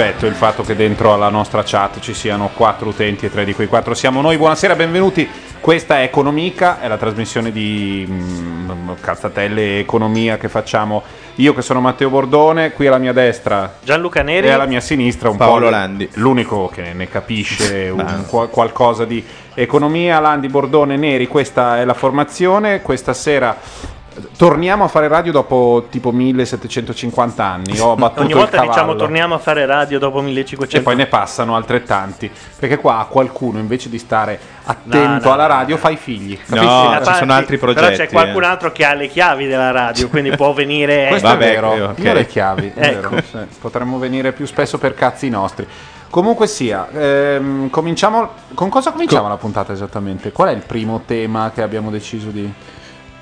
effetto il fatto che dentro alla nostra chat ci siano quattro utenti e tre di quei quattro siamo noi. Buonasera, benvenuti. Questa è Economica, è la trasmissione di mm, cazzatelle e economia che facciamo io che sono Matteo Bordone, qui alla mia destra Gianluca Neri e alla mia sinistra un Paolo po' Landi. l'unico che ne capisce un qual- qualcosa di economia, Landi, Bordone, Neri, questa è la formazione, questa sera torniamo a fare radio dopo tipo 1750 anni, ho battuto Ogni volta diciamo torniamo a fare radio dopo 1500 E poi ne passano altrettanti. Perché qua qualcuno invece di stare attento No, no, alla no, radio no. fa i figli. No, capisci? ci Infatti, sono altri Però progetti, c'è qualcun eh. altro che ha le chiavi della radio, quindi può venire. Questo Vabbè, è vero. Io ho le chiavi, Ecco. vero. Potremmo venire più spesso per cazzi nostri. Comunque sia, ehm, cominciamo. Con cosa cominciamo la puntata esattamente? Qual è il primo tema che abbiamo deciso di.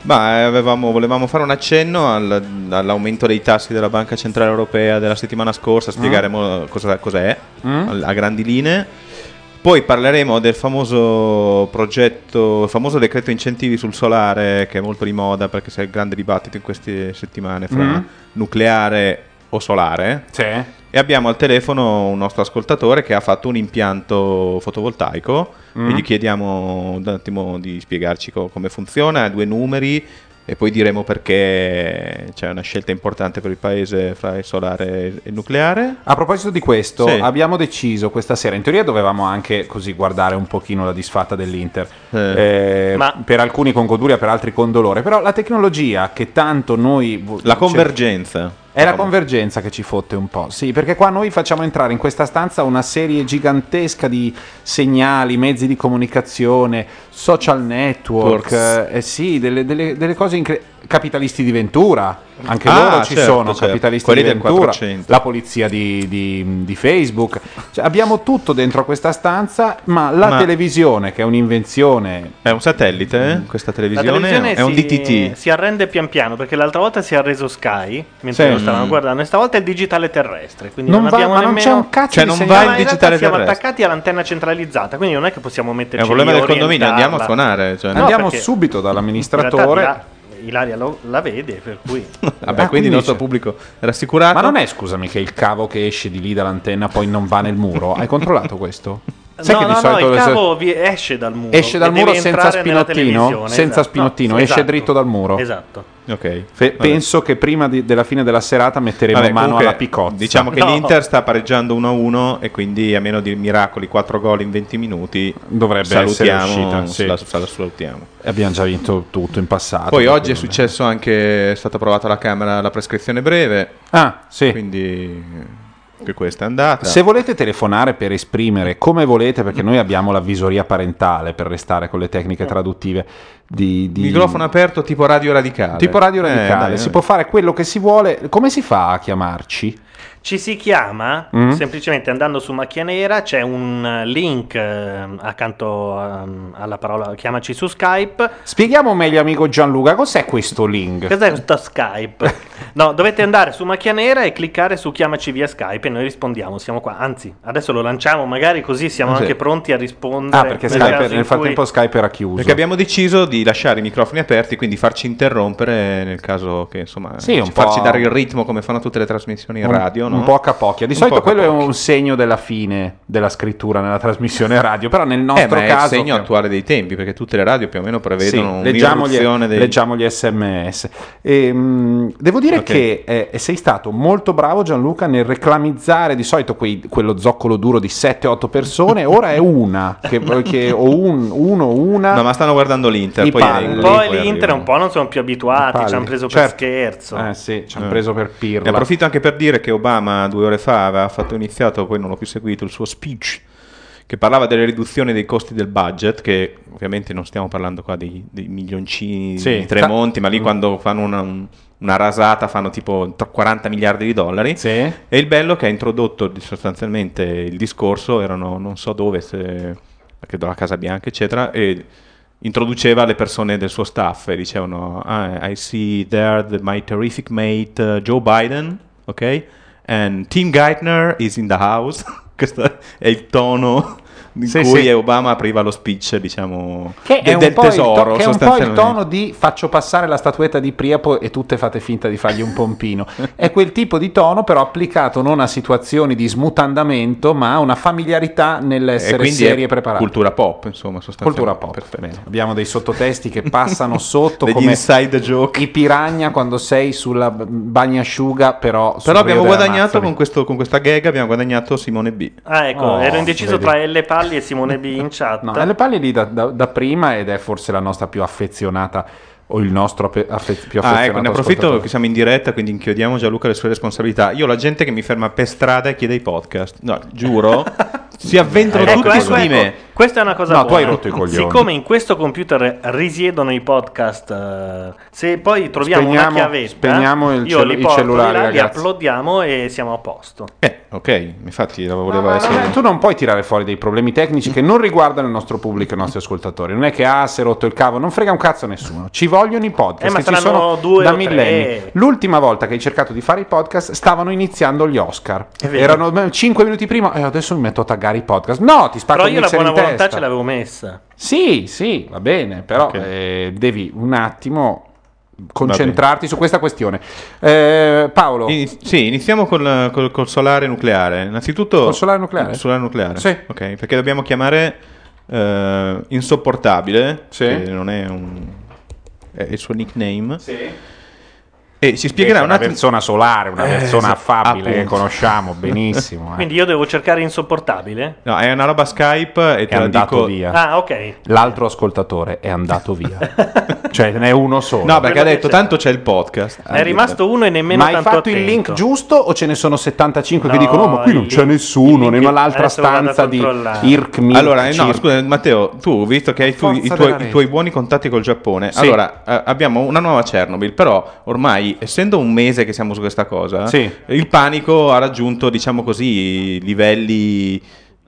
Ma eh, avevamo- volevamo fare un accenno al- all'aumento dei tassi della Banca Centrale Europea della settimana scorsa, spiegheremo cosa, cos'è Mm? a- a grandi linee. Poi parleremo del famoso progetto, il famoso decreto incentivi sul solare che è molto di moda perché c'è il grande dibattito in queste settimane fra Mm. nucleare o solare. Sì. E abbiamo al telefono un nostro ascoltatore che ha fatto un impianto fotovoltaico Mm. e gli chiediamo un attimo di spiegarci co- come funziona, due numeri e poi diremo perché c'è una scelta importante per il paese fra il solare e il nucleare. A proposito di questo, Sì. abbiamo deciso questa sera, in teoria dovevamo anche così guardare un pochino la disfatta dell'Inter, Eh. Eh, Ma- per alcuni con goduria, per altri con dolore, però la tecnologia che tanto noi... La convergenza. È la convergenza che ci fotte un po', sì, perché qua noi facciamo entrare in questa stanza una serie gigantesca di segnali, mezzi di comunicazione, social network, eh, sì, delle, delle- delle cose incredibili. Capitalisti di Ventura, anche Ah, loro ci certo, sono, certo. capitalisti Quelli di del Ventura, 400. la polizia di, di- di Facebook, Cioè, abbiamo tutto dentro questa stanza, ma la Ma- televisione, che è un'invenzione È un satellite eh? questa televisione? televisione è un si, DTT. si arrende pian piano perché l'altra volta si è arreso Sky mentre Sì. lo stavano Mm. guardando e stavolta è il digitale terrestre quindi non non, va, abbiamo ma non nemmeno c'è un cazzo Cioè, di non va il digitale siamo terrestre. attaccati all'antenna centralizzata quindi non è che possiamo È metterci un problema del e condominio, andiamo a suonare. Cioè, No, Andiamo subito In realtà dall'amministratore. Ila- Ilaria lo- la vede per cui Vabbè, Ah, quindi quindi il nostro c'è- pubblico è rassicurato. Ma non è, scusami, che il cavo che esce di lì dall'antenna poi non va nel muro? Hai controllato questo? Sai no, che di no, solito no, il cavo vi- esce dal muro esce dal muro senza spinottino? Senza esatto. spinottino, No, esce esatto. dritto dal muro. esatto Ok. Fe- penso che prima di- della fine della serata metteremo Vabbè, mano comunque, alla picozza. Diciamo che No. l'Inter sta pareggiando 1-1 e quindi a meno di miracoli 4 gol in 20 minuti Dovrebbe essere salutiamo, uscita, sì. la, la salutiamo. Abbiamo già vinto tutto in passato. Poi oggi è successo anche, è stata approvata alla Camera la prescrizione breve, Ah, sì. quindi che questa è andata. Se volete telefonare per esprimere come volete, perché noi abbiamo la visoria parentale per restare con le tecniche traduttive di, di- Microfono aperto tipo radio radicale. tipo radio Eh, radicale, dai, si dai. può fare quello che si vuole. Come si fa a chiamarci? Ci si chiama Mm. semplicemente andando su Macchia Nera, c'è un eh, link eh, accanto ehm, alla parola chiamaci su Skype. Spieghiamo meglio, amico Gianluca, cos'è questo link? Cos'è questo Skype? No, dovete andare su Macchia Nera e cliccare su chiamaci via Skype e noi rispondiamo, siamo qua. Anzi, adesso lo lanciamo magari così siamo Sì. anche pronti a rispondere. Ah, perché nel Skype- nel cui- frattempo Skype era chiuso. Perché abbiamo deciso di lasciare i microfoni aperti, quindi farci interrompere nel caso che insomma Sì, farci dare il ritmo come fanno tutte le trasmissioni in un, radio, no? Un po' a capocchia. Di Un solito quello è un segno della fine della scrittura nella trasmissione radio, però nel Eh, nostro è caso il segno attuale dei tempi, perché tutte le radio più o meno Sì, prevedono leggiamo, gli, dei... leggiamo gli sms. E, mh, devo dire Ok. che eh, sei stato molto bravo Gianluca nel reclamizzare di solito quei- quello zoccolo duro di 7-8 persone, ora è una, che, che- o un, uno, una. No, ma stanno guardando l'Inter, poi, palli. Un lì po' poi l'Inter arrivano. un po' non sono più abituati, ci hanno preso Certo. per scherzo. Eh sì, ci hanno Eh. preso per Ne pirla. approfitto anche per dire che Obama due ore fa aveva fatto iniziato, poi non l'ho più seguito, il suo speech che parlava delle riduzioni dei costi del budget, che ovviamente non stiamo parlando qua dei, dei milioncini Sì, di Tremonti, ma lì quando fanno una, un- una rasata fanno tipo t- 40 miliardi di dollari. Sì. E il bello che ha introdotto sostanzialmente il discorso, erano non so dove, se, credo la Casa Bianca, eccetera, e introduceva le persone del suo staff e dicevano "Ah, I see there the- my terrific mate uh, Joe Biden, ok? And Tim Geithner is in the house. Questo è il tono in Sì, cui sì. Obama apriva lo speech, diciamo, Che de- del il to- tesoro. che è un po' il tono di faccio passare la statuetta di Priapo e tutte fate finta di fargli un pompino. è quel tipo di tono, però applicato non a situazioni di smutandamento, ma a una familiarità E nell'essere serie e è preparate. cultura pop, insomma, Cultura sostanzialmente. pop. Perfetto. Abbiamo dei sottotesti che passano sotto Degli come inside joke. i piranha quando sei sulla bagnasciuga, però Però abbiamo guadagnato con, questo- con questa gag, abbiamo guadagnato Simone B. Ah, ecco, Oh, ero indeciso vedi. tra Elle Palli e Simone B in chat. No, le palle lì da, da- da prima ed è forse la nostra più affezionata o il nostro affe- più affezionato Ah, ecco, ne approfitto che siamo in diretta, quindi inchiodiamo Gianluca le sue responsabilità. Io ho la gente che mi ferma per strada e chiede i podcast. No, giuro, si avventano Ecco, tutti ecco, su di me. Questa è una cosa No, tu buona. hai rotto i coglioni. Siccome in questo computer risiedono i podcast, eh, se poi troviamo Spegniamo- una chiavetta, spegniamo il io cellu- li porto cellulari, di là, li uploadiamo e siamo a posto. Eh, ok, infatti No, ma essere... tu non puoi tirare fuori dei problemi tecnici che non riguardano il nostro pubblico e i nostri ascoltatori. Non è che ah, si è rotto il cavo, non frega un cazzo a nessuno. Ci vogliono i podcast Eh, ma che ci sono due da millenni. L'ultima volta che hai cercato di fare i podcast stavano iniziando gli Oscar. Erano 5 minuti prima e adesso mi metto a taggare i podcast. No, ti spacco Però il io la buona in volontà testa. ce l'avevo messa. Sì, sì, va bene, però Ok. eh, devi un attimo concentrarti su questa questione. Eh, Paolo, Ini- sì, iniziamo col, col- col solare nucleare. Innanzitutto... Col solare nucleare? Il solare nucleare. Sì. Ok, perché dobbiamo chiamare eh, insopportabile, Sì. che non è un... è il suo nickname. E ci spiegherà una attimo... persona solare, una Eh, persona sì, affabile che appunto. conosciamo benissimo. eh. Quindi io devo cercare insopportabile? No, è una roba Skype e è te la andato dico... via. Ah, ok. L'altro ascoltatore è andato via. cioè, ne è uno solo. No, perché ha Quello che detto tanto c'è il podcast. È rimasto uno e nemmeno Ma hai tanto fatto il attento. link giusto o ce ne sono 75 che No, dicono "Oh, ma qui non il c'è nessuno il link- nell'altra adesso lo vado a stanza di. Irk Allora, eh, no, Circ". scusa, Matteo, tu, visto che hai tu- i, tuoi, i tuoi buoni contatti col Giappone, Sì. allora eh, abbiamo una nuova Chernobyl, però ormai, essendo un mese che siamo su questa cosa, Sì. il panico ha raggiunto, diciamo così, livelli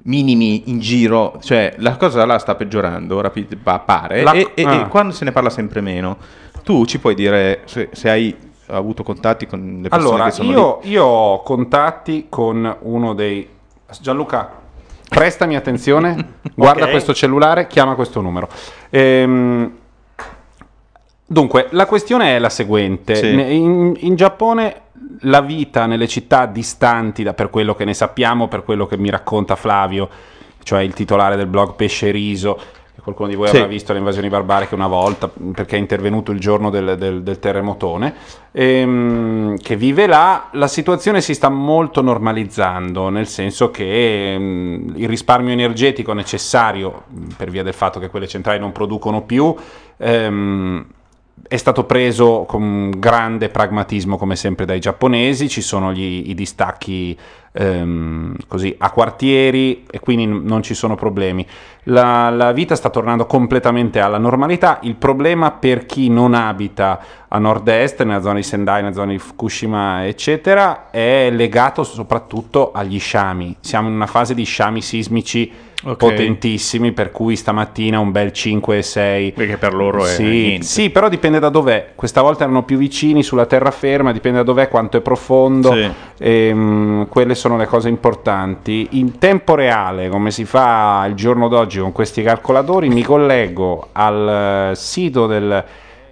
minimi in giro, cioè la cosa là sta peggiorando, rapi- pa- pare, La- e, e- ah. e quando se ne parla sempre meno, tu ci puoi dire se, se hai avuto contatti con le persone Allora, che sono io, io ho contatti con uno dei... Gianluca, prestami attenzione, guarda Ok. questo cellulare, chiama questo numero. Ehm, dunque, la questione è la seguente. Sì. In, in Giappone la vita nelle città distanti, da, per quello che ne sappiamo, per quello che mi racconta Flavio, cioè il titolare del blog Pesce Riso, che qualcuno di voi Sì. avrà visto le invasioni barbariche una volta, perché è intervenuto il giorno del, del- del terremotone, ehm, che vive là, la situazione si sta molto normalizzando, nel senso che ehm, il risparmio energetico necessario, per via del fatto che quelle centrali non producono più, ehm, è stato preso con grande pragmatismo come sempre dai giapponesi, ci sono gli- i distacchi ehm, così a quartieri e quindi non ci sono problemi. La, la vita sta tornando completamente alla normalità, il problema per chi non abita a nord-est, nella zona di Sendai, nella zona di Fukushima eccetera, è legato soprattutto agli sciami. Siamo in una fase di sciami sismici Ok. potentissimi, per cui stamattina un bel 5 e 6 Perché per loro è sì, niente. sì, però dipende da dov'è. Questa volta erano più vicini sulla terraferma, dipende da dov'è, quanto è profondo. Sì. Ehm, quelle sono le cose importanti. In tempo reale, come si fa il giorno d'oggi con questi calcolatori, mi collego al eh, sito del.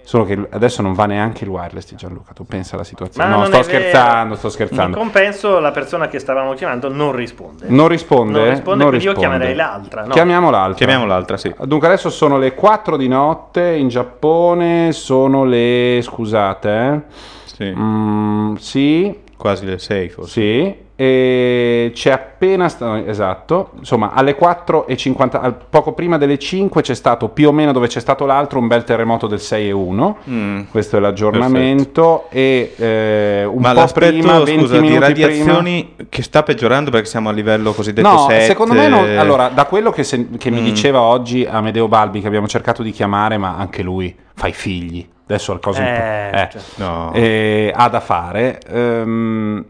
Solo che adesso non va neanche il wireless di Gianluca. Tu pensa alla situazione? Ma no, sto scherzando, sto In scherzando. compenso la persona che stavamo chiamando non risponde. Non risponde? Non risponde, Non quindi io risponde. chiamerei l'altra. no? Chiamiamo l'altra. Chiamiamo l'altra, sì. Dunque adesso sono le 4 di notte in Giappone, sono le... scusate, eh. Sì, Mm, sì, quasi le 6 forse. sì, e c'è appena... sta- esatto, insomma alle 4 e 50, al- poco prima delle 5 c'è stato più o meno dove c'è stato l'altro un bel terremoto del 6 e 1. Mm. Questo è l'aggiornamento e eh, un Ma po' prima, 20 scusa, di minuti radiazioni che sta peggiorando perché siamo a livello cosiddetto No, 7. secondo me no. Allora, da quello che, se- che mi Mm. diceva oggi Amedeo Balbi, che abbiamo cercato di chiamare, ma anche lui fa i figli. Adesso un po'- Eh, eh, cioè. No. eh, ha da fare. ehm,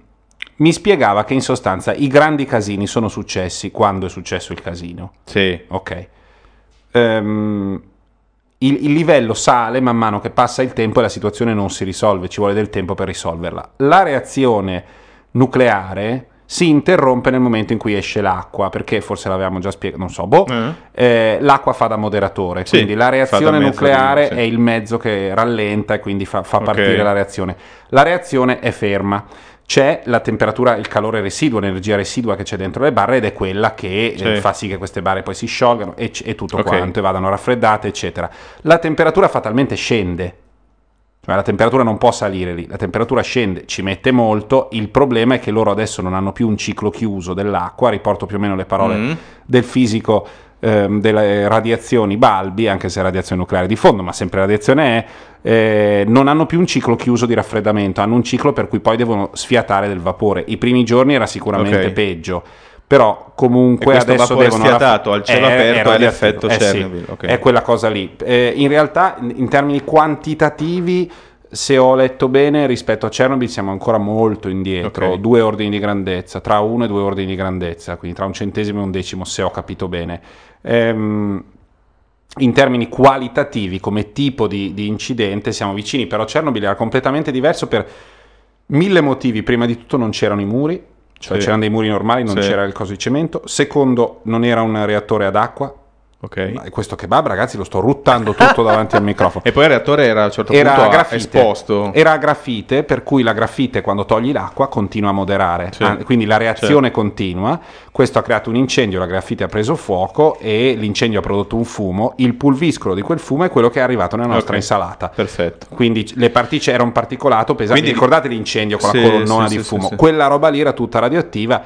mi spiegava che in sostanza i grandi casini sono successi quando è successo il casino. Sì. Ok. Ehm, il, il livello sale man mano che passa il tempo e la situazione non si risolve, ci vuole del tempo per risolverla. La reazione nucleare si interrompe nel momento in cui esce l'acqua, perché forse l'avevamo già spiegato, non so, boh, eh, l'acqua fa da moderatore, Sì, quindi la reazione nucleare di- sì. è il mezzo che rallenta e quindi fa, fa partire la reazione. La reazione è ferma. C'è la temperatura, il calore residuo, l'energia residua che c'è dentro le barre ed è quella che eh, Sì. fa sì che queste barre poi si sciolgano e, e tutto Ok. quanto e vadano raffreddate, eccetera. La temperatura fatalmente scende. Cioè la temperatura non può salire lì, la temperatura scende, ci mette molto, il problema è che loro adesso non hanno più un ciclo chiuso dell'acqua, riporto più o meno le parole Mm. del fisico ehm, delle radiazioni Balbi, anche se è radiazione nucleare di fondo, ma sempre radiazione è, eh, non hanno più un ciclo chiuso di raffreddamento, hanno un ciclo per cui poi devono sfiatare del vapore. I primi giorni era sicuramente Ok. peggio. Però E comunque questo adesso vapore devono sfiatato al cielo aperto è radioattivo. l'effetto Eh sì, Chernobyl, ok. è quella cosa lì. Eh, in realtà, in in termini quantitativi, se ho letto bene, rispetto a Chernobyl siamo ancora molto indietro, Ok. due ordini di grandezza, tra uno e due ordini di grandezza, quindi tra un centesimo e un decimo, se ho capito bene. Ehm, in termini qualitativi, come tipo di, di incidente, siamo vicini, però Chernobyl era completamente diverso per mille motivi. Prima di tutto non c'erano i muri, cioè Sì. c'erano dei muri normali, non Sì. c'era il coso di cemento. Secondo, non era un reattore ad acqua. Ok. Ma questo kebab, ragazzi, lo sto ruttando tutto davanti al microfono. E poi il reattore era a un certo Era punto grafite. esposto. Era a grafite, per cui la grafite quando togli l'acqua continua a moderare, Sì. Ah, quindi la reazione continua. Questo ha creato un incendio, la grafite ha preso fuoco e l'incendio ha prodotto un fumo. Il pulviscolo di quel fumo è quello che è arrivato nella nostra Ok. insalata. Perfetto. Quindi le particelle era un particolato pesante. Quindi- Ricordate l'incendio con Sì, la colonnona sì, di sì, fumo? sì, sì. Quella roba lì era tutta radioattiva.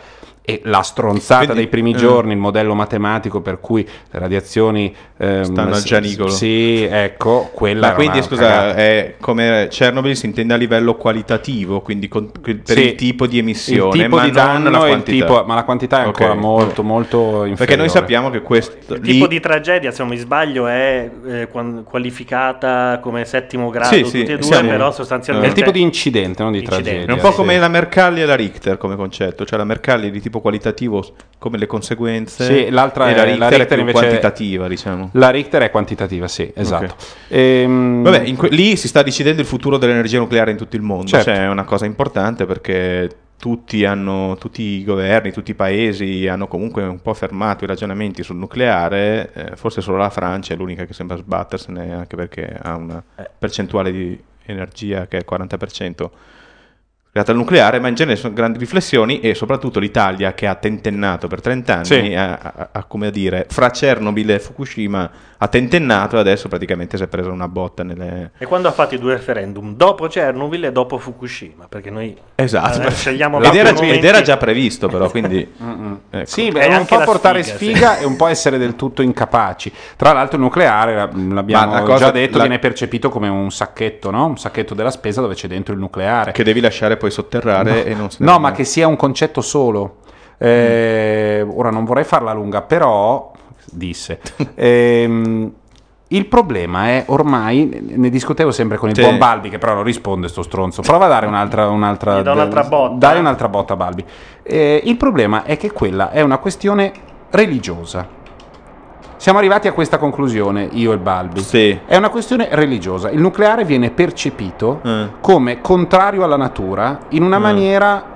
E la stronzata Quindi, dei primi eh. giorni, il modello matematico per cui le radiazioni ehm, Stanno al gianicolo. Sì, ecco, quella Ma quindi scusa, è come Chernobyl si intende a livello qualitativo, quindi con- per Sì, il tipo di emissione, il tipo ma di non danno la e il quantità. tipo- ma la quantità è ancora molto, molto inferiore. Perché noi sappiamo che questo Il lì- tipo di tragedia, se non mi sbaglio, è eh, qualificata come settimo grado, Sì, sì, e due, siamo- però è sostanzialmente... il tipo di incidente, non di Incidente. tragedia. è un po' sì. come la Mercalli e la Richter come concetto, cioè la Mercalli è di tipo qualitativo come le conseguenze Sì, l'altra è- la la Richter, Richter è quantitativa, diciamo. La Richter è quantitativa, sì, esatto. Ehm, Vabbè, que- lì si sta decidendo il futuro dell'energia nucleare in tutto il mondo, Certo. cioè è una cosa importante perché tutti, hanno, tutti i governi, tutti i paesi hanno comunque un po' fermato i ragionamenti sul nucleare, eh, forse solo la Francia è l'unica che sembra sbattersene anche perché ha una percentuale di energia che è il 40% legata al nucleare, ma in genere sono grandi riflessioni e soprattutto l'Italia che ha tentennato per 30 anni, Sì. ha, ha- ha, come dire, fra Chernobyl e Fukushima ha tentennato e adesso praticamente si è presa una botta nelle... E quando ha fatto i due referendum? Dopo Chernobyl e dopo Fukushima, perché noi Esatto, eh, scegliamo ed, era, ed era già previsto però, quindi... Ecco. Sì, beh, un anche po' portare sfiga, sfiga, sì. e un po' essere del tutto incapaci. Tra l'altro il nucleare, la- l'abbiamo cosa- già detto, la- viene percepito come un sacchetto, no? Un sacchetto della spesa dove c'è dentro il nucleare. Che devi lasciare poi sotterrare No, e non no, ma che sia un concetto solo. Eh, Ora non vorrei farla lunga, però disse. ehm, il problema è ormai, ne discutevo sempre con il Sì. buon Balbi, che però non risponde sto stronzo. Prova a dare un'altra, un'altra, Gli do un'altra botta. Dai un'altra botta a Balbi. Eh, il problema è che quella è una questione religiosa. Siamo arrivati a questa conclusione, io e Balbi. Sì. È una questione religiosa. Il nucleare viene percepito Eh. come contrario alla natura in una Mm. maniera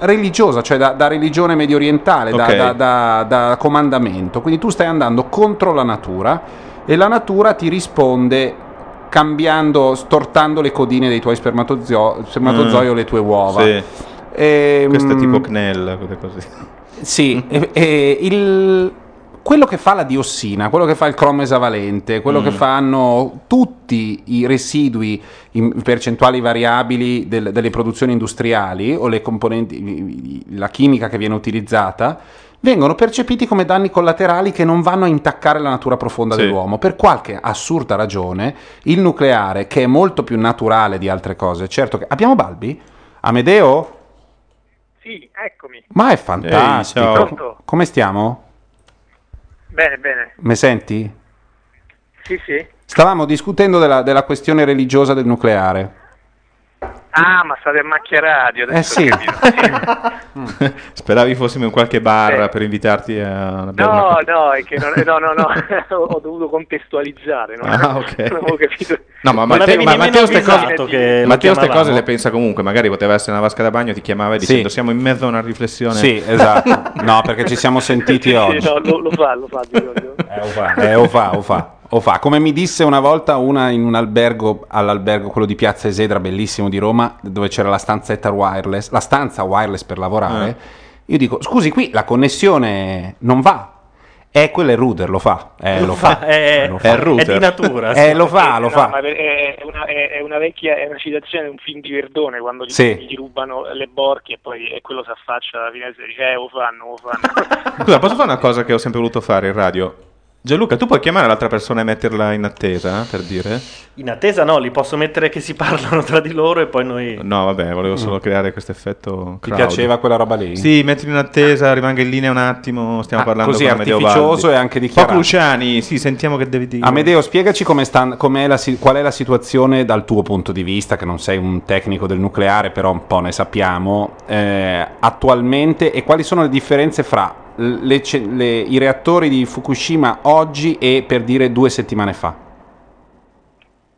religiosa, cioè da, da religione medio orientale, da- Ok. da, da- da comandamento. Quindi tu stai andando contro la natura e la natura ti risponde cambiando, stortando le codine dei tuoi spermatozoi, spermatozoi Mm. o le tue uova. Sì. Ehm, Questo è tipo CNEL, cose così. sì, e- e il- quello che fa la diossina, quello che fa il cromo esavalente, quello Mm. che fanno tutti i residui in percentuali variabili del- delle produzioni industriali o le componenti, la chimica che viene utilizzata, vengono percepiti come danni collaterali che non vanno a intaccare la natura profonda Sì. dell'uomo. Per qualche assurda ragione, il nucleare, che è molto più naturale di altre cose, certo che... Abbiamo Balbi? Amedeo? Sì, eccomi. Ma è fantastico. Pronto? Come stiamo? Bene, bene. Me senti? Sì, sì. Stavamo discutendo della, della questione religiosa del nucleare. Ah, ma state a macchia radio Eh adesso. sì. ho capito. Speravi fossimo in qualche bar Eh. per invitarti a bere una No, no, è che non, no, no, no, ho dovuto contestualizzare. No? Ah, ok. Non avevo capito. No, ma Non Matteo, avevi ma Matteo ste avvisato cose, Matteo ste cose le pensa comunque. Magari poteva essere una vasca da bagno, ti chiamava e dicendo Sì. siamo in mezzo a una riflessione. Sì, esatto. No, perché ci siamo sentiti Sì, oggi. no, lo, lo fa, lo fa solito. Eh, o fa, eh, o fa, o fa, o fa. Come mi disse una volta una in un albergo, all'albergo quello di Piazza Esedra, bellissimo di Roma, dove c'era la stanzetta wireless, la stanza wireless per lavorare. Io dico, scusi, qui la connessione non va. Eh, quello è il router, lo fa. Eh, lo fa. è, lo è fa. il router. è di natura. Eh, sì. lo fa, lo No, fa. è, è una, è, è una vecchia, è una citazione di un film di Verdone quando gli, Sì. gli rubano le borchi e poi e quello si affaccia alla finestra e dice eh, lo fanno, lo fanno. Scusa, posso fare una cosa che ho sempre voluto fare in radio? Gianluca, tu puoi chiamare l'altra persona e metterla in attesa, per dire? In attesa no, li posso mettere che si parlano tra di loro e poi noi... No, vabbè, volevo solo creare questo effetto Mm. Ti piaceva quella roba lì? Sì, mettilo in attesa, rimanga in linea un attimo, stiamo Ah, parlando così con Amedeo artificioso e anche Un po' dichiarato. Cruciani, sì, sentiamo che devi dire. Amedeo, spiegaci come sta- com'è la qual è la situazione dal tuo punto di vista, che non sei un tecnico del nucleare, però un po' ne sappiamo, eh, attualmente e quali sono le differenze fra le le- i reattori di Fukushima oggi e per dire due settimane fa.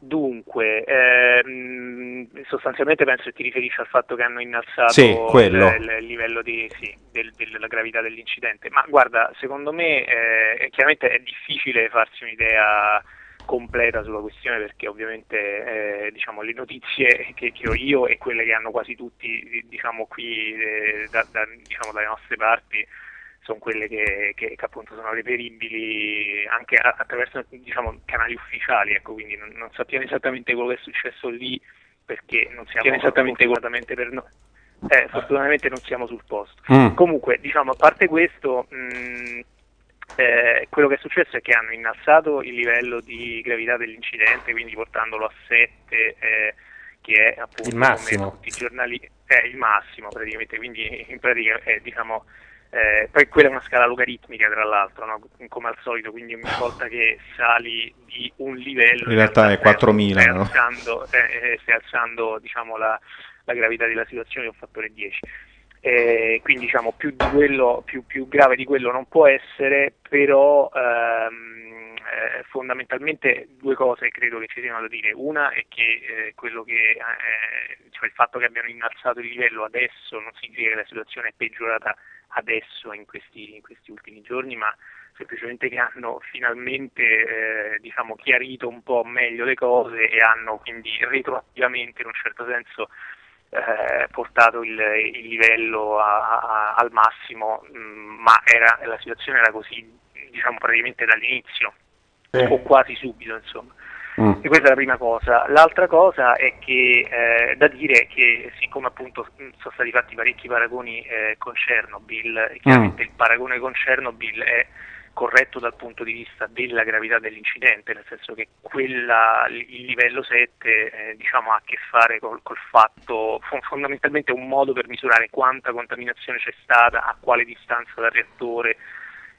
Dunque, ehm, sostanzialmente penso che ti riferisci al fatto che hanno innalzato Sì, il, il livello di, sì, del- della gravità dell'incidente. Ma guarda, secondo me eh, chiaramente è difficile farsi un'idea completa sulla questione perché ovviamente eh, diciamo, le notizie che, che ho io e quelle che hanno quasi tutti diciamo, qui eh, da- da- diciamo, dalle nostre parti sono quelle che, che- che appunto sono reperibili anche attraverso diciamo, canali ufficiali, ecco, quindi non, non sappiamo esattamente quello che è successo lì perché non siamo esattamente fortunatamente per noi. Eh, fortunatamente non siamo sul posto. Mm. Comunque, diciamo, a parte questo, mh, eh, quello che è successo è che hanno innalzato il livello di gravità dell'incidente, quindi portandolo a 7, eh, che è appunto Il massimo. come tutti i giornali, è il massimo praticamente, quindi in pratica è diciamo eh, poi quella è una scala logaritmica tra l'altro, no? come al solito, quindi ogni volta che sali di un livello In realtà è stai- 4000, stai no? alzando, eh, eh, stai alzando diciamo, la, la gravità della situazione di un fattore 10. Eh, quindi diciamo più, di quello, più, più grave di quello non può essere, però ehm, eh, fondamentalmente due cose credo che ci siano da dire. Una è che eh, quello che cioè il fatto che abbiano innalzato il livello adesso non significa che la situazione è peggiorata adesso in questi, in questi ultimi giorni, ma semplicemente che hanno finalmente eh, diciamo, chiarito un po' meglio le cose e hanno quindi retroattivamente in un certo senso eh, portato il, il livello a- a- al massimo, mh, ma era- la situazione era così diciamo praticamente dall'inizio o quasi subito insomma. Mm. E questa è la prima cosa. L'altra cosa è che eh, da dire che siccome appunto mh, sono stati fatti parecchi paragoni eh, con Chernobyl, chiaramente il paragone con Chernobyl è corretto dal punto di vista della gravità dell'incidente, nel senso che quella, il livello 7 eh, diciamo, ha a che fare col, col fatto, fo- fondamentalmente è un modo per misurare quanta contaminazione c'è stata, a quale distanza dal reattore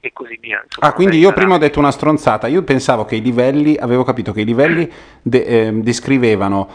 e così via. Insomma, Ah, quindi io sarà- prima ho detto una stronzata, io pensavo che i livelli, avevo capito che i livelli de- ehm, descrivevano,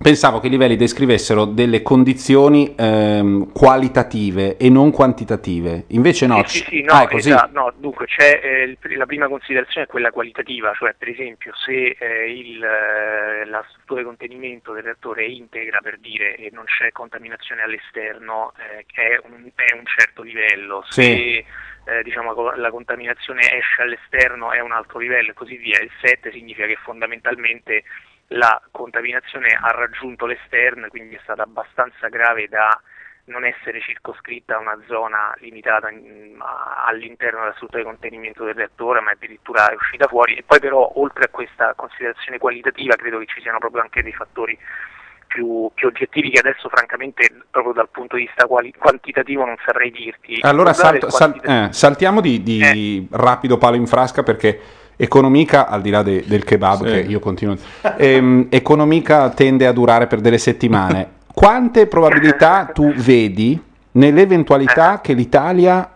pensavo che i livelli descrivessero delle condizioni ehm, qualitative e non quantitative, invece no. Sì, sì, sì, no, ah, esatto, no, dunque c'è eh, il- la prima considerazione è quella qualitativa, cioè per esempio se eh, il, eh, la struttura di contenimento del reattore è integra per dire e non c'è contaminazione all'esterno eh, è un, è un certo livello, se Sì. Eh, diciamo, la contaminazione esce all'esterno è un altro livello e così via, il 7 significa che fondamentalmente la contaminazione ha raggiunto l'esterno quindi è stata abbastanza grave da non essere circoscritta a una zona limitata all'interno della struttura di contenimento del reattore, ma addirittura è uscita fuori. E poi però, oltre a questa considerazione qualitativa, credo che ci siano proprio anche dei fattori più, più oggettivi che adesso francamente proprio dal punto di vista quali- quantitativo non saprei dirti. Allora salto- sal- eh, saltiamo di, di rapido palo in frasca perché Economica, al di là de- del kebab Sì. che io continuo, ehm, Economica tende a durare per delle settimane. Quante probabilità tu vedi nell'eventualità che l'Italia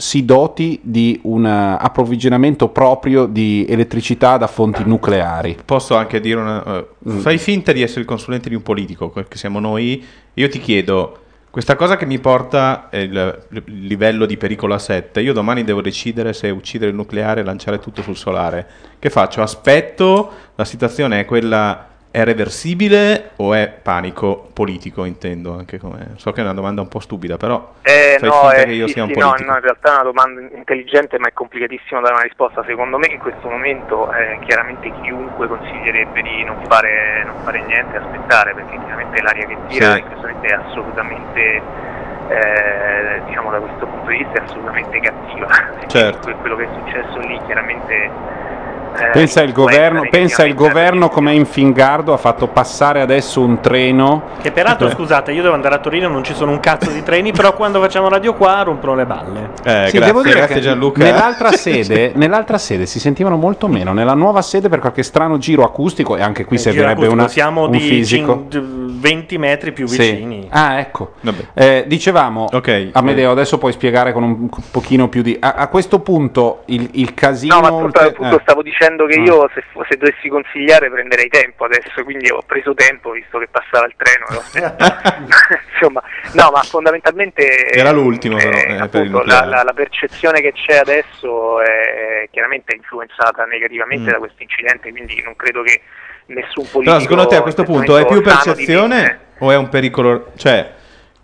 si doti di un eh, approvvigionamento proprio di elettricità da fonti nucleari. Posso anche dire una... eh, Fai finta di essere il consulente di un politico, che siamo noi. Io ti chiedo, questa cosa che mi porta il livello di pericolo a 7, io domani devo decidere se uccidere il nucleare e lanciare tutto sul solare. Che faccio? Aspetto? La situazione è quella... È reversibile o è panico politico, intendo anche come... So che è una domanda un po' stupida, però Eh, no, eh, che io sì, sia un sì, no, politico. no, in realtà è una domanda intelligente ma è complicatissimo dare una risposta. Secondo me in questo momento eh, chiaramente chiunque consiglierebbe di non fare, non fare niente, aspettare, perché chiaramente l'aria che tira Sì. in questo momento è assolutamente, eh, diciamo da questo punto di vista, è assolutamente cattiva. Certo. Que- Quello che è successo lì chiaramente... eh, Pensa il governo, pensa il governo come in Fingardo ha fatto passare adesso un treno. Che peraltro, Eh. scusate, io devo andare a Torino, non ci sono un cazzo di treni, però quando facciamo Radio qua rompono le balle. Eh, Sì, grazie, devo dire grazie che Gianluca. Nell'altra sede, nell'altra sede si sentivano molto meno. Nella nuova sede, per qualche strano giro acustico, e anche qui Eh, giro servirebbe una, siamo un di fisico. cin- 20 metri più Sì. vicini. Ah, ecco. Vabbè. Eh, dicevamo, Ok, Amedeo, adesso puoi spiegare con un pochino più di. A, a questo punto il, il casino. No, ma oltre- appunto eh. stavo dicendo che Ah. io se, se dovessi consigliare prenderei tempo adesso, quindi ho preso tempo visto che passava il treno. Insomma, no, ma fondamentalmente Era l'ultimo, però, eh, eh, per appunto, nucleare. la, la- la percezione che c'è adesso è chiaramente influenzata negativamente Mm. da questo incidente, quindi non credo che nessun politico Però secondo te a questo punto è più percezione mente- o è un pericolo? Cioè,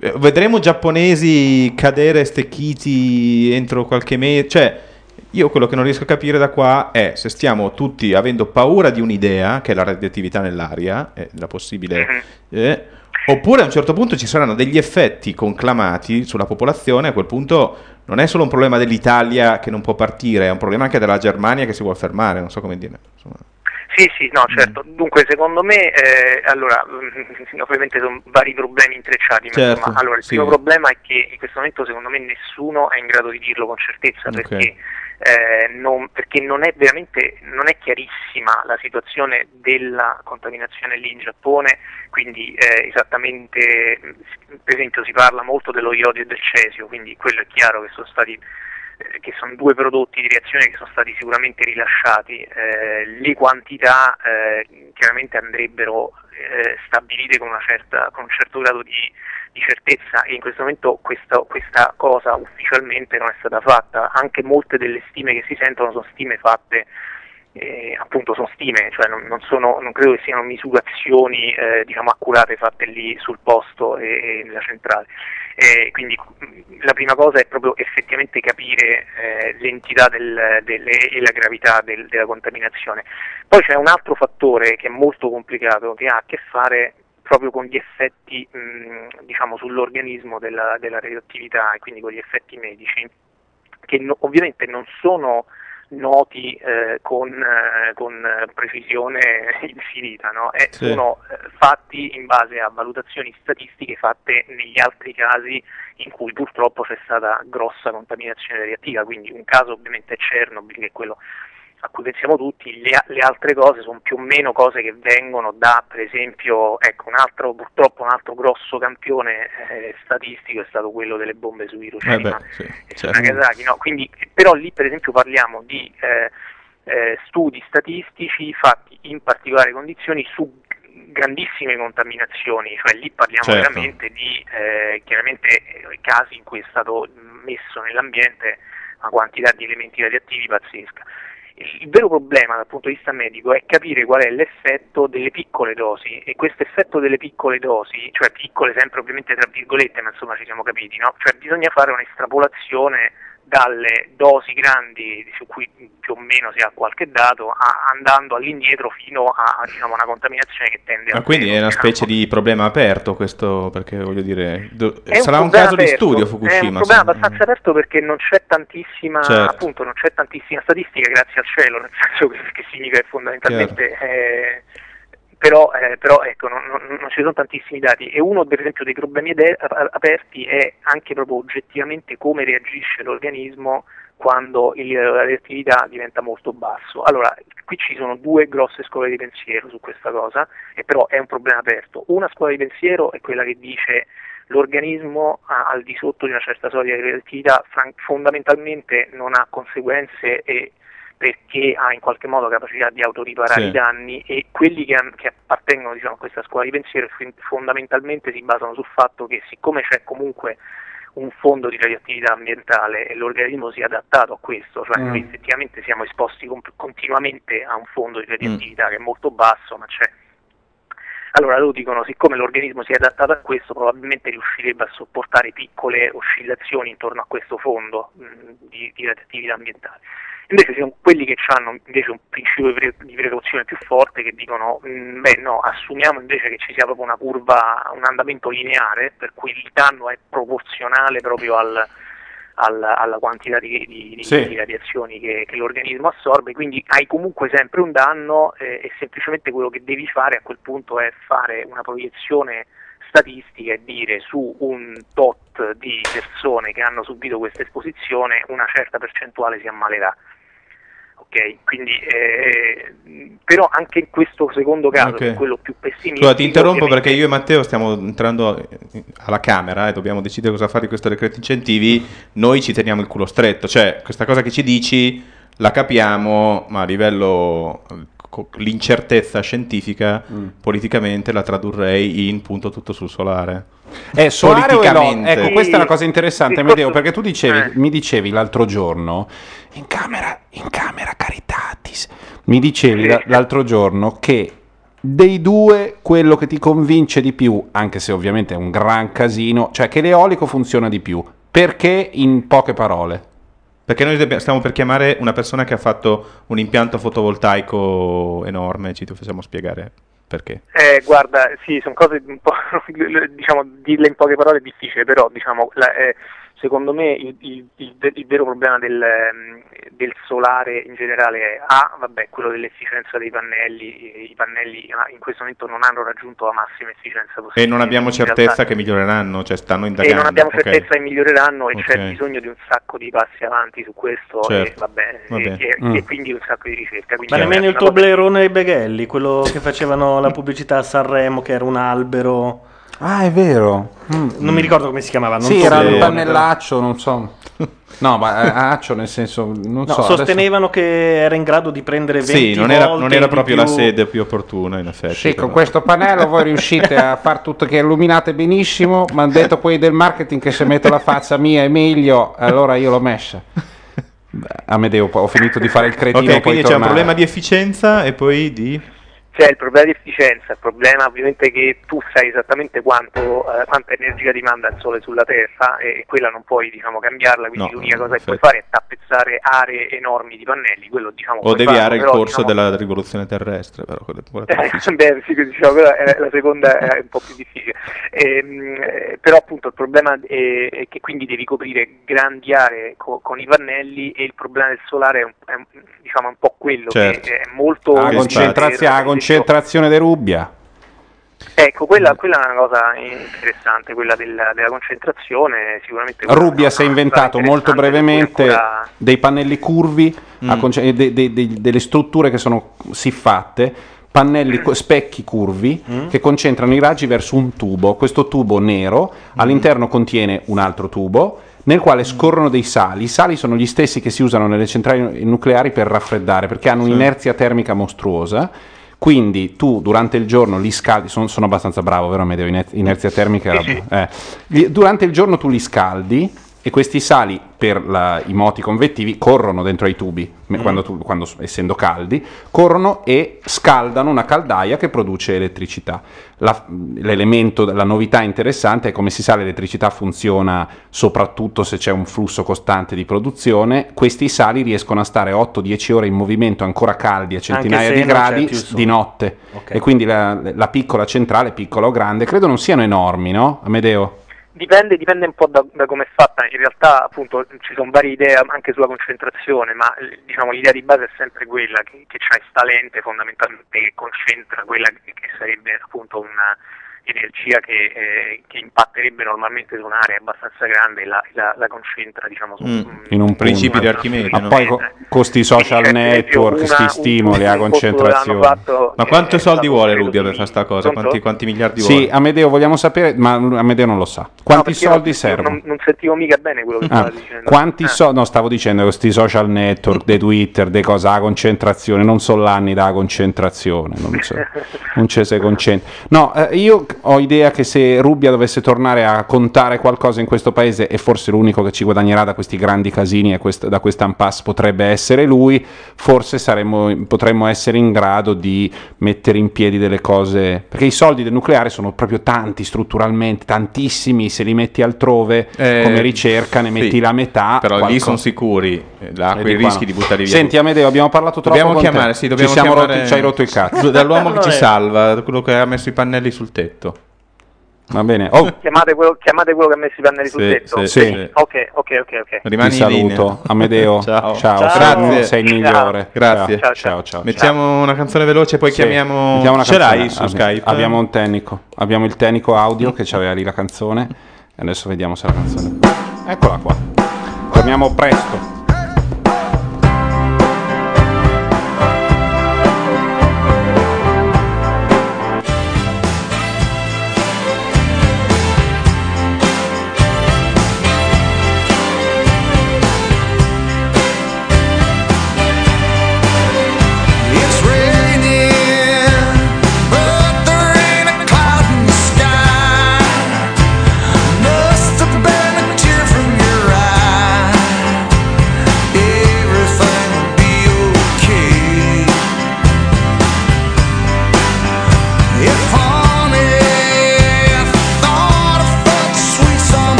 eh, vedremo giapponesi cadere stecchiti entro qualche mese? Cioè, io quello che non riesco a capire da qua è se stiamo tutti avendo paura di un'idea, che è la radioattività nell'aria, la possibile... Mhm. eh, oppure a un certo punto ci saranno degli effetti conclamati sulla popolazione, a quel punto non è solo un problema dell'Italia che non può partire, è un problema anche della Germania che si vuole fermare, non so come dire. Insomma. Sì, sì, no, Mm. certo. Dunque, secondo me, eh, allora, ovviamente sono vari problemi intrecciati, ma Certo, insomma, allora, il sì. primo problema è che in questo momento, secondo me, nessuno è in grado di dirlo con certezza, Ok. perché, eh, non, perché non è veramente, non è chiarissima la situazione della contaminazione lì in Giappone, quindi eh, esattamente, per esempio, si parla molto dello iodio e del cesio, quindi quello è chiaro che sono stati eh, che sono due prodotti di reazione che sono stati sicuramente rilasciati, eh, le quantità eh, chiaramente andrebbero eh, stabilite con, certa, con un certo grado di, di certezza e in questo momento questa, questa cosa ufficialmente non è stata fatta, anche molte delle stime che si sentono sono stime fatte eh, appunto sono stime, cioè non, non sono- non credo che siano misurazioni eh, diciamo accurate fatte lì sul posto e, e nella centrale. Eh, quindi la prima cosa è proprio effettivamente capire eh, l'entità del- delle- e la gravità del- della contaminazione. Poi c'è un altro fattore che è molto complicato, che ha a che fare proprio con gli effetti mh, diciamo, sull'organismo della, della radioattività e quindi con gli effetti medici, che no- ovviamente non sono noti eh, con, eh, con eh, precisione infinita, no? E Sì. sono eh, fatti in base a valutazioni statistiche fatte negli altri casi in cui purtroppo c'è stata grossa contaminazione radioattiva, quindi un caso ovviamente è Chernobyl, che è quello a cui pensiamo tutti, le, le altre cose sono più o meno cose che vengono da, per esempio, ecco, un altro, purtroppo un altro grosso campione eh, statistico è stato quello delle bombe su Hiroshima Eh sì, e certo. Nagasaki, no? Quindi, però lì per esempio parliamo di eh, eh, studi statistici fatti in particolari condizioni su grandissime contaminazioni, cioè lì parliamo Certo. veramente di eh, chiaramente eh, casi in cui è stato messo nell'ambiente una quantità di elementi radioattivi pazzesca. Il vero problema dal punto di vista medico è capire qual è l'effetto delle piccole dosi e questo effetto delle piccole dosi, cioè piccole sempre ovviamente tra virgolette, ma insomma ci siamo capiti, no? Cioè bisogna fare un'estrapolazione dalle dosi grandi su cui più o meno si ha qualche dato a- andando all'indietro fino a diciamo, una contaminazione che tende a Ma quindi è una specie di problema aperto questo, perché voglio dire, do- sarà un, caso di aperto, studio È un Fukushima. problema se- abbastanza aperto perché non c'è tantissima, Certo. appunto, non c'è tantissima statistica, grazie al cielo, nel senso che, che significa che fondamentalmente eh, però, eh, però ecco, non, non- non ci sono tantissimi dati e uno per esempio dei problemi aperti è anche proprio oggettivamente come reagisce l'organismo quando radioattività diventa molto basso. Allora, qui ci sono due grosse scuole di pensiero su questa cosa, e però è un problema aperto. Una scuola di pensiero è quella che dice l'organismo al di sotto di una certa soglia di radioattività fran- fondamentalmente non ha conseguenze e perché ha in qualche modo capacità di autoriparare Sì. i danni e quelli che, che appartengono diciamo, a questa scuola di pensiero fondamentalmente si basano sul fatto che siccome c'è comunque un fondo di radioattività ambientale e l'organismo si è adattato a questo, cioè Mm. noi effettivamente siamo esposti com- continuamente a un fondo di radioattività che è molto basso, ma c'è. Allora loro dicono, siccome l'organismo si è adattato a questo, probabilmente riuscirebbe a sopportare piccole oscillazioni intorno a questo fondo mh, di, di radioattività ambientale. Invece sono quelli che hanno invece un principio di pre- di precauzione più forte che dicono, mh, beh no, assumiamo invece che ci sia proprio una curva, un andamento lineare, per cui il danno è proporzionale proprio al, al- alla quantità di, di- di- Sì. di radiazioni che, che l'organismo assorbe, quindi hai comunque sempre un danno eh, e semplicemente quello che devi fare a quel punto è fare una proiezione statistica e dire su un tot di persone che hanno subito questa esposizione una certa percentuale si ammalerà. Ok, quindi eh, però anche in questo secondo caso, Ok. che è quello più pessimistico, Scusa, ti interrompo ovviamente- perché io e Matteo stiamo entrando eh, alla Camera e dobbiamo decidere cosa fare di questo decreto incentivi. Noi ci teniamo il culo stretto, cioè questa cosa che ci dici la capiamo, ma a livello eh, l'incertezza scientifica politicamente la tradurrei in punto tutto sul solare. È solare? Politicamente. Ecco, questa è una cosa interessante, discorso- perché tu dicevi, eh. mi dicevi l'altro giorno, in camera, in camera Caritatis, mi dicevi la- l'altro giorno che dei due quello che ti convince di più, anche se ovviamente è un gran casino, cioè che l'eolico funziona di più. Perché in poche parole? Perché noi stiamo per chiamare una persona che ha fatto un impianto fotovoltaico enorme, ci facciamo spiegare perché. Eh, guarda, sì, sono cose un po', diciamo, dirle in poche parole è difficile, però diciamo, la- eh, secondo me il, il- il il vero problema del, ehm, del solare in generale è A, vabbè, quello dell'efficienza dei pannelli, i pannelli in questo momento non hanno raggiunto la massima efficienza possibile. E non abbiamo certezza realtà- che miglioreranno, cioè stanno e indagando. non abbiamo certezza che miglioreranno e Ok. c'è bisogno di un sacco di passi avanti su questo Certo, e, vabbè, va e- e- Mm. e quindi un sacco di ricerca. Quindi Ma nemmeno il una tuo cosa- blerone ai Beghelli, quello che facevano la pubblicità a Sanremo, che era un albero. Ah, è vero. Mm. Non mi ricordo come si chiamava. Non Sì, so era un pannellaccio, non so. No, ma eh, accio nel senso, non No, so. adesso- sostenevano che era in grado di prendere 20 Sì, non era, volte non era proprio più. la sede più opportuna, in effetti. Sì, però. con questo pannello voi riuscite a far tutto che illuminate benissimo, ma hanno detto quelli del marketing che se metto la faccia mia è meglio, allora io l'ho messa. Beh, Amedeo, ho finito di fare il cretino, Ok, poi quindi c'è un problema di efficienza e poi di... C'è il problema di efficienza, il problema ovviamente è che tu sai esattamente quanto, eh, quanta energia ti manda il sole sulla Terra e quella non puoi diciamo, cambiarla, quindi No, l'unica cosa che puoi fare è tappezzare aree enormi di pannelli, quello diciamo O deviare farlo, il però, corso diciamo, della rivoluzione terrestre, però è è eh, beh, sì, diciamo, però, eh, la seconda è un po' più difficile. Ehm, eh, però appunto il problema è, è che quindi devi coprire grandi aree co- con i pannelli e il problema del solare è un, è un- diciamo, un po' quello Certo. che è molto... Ah, Che concentrazione, ah, concentrazione di rubbia. Ecco, quella, quella è una cosa interessante, quella della, della concentrazione, sicuramente... Rubbia si è inventato molto brevemente ancora- dei pannelli curvi, Mm. conce- de- de- de- delle strutture che sono siffatte, pannelli co- specchi curvi che concentrano i raggi verso un tubo. Questo tubo nero all'interno contiene un altro tubo nel quale scorrono dei sali. I sali sono gli stessi che si usano nelle centrali nucleari per raffreddare perché hanno un'inerzia termica mostruosa. Quindi tu durante il giorno li scaldi, sono, sono abbastanza bravo, vero Amedeo? Iner- Inerzia termica. eh. Li- Durante il giorno tu li scaldi e questi sali per la- i moti convettivi corrono dentro ai tubi, me- quando tu- quando essendo caldi, corrono e scaldano una caldaia che produce elettricità. La- l'elemento, la novità interessante è come si sa l'elettricità funziona soprattutto se c'è un flusso costante di produzione, questi sali riescono a stare 8-10 ore in movimento ancora caldi a centinaia di gradi di notte Ok. e quindi la, la piccola centrale, piccola o grande, credo non siano enormi, no? Amedeo? Dipende, dipende un po' da, da come è fatta, in realtà appunto ci sono varie idee anche sulla concentrazione, ma eh, diciamo l'idea di base è sempre quella che, che c'è sta lente fondamentalmente che concentra quella che, che sarebbe appunto una, energia che, eh, che impatterebbe normalmente su un'area abbastanza grande e la, la- la concentra diciamo su Mm. In un Principi punto. di Archimede, Ma no? poi co- con sti social esempio, network, una- sti un- stimoli, dove concentrazione. fatto, Ma eh, quanti è soldi vuole Rubbia per fare sta cosa? Quanti, quanti miliardi Sì, vuole? Amedeo, vogliamo sapere, ma Amedeo non lo sa. No, Quanti io soldi non- servono? Non, non sentivo mica bene quello che Ah, stava dicendo. quanti Eh. so- no, stavo dicendo questi social network, dei Twitter, dei cosa, la concentrazione, non sono l'anni da concentrazione, non, c'è- non c'è se concentra. No, eh, io ho idea che se Rubbia dovesse tornare a contare qualcosa in questo paese, e forse l'unico che ci guadagnerà da questi grandi casini e quest- da questa impasse potrebbe essere lui, forse saremmo, potremmo essere in grado di mettere in piedi delle cose, perché i soldi del nucleare sono proprio tanti strutturalmente, tantissimi, se li metti altrove Eh, come ricerca ne sì, metti la metà. Però lì qualcosa- sono sicuri, eh, là E quei rischi no. di buttarli via. Senti Amedeo, abbiamo parlato troppo dobbiamo con te. chiamare, sì, dobbiamo ci, siamo chiamare rotti- ci hai rotto il cazzo. Dall'uomo che ci salva, quello che ha messo i pannelli sul tetto. Va bene. Oh, Chiamate quello, chiamate quello che ha messo i pannelli sul Sì, tetto. sì, sì. Ok, ok, ok, ok. Rimani ti saluto. Amedeo. Ciao. Ciao. Ciao. Sei, Grazie. sei il migliore. Grazie. Ciao, Ciao, ciao, ciao. Mettiamo una canzone veloce, poi Sì, chiamiamo. mettiamo una Ce canzone. l'hai su Skype? Abbiamo un tecnico. Abbiamo il tecnico audio che aveva lì la canzone. E adesso vediamo se la canzone. Eccola qua. Torniamo presto.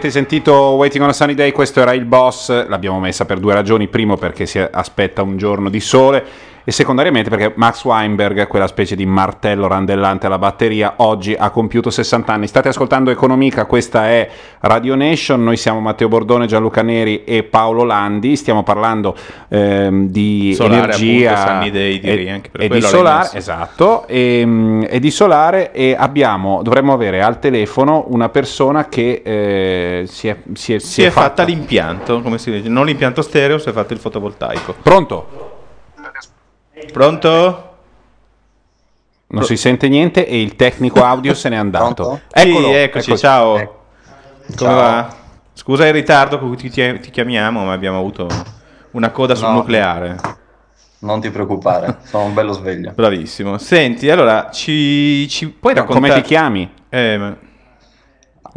Avete sentito Waiting on a Sunny Day? Questo era il boss. L'abbiamo messa per due ragioni. Primo, perché si aspetta un giorno di sole. E secondariamente perché Max Weinberg, quella specie di martello randellante alla batteria, oggi ha compiuto 60 anni. State ascoltando Economica, questa è Radio Nation. Noi siamo Matteo Bordone, Gianluca Neri e Paolo Landi. Stiamo parlando ehm, di Solare, energia appunto, Sunny Day, direi, e, anche per e di solare. Esatto, e, mm, e di solare e abbiamo, dovremmo avere al telefono una persona che eh, si è, si è- si Si è fatta l'impianto, come si dice, non l'impianto stereo, si è fatto il fotovoltaico. Pronto? Pronto? Non si sente niente e il tecnico audio se n'è andato. Eccolo, Sì, eccoci, ecco- ciao. ecco. Come Ciao. va? Scusa il ritardo con cui ti, ti chiamiamo, ma abbiamo avuto una coda sul No. nucleare. Non ti preoccupare, sono un bello sveglio. Bravissimo. Senti, allora, ci, ci puoi No, raccontare... come ti chiami? Eh, ma-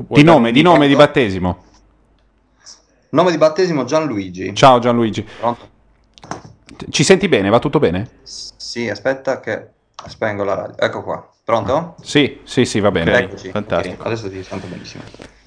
Di nome, di nome, di indicato? battesimo. Nome di battesimo Gianluigi. Ciao Gianluigi. Pronto? Ci senti bene? Va tutto bene? Sì, aspetta che spengo la radio. Ecco qua. Pronto? Sì, sì, sì, va bene. Eccoci. fantastico. Ok, Adesso ti sento benissimo.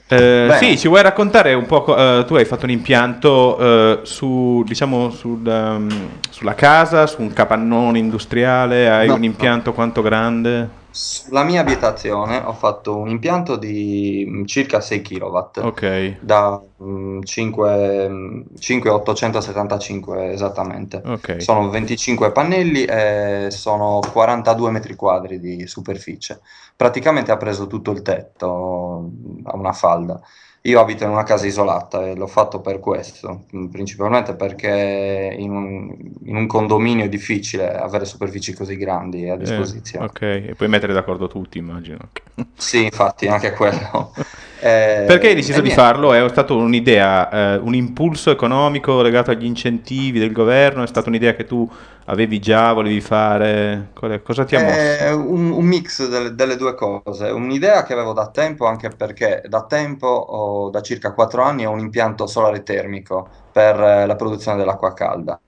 Eh, sì, ci vuoi raccontare un po'? eh, tu hai fatto un impianto eh, su, diciamo, sul, ehm, sulla casa, su un capannone industriale, hai No, un impianto quanto grande? Sulla mia abitazione ho fatto un impianto di mm, circa 6 kW Ok, da mm, 5, mm, 5875 esattamente. ok. Sono 25 pannelli e sono 42 metri quadri di superficie. Praticamente ha preso tutto il tetto a una falda. Io abito in una casa isolata e l'ho fatto per questo, principalmente perché in un, in un condominio è difficile avere superfici così grandi a Eh, disposizione. ok, e puoi mettere d'accordo tutti, immagino. Sì, infatti, anche quello. Eh, Perché hai deciso di niente. farlo? È stato un'idea, eh, un impulso economico legato agli incentivi del governo? È stata un'idea che tu avevi già, volevi fare? Cosa ti ha mosso? È un, un mix delle, delle due cose, un'idea che avevo da tempo, anche perché da tempo, ho- da circa 4 anni, ho un impianto solare termico per eh, la produzione dell'acqua calda.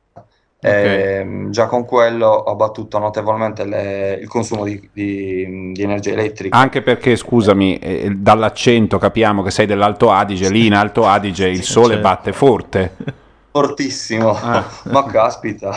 E, già con quello ho abbattuto notevolmente le- il consumo di, di- di energia elettrica. Anche perché, scusami, eh, dall'accento capiamo che sei dell'Alto Adige, lì in Alto Adige il sole certo. batte forte. Fortissimo, Ah. ma caspita.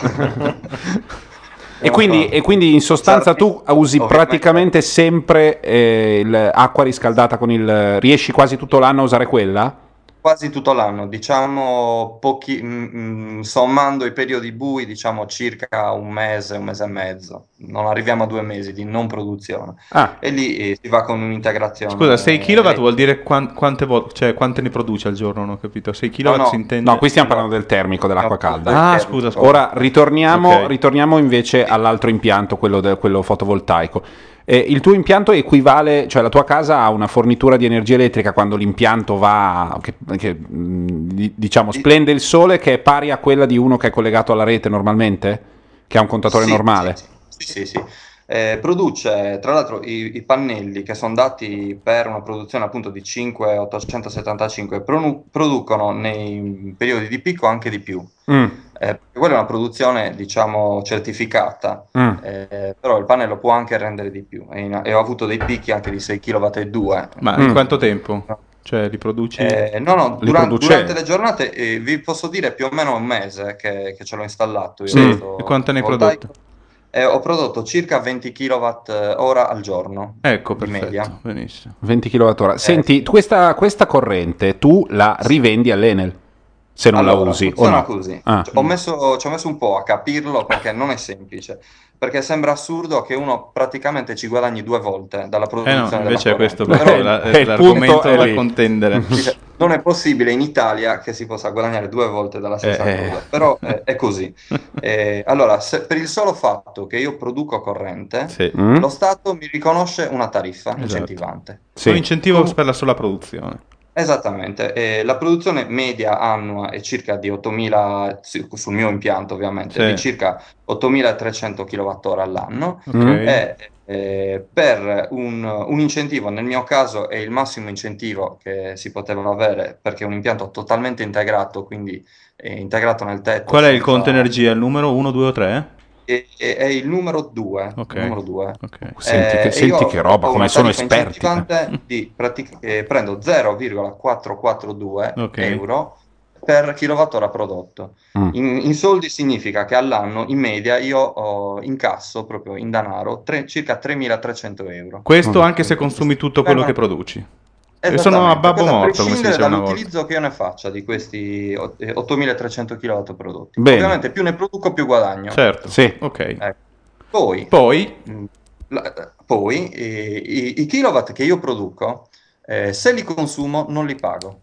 E quindi, e quindi in sostanza tu usi praticamente sempre eh, l'acqua riscaldata con il... riesci quasi tutto l'anno a usare quella? Quasi tutto l'anno, diciamo pochi, mm, mm, sommando i periodi bui, diciamo circa un mese, un mese e mezzo. Non arriviamo a due mesi di non produzione. Ah. E lì eh, si va con un'integrazione. Scusa, 6 kW elettrica. vuol dire quan- quante, vol- cioè, quante ne produce al giorno? Non ho capito. 6 kW No, no. si intende? No, qui stiamo parlando del termico, dell'acqua calda. Ah, scusa, scusa. Ora ritorniamo, Ok. ritorniamo invece all'altro impianto, quello, de- quello fotovoltaico. Eh, il tuo impianto equivale, cioè la tua casa ha una fornitura di energia elettrica quando l'impianto va, che, che, di- diciamo, splende il sole, che è pari a quella di uno che è collegato alla rete normalmente? Che ha un contatore Sì, normale? Sì, sì, sì. Eh, produce, tra l'altro, i, i pannelli che sono dati per una produzione appunto di 5,875 pronu- producono nei periodi di picco anche di più. Mm, Eh, quella è una produzione, diciamo, certificata, mm. eh, però il pannello può anche rendere di più e, in- e ho avuto dei picchi anche di 6 kW e 2. Ma Mm. in quanto tempo? Cioè, li produci? Eh, no, no, Li duran- produce- durante le giornate eh, vi posso dire più o meno un mese che, che ce l'ho installato. io Sì, e quanto ne hai prodotto? Eh, ho prodotto circa 20 kWh ora al giorno. Ecco, perfetto, media. benissimo. 20 kWh. Senti, questa, questa corrente tu la rivendi all'Enel? Se non Allora, la usi o funziona no? così. Ah. Cioè, ho messo- ci ho messo un po' a capirlo perché non è semplice. Perché sembra assurdo che uno praticamente ci guadagni due volte dalla Eh produzione no, della invece è questo Però- proprio la- è il l'argomento punto è da lì. contendere. Dice, non è possibile in Italia che si possa guadagnare due volte dalla stessa Eh, eh. cosa, però eh, è così. Eh, allora, se- per il solo fatto che io produco corrente, Sì. Mm? lo Stato mi riconosce una tariffa Esatto. incentivante. Sì. Un incentivo per la sola produzione. Esattamente, eh, la produzione media annua è circa di 8.000, sì, sul mio impianto ovviamente, Sì. di circa 8.300 kWh all'anno Ok. Mm. e eh, per un, un incentivo, nel mio caso è il massimo incentivo che si poteva avere perché è un impianto totalmente integrato, quindi è integrato nel tetto. Qual è il conto energia? Il numero 1, 2 o 3? È, è- è il numero 2. Ok. Numero due. Senti che- e senti che roba, come sono esperti. di pratic- eh, prendo 0,442 Ok. euro per kilowattora prodotto. Mm. In, in soldi significa che all'anno, in media, io ho incasso proprio in denaro tre- circa 3.300 euro. Questo anche se consumi tutto quello che produci. E sono a babbo questo morto, come si diceva una volta. dall'utilizzo che io ne faccia di questi ot- eh, 8300 kW prodotti. Bene. Ovviamente più ne produco più guadagno. Certo. Sì. Ok. Ecco. Poi, Poi, mh, la- poi eh, i, i kilowatt che io produco, eh, se li consumo non li pago.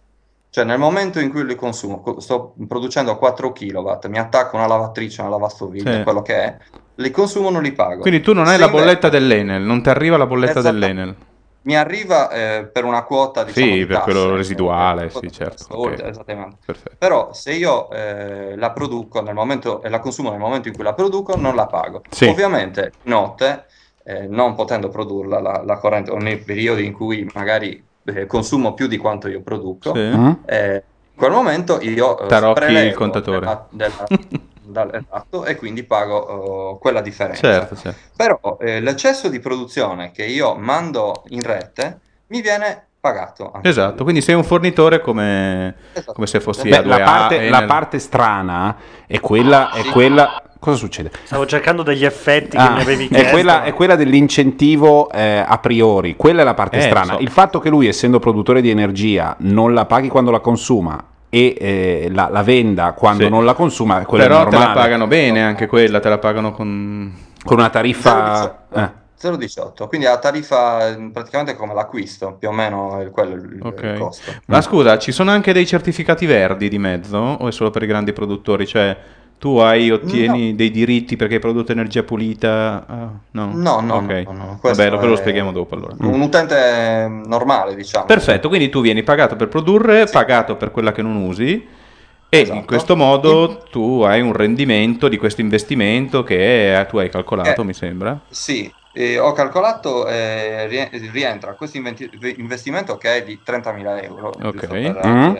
Cioè nel momento in cui li consumo, co- sto producendo 4 kW, mi attacco una lavatrice, una lavastoviglie, Sì. quello che è, li consumo non li pago. quindi tu non hai Se la invece- bolletta dell'Enel, non ti arriva la bolletta Esatto. dell'Enel. Mi arriva eh, per una quota diciamo, Sì, di per quello tasse, residuale, eh, sì, certo, oltre, ok. esattamente. Perfetto. Però se io eh, la produco nel momento e la consumo nel momento in cui la produco, non la pago. Sì. Ovviamente, notte, eh, non potendo produrla la, la corrente, o nei periodi in cui magari eh, consumo più di quanto io produco, Sì. Eh, in quel momento io eh, Tarocchi il contatore. della- della- dal- esatto, e quindi pago oh, quella differenza. Certo, certo. Però eh, l'eccesso di produzione che io mando in rete mi viene pagato. anche Esatto, quindi sei un fornitore come, Esatto. come se fossi Beh, a 2A. la, parte, la parte strana è quella, è Sì. quella. Cosa succede? Stavo cercando degli effetti che Ah, mi avevi è, chiesto. quella, è quella dell'incentivo eh, a priori, quella è la parte Eh, strana. so. Il fatto che lui, essendo produttore di energia, non la paghi quando la consuma e eh, la, la venda quando Sì. non la consuma, quello Però è te la pagano bene anche quella, te la pagano con... Con una tariffa... 0,18. eh. 0,18, quindi la tariffa eh, praticamente come l'acquisto, più o meno è quello il, il Ok. costo. Ma scusa, ci sono anche dei certificati verdi di mezzo o è solo per i grandi produttori? Cioè, tu hai, ottieni dei diritti perché hai prodotto energia pulita? Ah, no? No, no, Ok. no, no, no, Vabbè, lo, spieghiamo dopo allora. Un utente eh, normale, diciamo. Perfetto, quindi tu vieni pagato per produrre, pagato per quella che non usi e Esatto. in questo modo tu hai un rendimento di questo investimento che eh, tu hai calcolato, Eh, mi sembra. Sì, eh, ho calcolato, eh, rie- rientra questo investimento che è di 30.000 euro, Ok. per Mm.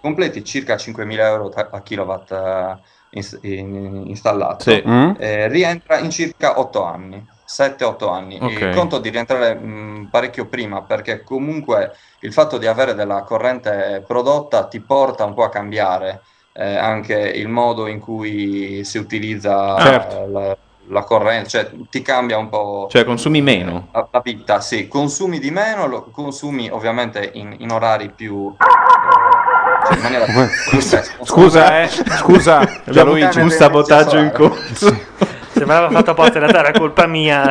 completi circa 5.000 euro a kilowatt eh, ins- in- installato, Sì. Mm? Eh, rientra in circa 8 anni, 7-8 anni. Ok. E conto di rientrare mh, parecchio prima perché comunque il fatto di avere della corrente prodotta ti porta un po' a cambiare eh, anche il modo in cui si utilizza Certo. la, la corrente, cioè ti cambia un po' Cioè consumi meno. la, la vita, sì, consumi di meno, lo consumi ovviamente in, in orari più... eh, cioè in maniera più spesso. Scusa, eh, scusa, Abbiamo Gianluigi. un sabotaggio in solare. corso. Sembrava fatto apposta in realtà era colpa mia.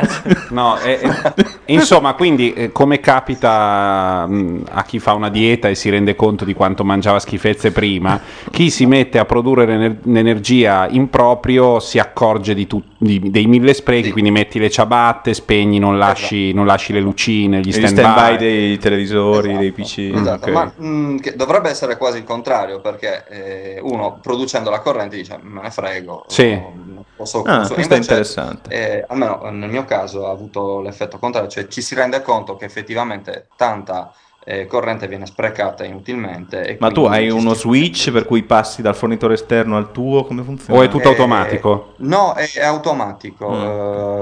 No, eh, eh, insomma, quindi eh, come capita mh, a chi fa una dieta e si rende conto di quanto mangiava schifezze prima, chi si mette a produrre l'ener- l'energia in proprio si accorge di tut- di- dei mille sprechi, Sì. quindi metti le ciabatte, spegni, non lasci, non lasci le lucine, gli Gli stand, stand-by by. dei televisori, Esatto, dei PC. esatto, ok. ma mh, che dovrebbe essere quasi il contrario perché eh, uno producendo la corrente dice me ne frego, Sì. non posso Ah, consumare". Questo è Invece, interessante. eh, almeno nel mio caso ha avuto l'effetto contrario, cioè ci si rende conto che effettivamente tanta eh, corrente viene sprecata inutilmente. e Ma tu hai uno switch per cui passi dal fornitore esterno al tuo? Come funziona? O è tutto Eh, automatico? No, è, è automatico. Mm.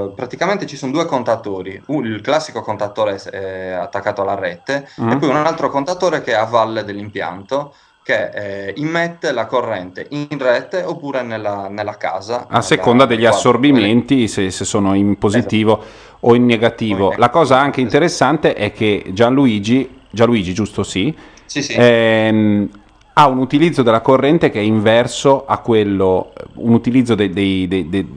Eh, praticamente ci sono due contatori. Un- il classico contatore è attaccato alla rete Mm. e poi un altro contatore che è a valle dell'impianto che eh, immette la corrente in rete oppure nella, nella casa. A seconda degli quadro- assorbimenti, se, se sono in positivo o in negativo. In La cosa anche esatto. interessante è che Gianluigi, Gianluigi giusto sì, Sì, sì. ehm, ha un utilizzo della corrente che è inverso a quello, un utilizzo dei, dei- dei- dei-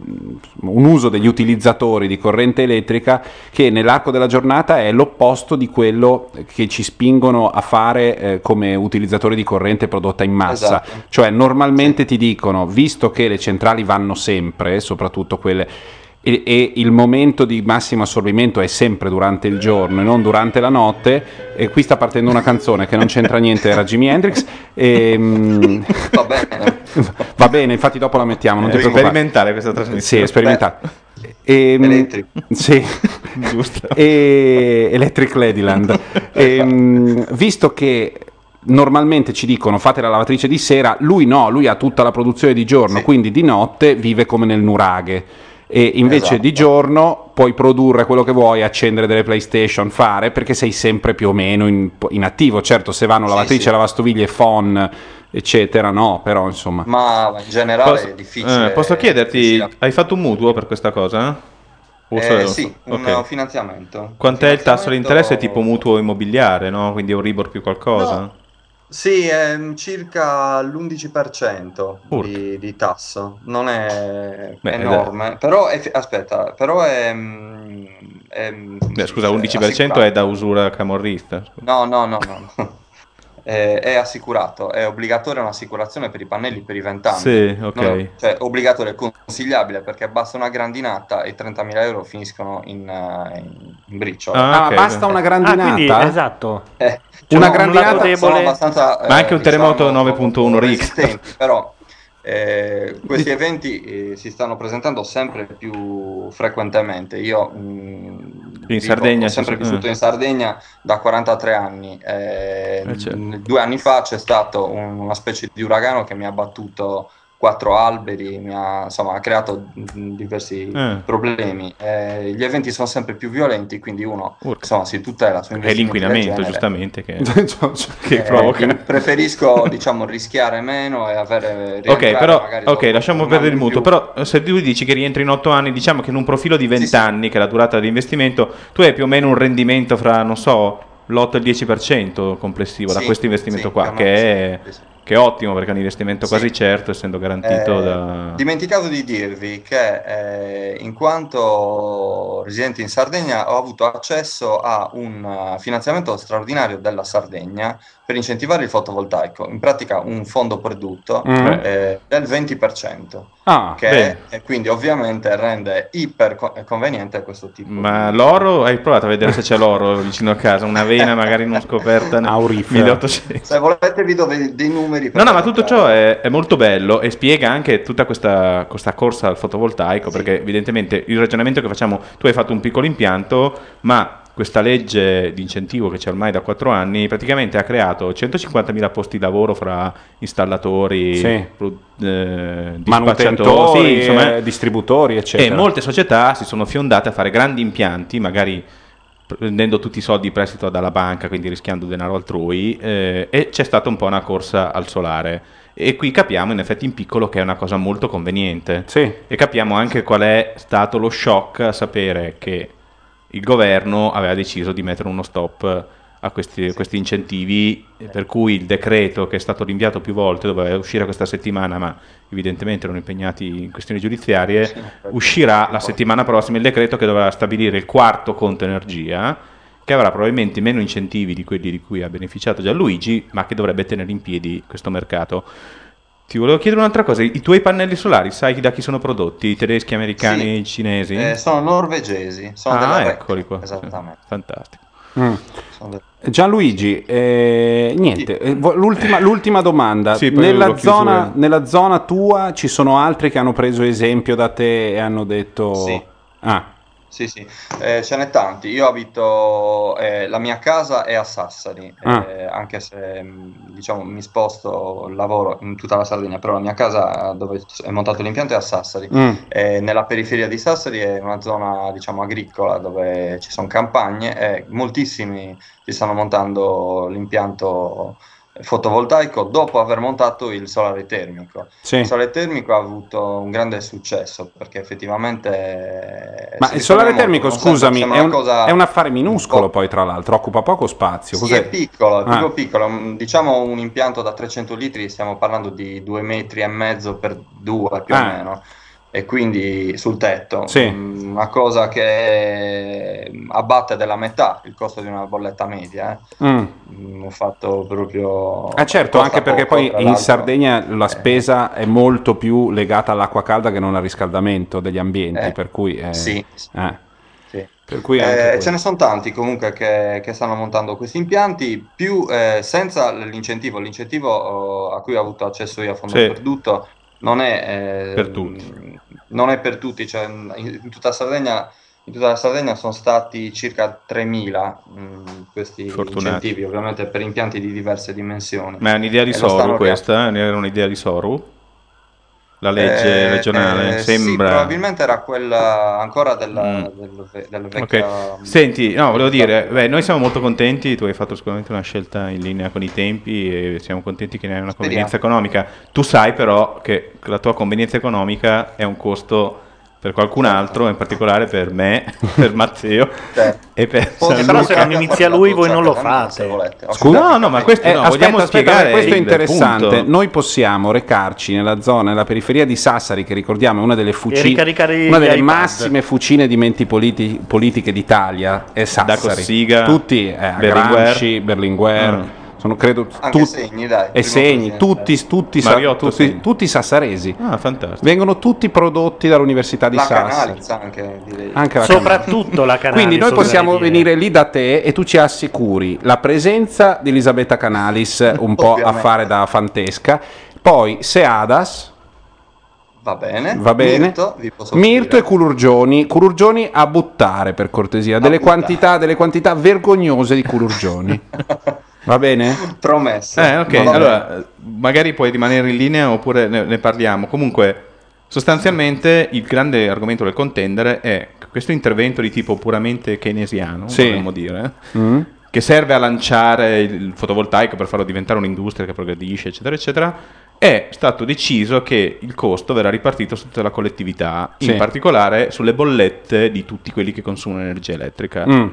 un uso degli utilizzatori di corrente elettrica che nell'arco della giornata è l'opposto di quello che ci spingono a fare eh, come utilizzatori di corrente prodotta in massa. Esatto. Cioè normalmente ti dicono, visto che le centrali vanno sempre, soprattutto quelle e, e il momento di massimo assorbimento è sempre durante il giorno e non durante la notte. E qui sta partendo una canzone che non c'entra niente, era Jimi Hendrix. E, mm, Va bene. va bene, infatti dopo la mettiamo, non ti È preoccupare. sperimentale questa Sì, trasmissione. è sperimentale. E, mm, Elettrico. sì. Giusto. E Electric Ladyland. E, mm, visto che normalmente ci dicono fate la lavatrice di sera, lui no, lui ha tutta la produzione di giorno, Sì. quindi di notte vive come nel nuraghe. E invece Esatto. di giorno puoi produrre quello che vuoi, accendere delle PlayStation, fare perché sei sempre più o meno in, in attivo. Certo, se vanno Sì, lavatrice, sì. lavastoviglie, phon, eccetera, no, però insomma. Ma in generale Posso, è difficile. eh, posso chiederti, sia- hai fatto un mutuo per questa cosa? O Eh, sì, un finanziamento. Quant'è il tasso di Finanziamento- interesse tipo mutuo immobiliare, no? Quindi un Ribor più qualcosa? No. Sì, è circa l'11% Urca. di, di tasso, non è Beh, enorme, però è, aspetta, però è, mm, è- Beh, scusa, è 11% assicurato. è da usura camorrista. No, no, no, no, no. È, è assicurato, è obbligatoria un'assicurazione per i pannelli per i 20 anni. Sì, ok. No, cioè obbligatorio e consigliabile perché basta una grandinata e 30.000 euro finiscono in, eh, in, in briciola. Ah, Ah, ok, basta beh. una Ah, grandinata? quindi esatto. Eh, C'è Una un grandinata debole. abbastanza, eh, Ma anche un terremoto diciamo, 9.1 Richter. resistenti, però eh, questi eventi eh, si stanno presentando sempre più frequentemente. Io mh, vivo- Sardegna ho sempre vissuto eh. in Sardegna da 43 anni. eh, Eh, certo. Due anni fa c'è stato un- una specie di uragano che mi ha battuto quattro alberi, mi ha, insomma, ha creato mh, diversi Eh. problemi. Eh, gli eventi sono sempre più violenti, quindi uno Urca. insomma, si tutela su È l'inquinamento, giustamente, che, Cioè, che Eh, provoca. preferisco diciamo rischiare meno e avere Ok, però, ok, lasciamo perdere il mutuo. più. Però eh, se tu dici che rientri in 8 anni, diciamo che in un profilo di 20 Sì, sì. che è la durata dell'investimento, tu hai più o meno un rendimento fra, non so, l'8 e il 10% complessivo da Sì, questo investimento qua, che è. Che è ottimo perché è un investimento Sì. quasi certo, essendo garantito Eh, da... Dimenticavo di dirvi che eh, in quanto residente in Sardegna ho avuto accesso a un eh, finanziamento straordinario della Sardegna per incentivare il fotovoltaico, in pratica un fondo perduto Mm. eh, del 20%, Ah, che e quindi ovviamente rende iper co- conveniente questo tipo Ma di... l'oro, hai provato a vedere se c'è l'oro vicino a casa? Una vena magari non scoperta nel Aurifera. 1800. Se volete vi do dei dei numeri per No, no, ma tutto ciò è, è molto bello e spiega anche tutta questa, questa corsa al fotovoltaico, Sì. perché evidentemente il ragionamento che facciamo, tu hai fatto un piccolo impianto, ma questa legge di incentivo che c'è ormai da 4 anni praticamente ha creato 150.000 posti di lavoro fra installatori, Sì. pro- eh, manutentori, sì, insomma, eh, distributori, e eccetera. molte società si sono fiondate a fare grandi impianti, magari prendendo tutti i soldi in prestito dalla banca, quindi rischiando denaro altrui, eh, e c'è stata un po' una corsa al solare. E qui capiamo in effetti in piccolo che è una cosa molto conveniente. Sì. E capiamo anche qual è stato lo shock a sapere che il governo aveva deciso di mettere uno stop a questi, questi incentivi, per cui il decreto che è stato rinviato più volte, doveva uscire questa settimana, ma evidentemente erano impegnati in questioni giudiziarie, Sì, uscirà la settimana prossima il decreto che dovrà stabilire il quarto conto energia, che avrà probabilmente meno incentivi di quelli di cui ha beneficiato Gianluigi, ma che dovrebbe tenere in piedi questo mercato. Ti volevo chiedere un'altra cosa, i tuoi pannelli solari sai da chi sono prodotti? Tedeschi, americani, Sì. cinesi? Eh, sono norvegesi, sono ah, eccoli qua. Esattamente. Fantastico. Mm. Gianluigi, eh, niente, eh, l'ultima, l'ultima domanda. Sì, nella, zona, nella zona tua ci sono altri che hanno preso esempio da te e hanno detto... Sì. Ah, Sì, sì, eh, ce n'è tanti. Io abito, eh, la mia casa è a Sassari, Ah. eh, anche se mh, diciamo, mi sposto, lavoro in tutta la Sardegna, però la mia casa dove è montato l'impianto è a Sassari. mm, Eh, nella periferia di Sassari è una zona, diciamo, agricola dove ci sono campagne e moltissimi si stanno montando l'impianto fotovoltaico dopo aver montato il solare termico. sì. Il solare termico ha avuto un grande successo perché effettivamente... Ma si il solare termico, molto, scusami, è un, cosa è un affare minuscolo poi tra l'altro, occupa poco spazio. Sì, Cos'è? è piccolo, è Ah. piccolo. Mm, Diciamo un impianto da 300 litri, stiamo parlando di due metri e mezzo per due più Ah. o meno. E quindi sul tetto, Sì. Mm, una cosa che abbatte della metà il costo di una bolletta media. eh. Mm. Mm, Ho fatto proprio. Ah certo, anche perché poco, poi in. Sardegna la Eh, spesa è molto più legata all'acqua calda che non al riscaldamento degli ambienti, Eh, per cui... eh, Sì, eh, sì. per cui Eh, ce ne sono tanti comunque che, che stanno montando questi impianti, più eh, senza l'incentivo. L'incentivo oh, a cui ho avuto accesso io a fondo Sì. perduto non è eh, Per tutti. Non è per tutti, cioè, in, tutta Sardegna, in tutta la Sardegna sono stati circa 3.000 mh, questi Fortunati. incentivi, ovviamente per impianti di diverse dimensioni. Ma è un'idea di E Soru questa? eh? Era un'idea di Soru? La legge Eh, regionale? eh, Sì, Sembra. probabilmente era quella ancora della, Mm. del, del vecchio... Senti, no, volevo dire, beh, noi siamo molto contenti, tu hai fatto sicuramente una scelta in linea con i tempi e siamo contenti che ne hai una convenienza economica. Tu sai però che la tua convenienza economica è un costo per qualcun altro, in particolare per me, per Matteo Certo. e per Posso- Però se non inizia lui voi non lo Se fate. volete. Scusa, no, no, ma questo Eh, no, aspetta, aspetta, spiegare questo è interessante. punto. Noi possiamo recarci nella zona, nella periferia di Sassari, che ricordiamo è una delle fucine, ricaricare una delle massime fucine di menti politi- politiche d'Italia, è Sassari. Cossiga, tutti, eh, Berlinguer. Gramsci, Berlinguer, Mm. Sono credo Anche tutti Segni, dai. e segni, tutti, tutti, sa- tutti, Segni. tutti sassaresi. Ah, fantastico. Vengono tutti prodotti dall'Università di La Sassari. Anche, direi. Anche la Soprattutto la Canalis. Quindi noi possiamo dire. venire lì da te e tu ci assicuri la presenza di Elisabetta Canalis un po' a fare da fantesca. Poi Seadas, Va bene. va bene. Mirto, vi posso Mirto e. Culurgioni. Culurgioni a buttare per cortesia. Delle buttare. quantità, delle quantità vergognose di Culurgioni. Va bene? Promesso. Eh, ok, bene. allora magari puoi rimanere in linea oppure ne, ne parliamo. Comunque, sostanzialmente il grande argomento del contendere è che questo intervento di tipo puramente keynesiano, Sì. potremmo dire, Mm? che serve a lanciare il fotovoltaico per farlo diventare un'industria che progredisce, eccetera, eccetera, è stato deciso che il costo verrà ripartito su tutta la collettività, Sì. in particolare sulle bollette di tutti quelli che consumano energia elettrica. Mm.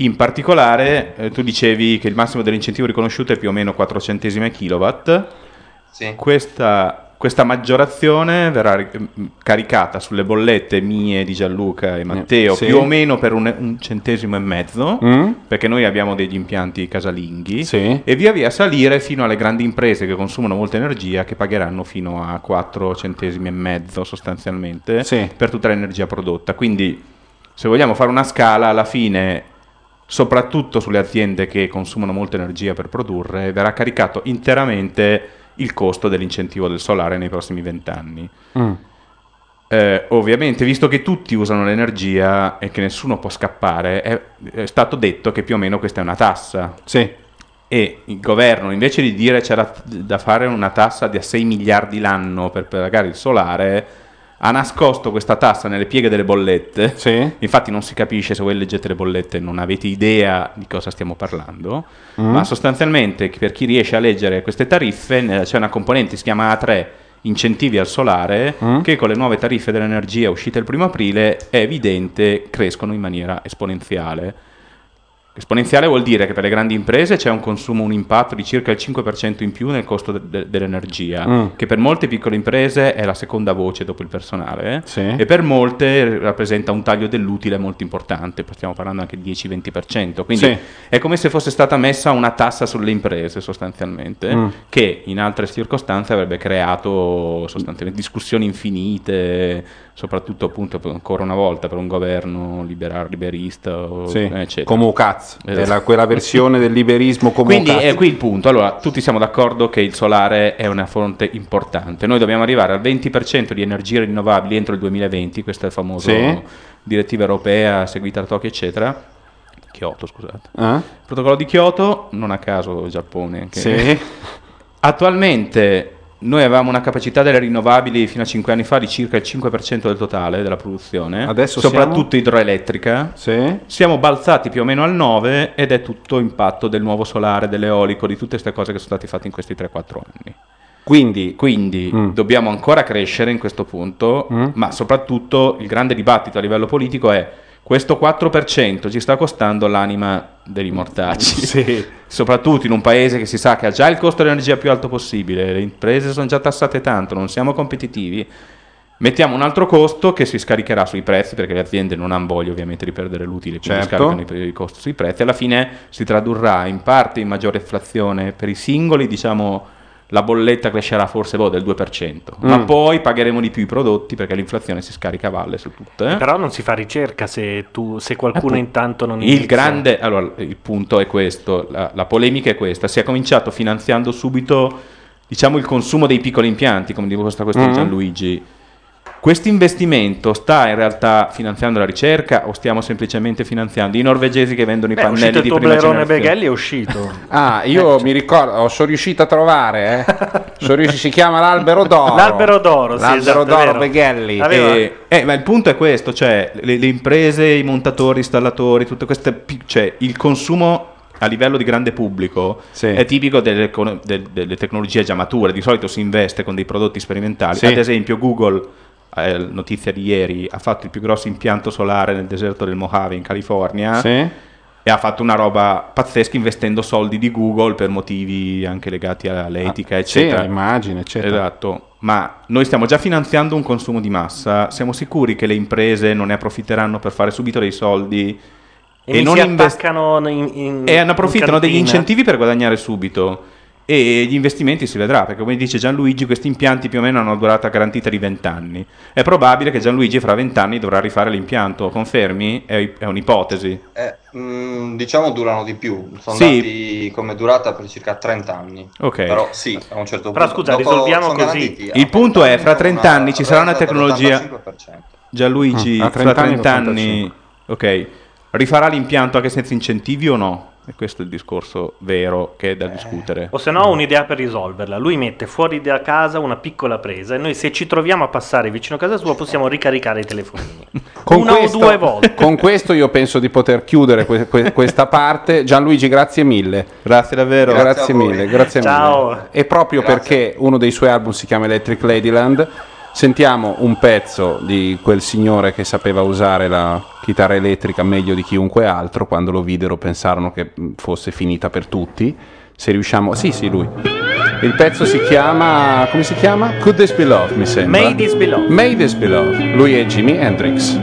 In particolare, eh, tu dicevi che il massimo dell'incentivo riconosciuto è più o meno 4 centesimi a kilowatt. Sì. Questa, questa maggiorazione verrà ri- m, caricata sulle bollette mie di Gianluca e Matteo sì. più o meno per un, un centesimo e mezzo, Mm? perché noi abbiamo degli impianti casalinghi, Sì. e via via salire fino alle grandi imprese che consumano molta energia che pagheranno fino a 4 centesimi e mezzo sostanzialmente per tutta l'energia prodotta. Quindi se vogliamo fare una scala, alla fine soprattutto sulle aziende che consumano molta energia per produrre, verrà caricato interamente il costo dell'incentivo del solare nei prossimi vent'anni. Mm. Eh, ovviamente, visto che tutti usano l'energia e che nessuno può scappare, è, è stato detto che più o meno questa è una tassa. Sì. E il governo, invece di dire c'era da fare una tassa di a 6 miliardi l'anno per pagare il solare, ha nascosto questa tassa nelle pieghe delle bollette. Sì. Infatti non si capisce se voi leggete le bollette non avete idea di cosa stiamo parlando, Mm. ma sostanzialmente per chi riesce a leggere queste tariffe c'è una componente che si chiama A3 incentivi al solare Mm. che con le nuove tariffe dell'energia uscite il primo aprile è evidente crescono in maniera esponenziale. Esponenziale vuol dire che per le grandi imprese c'è un consumo, un impatto di circa il 5% in più nel costo de- de- dell'energia, Mm. che per molte piccole imprese è la seconda voce dopo il personale eh? Sì. e per molte rappresenta un taglio dell'utile molto importante, stiamo parlando anche di 10-20%, quindi Sì. è come se fosse stata messa una tassa sulle imprese sostanzialmente, Mm. che in altre circostanze avrebbe creato sostanzialmente discussioni infinite, soprattutto appunto ancora una volta per un governo liberal, liberista, o- Sì. eh, eccetera. Come. È Esatto. la- quella versione del liberismo come Quindi è qui il punto. Allora, tutti siamo d'accordo che il solare è una fonte importante. Noi dobbiamo arrivare al 20% di energie rinnovabili entro il 2020, questo è il famoso Sì. direttiva europea seguita da Tokyo, eccetera. Kyoto, scusate. Eh? Il protocollo di Kyoto, non a caso Giappone. che- Sì. Attualmente noi avevamo una capacità delle rinnovabili fino a 5 anni fa di circa il 5% del totale della produzione, Adesso soprattutto idroelettrica. Sì. Siamo balzati più o meno al 9 ed è tutto impatto del nuovo solare, dell'eolico, di tutte queste cose che sono state fatte in questi 3-4 anni. Quindi, Quindi Mm. dobbiamo ancora crescere in questo punto, Mm. ma soprattutto il grande dibattito a livello politico è questo 4% ci sta costando l'anima degli mortacci. Sì. Soprattutto in un paese che si sa che ha già il costo dell'energia più alto possibile, le imprese sono già tassate tanto, non siamo competitivi. Mettiamo un altro costo che si scaricherà sui prezzi perché le aziende non hanno voglia ovviamente di perdere l'utile, quindi Certo. scaricano i, i costi sui prezzi. Alla fine si tradurrà in parte in maggiore inflazione per i singoli, diciamo la bolletta crescerà forse boh, del 2%, ma Mm. poi pagheremo di più i prodotti perché l'inflazione si scarica a valle su tutte. Però non si fa ricerca se, tu, se qualcuno Appunto. intanto non Il grande, allora, il punto è questo, la, la polemica è questa, si è cominciato finanziando subito, diciamo, il consumo dei piccoli impianti, come dimostra questo Mhm. Gianluigi. Questo investimento sta in realtà finanziando la ricerca o stiamo semplicemente finanziando i norvegesi che vendono Beh, i pannelli di prima Blerone generazione? Beghelli, è uscito. Ah, io mi ricordo, oh, sono riuscito a trovare, eh. Riuscito- si chiama l'albero d'oro. L'albero d'oro, sì, L'albero esatto, d'oro. Beghelli. E- eh, ma il punto è questo, cioè le, le imprese, i montatori, installatori, tutte queste, cioè il consumo a livello di grande pubblico Sì. è tipico delle, econo- del- delle tecnologie già mature, di solito si investe con dei prodotti sperimentali, Sì. ad esempio Google, eh, notizia di ieri, ha fatto il più grosso impianto solare nel deserto del Mojave in California Sì? e ha fatto una roba pazzesca investendo soldi di Google per motivi anche legati all'etica, Ah, Sì, eccetera. immagine, eccetera. Esatto, ma noi stiamo già finanziando un consumo di massa, siamo sicuri che le imprese non ne approfitteranno per fare subito dei soldi E, e, non si invest- in, in- e ne in approfittano degli cantina. incentivi per guadagnare subito e gli investimenti si vedrà, perché come dice Gianluigi questi impianti più o meno hanno una durata garantita di 20 anni. È probabile che Gianluigi fra 20 anni dovrà rifare l'impianto, confermi? È, è un'ipotesi. Eh, mm, diciamo durano di più, sono Sì. dati come durata per circa 30 anni. Ok. Però sì, a un certo Però punto. scusa, dopo risolviamo sono così. Il punto è, fra 30 anni 30 anni ci sarà una tecnologia- dell'85%. Gianluigi, Mm, fra 30 anni 30 anni, ok, rifarà l'impianto anche senza incentivi o no? E questo è il discorso vero che è da discutere. O se no, ho un'idea per risolverla. Lui mette fuori da casa una piccola presa e noi, se ci troviamo a passare vicino a casa sua, possiamo ricaricare i telefonini. una questo, o due volte. con questo io penso di poter chiudere que- que- questa parte. Gianluigi, grazie mille. Grazie davvero. Grazie, Grazie mille, grazie Ciao. mille. E proprio Grazie. perché uno dei suoi album si chiama Electric Ladyland, sentiamo un pezzo di quel signore che sapeva usare la chitarra elettrica meglio di chiunque altro. Quando lo videro pensarono che mh, fosse finita per tutti. Se riusciamo, sì, sì, lui. Il pezzo si chiama, come si chiama? Could This Be Love, mi sembra. May This Be Love. May This Be Love. Lui è Jimi Hendrix.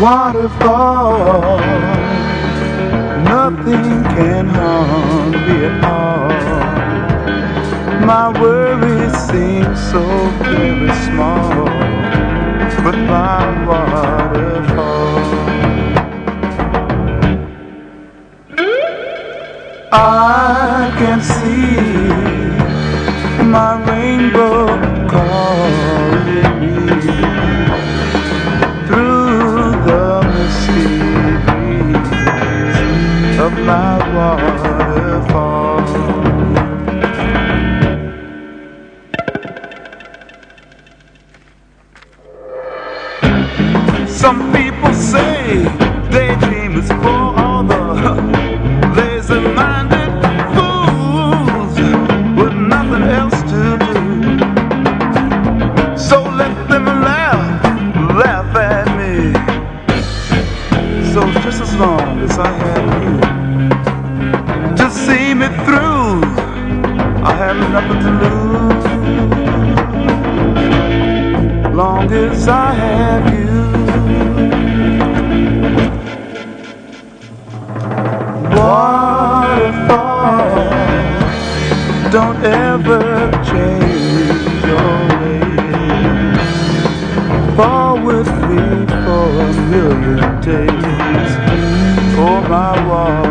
waterfall. Nothing can harm all. My worries seem so very small, but my waterfall. I can see my rainbow calling me through the misty breeze of my waterfall. Some people say daydream is for all the lazy-minded fools with nothing else to do. So let them laugh, laugh at me. So just as long as I have you to see me through, I have nothing to lose. Long as I have you. Waterfall, don't ever change your ways. Fall with me for a million days for my waterfall.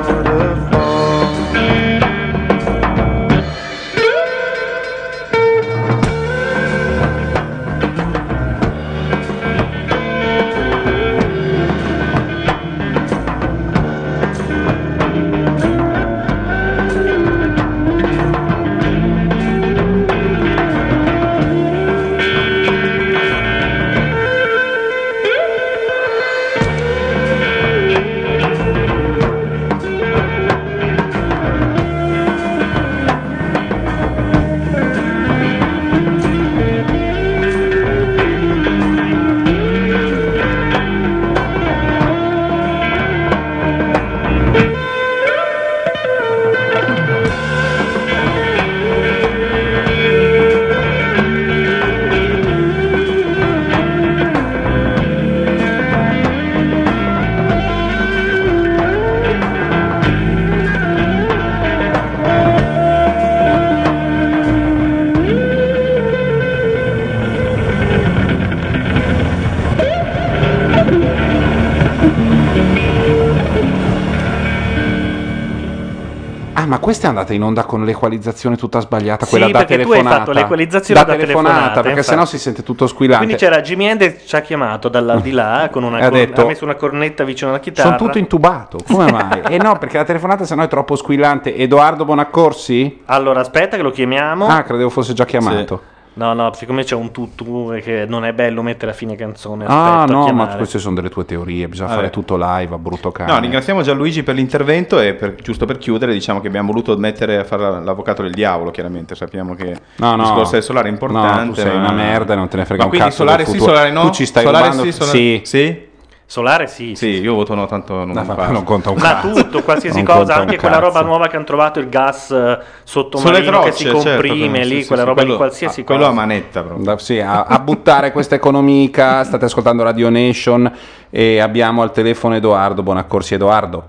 Questa è andata in onda con l'equalizzazione tutta sbagliata, Sì, quella da perché tu hai telefonata. fatto l'equalizzazione da telefonata, perché infatti. sennò si sente tutto squillante. Quindi c'era Jimi Hendrix ci ha chiamato dall'aldilà con una ha cor- detto- ha messo una cornetta vicino alla chitarra. Sono tutto intubato, come mai? e no, perché la telefonata sennò è troppo squillante. Edoardo Bonaccorsi? Allora, aspetta che lo chiamiamo. Ah, credevo fosse già chiamato. No, no, siccome c'è un tutù e che non è bello mettere a fine canzone, Ah, no, ma queste sono delle tue teorie. Bisogna Vabbè. fare tutto live a brutto cane. No, ringraziamo Gianluigi per l'intervento e per- giusto per chiudere diciamo che abbiamo voluto mettere a fare l'avvocato del diavolo, chiaramente sappiamo che No, il no. discorso del solare è importante. No, tu sei ma- una merda e non te ne frega ma un quindi cazzo solare sì, solare no? Tu ci stai solare rubando- sì, solare sì. sì? Solare sì. Sì, io voto no, tanto non, No, ma parlo. non conta un Ma cazzo. tutto, qualsiasi cosa, anche quella roba nuova che hanno trovato, il gas eh, sottomarino Sulle che trocce, si certo, comprime sì, lì, sì, quella sì, roba quello- di qualsiasi ah, cosa. Quello a manetta proprio. Da- sì, a, a buttare questa economica. State ascoltando Radio Nation e abbiamo al telefono Edoardo Bonaccorsi. Edoardo.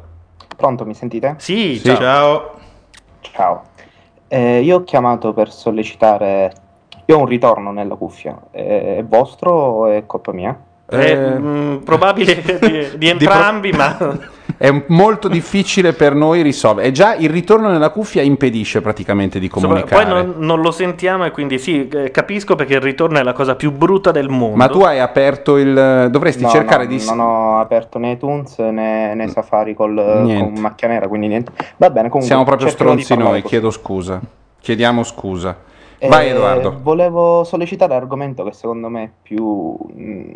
Pronto, mi sentite? Sì, Sì. Ciao. Ciao. Eh, io ho chiamato per sollecitare. Io ho un ritorno nella cuffia. Eh, È vostro o è colpa mia? È Eh, mm, probabile di, di entrambi, ma È molto difficile per noi risolvere. E già il ritorno nella cuffia impedisce praticamente di insomma, comunicare. poi non, non lo sentiamo e quindi sì, eh, capisco perché il ritorno è la cosa più brutta del mondo. Ma tu hai aperto il. Dovresti No, cercare no, di. Non ho aperto né iTunes né, né Safari col, Niente. con macchia nera, quindi niente. Va bene, comunque. Siamo proprio di stronzi noi. così. Chiedo scusa. Chiediamo scusa. Eh, Vai, Edoardo. Volevo sollecitare l'argomento che secondo me è più mh,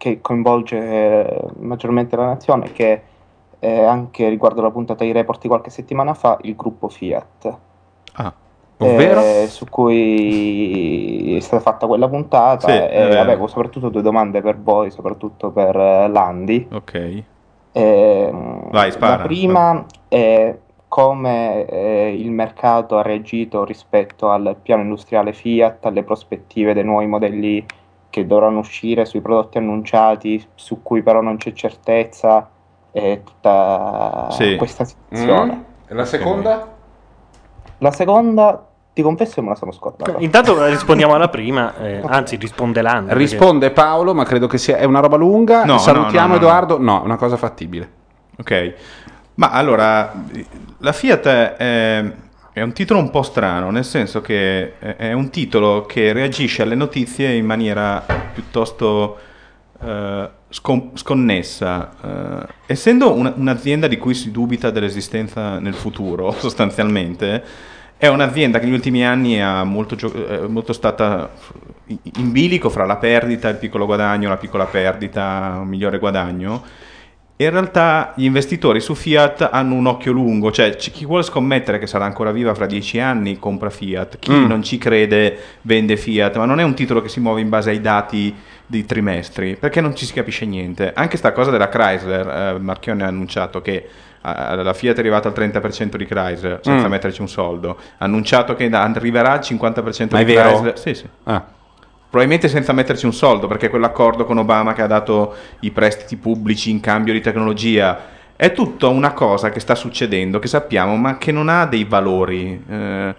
che coinvolge eh, maggiormente la nazione, che eh, anche riguardo la puntata di report di qualche settimana fa, il gruppo Fiat. Ah, Ovvero? eh, su cui è stata fatta quella puntata Sì, e vero. avevo soprattutto due domande per voi, soprattutto per eh, Landi. ok. Ehm, Vai, spara. La prima è come eh, il mercato ha reagito rispetto al piano industriale Fiat, alle prospettive dei nuovi modelli che dovranno uscire sui prodotti annunciati, su cui però non c'è certezza, e tutta Sì. questa situazione. Mm? E la seconda? La seconda, ti confesso che me la sono scordata. Intanto rispondiamo alla prima, eh, anzi risponde perché- Risponde Paolo, ma credo che sia è una roba lunga. No, Salutiamo no, no, Edoardo. No, è una cosa fattibile. Ok, ma allora la Fiat è, è un titolo un po' strano, nel senso che è- un titolo che reagisce alle notizie in maniera piuttosto eh, scon- sconnessa. Eh, essendo una- un'azienda di cui si dubita dell'esistenza nel futuro, sostanzialmente, è un'azienda che negli ultimi anni è molto, gio- è molto stata in bilico fra la perdita, il piccolo guadagno, la piccola perdita, un migliore guadagno. In realtà gli investitori su Fiat hanno un occhio lungo, cioè chi vuole scommettere che sarà ancora viva fra dieci anni compra Fiat, chi Mm. non ci crede vende Fiat, ma non è un titolo che si muove in base ai dati di trimestri, perché non ci si capisce niente. Anche sta cosa della Chrysler, eh, Marchione ha annunciato che la Fiat è arrivata al 30% di Chrysler senza Mm. metterci un soldo, ha annunciato che da- arriverà al 50% Ma è di vero? Chrysler. Sì, sì. Ah. Probabilmente senza metterci un soldo, perché quell'accordo con Obama che ha dato i prestiti pubblici in cambio di tecnologia è tutta una cosa che sta succedendo, che sappiamo, ma che non ha dei valori. Eh,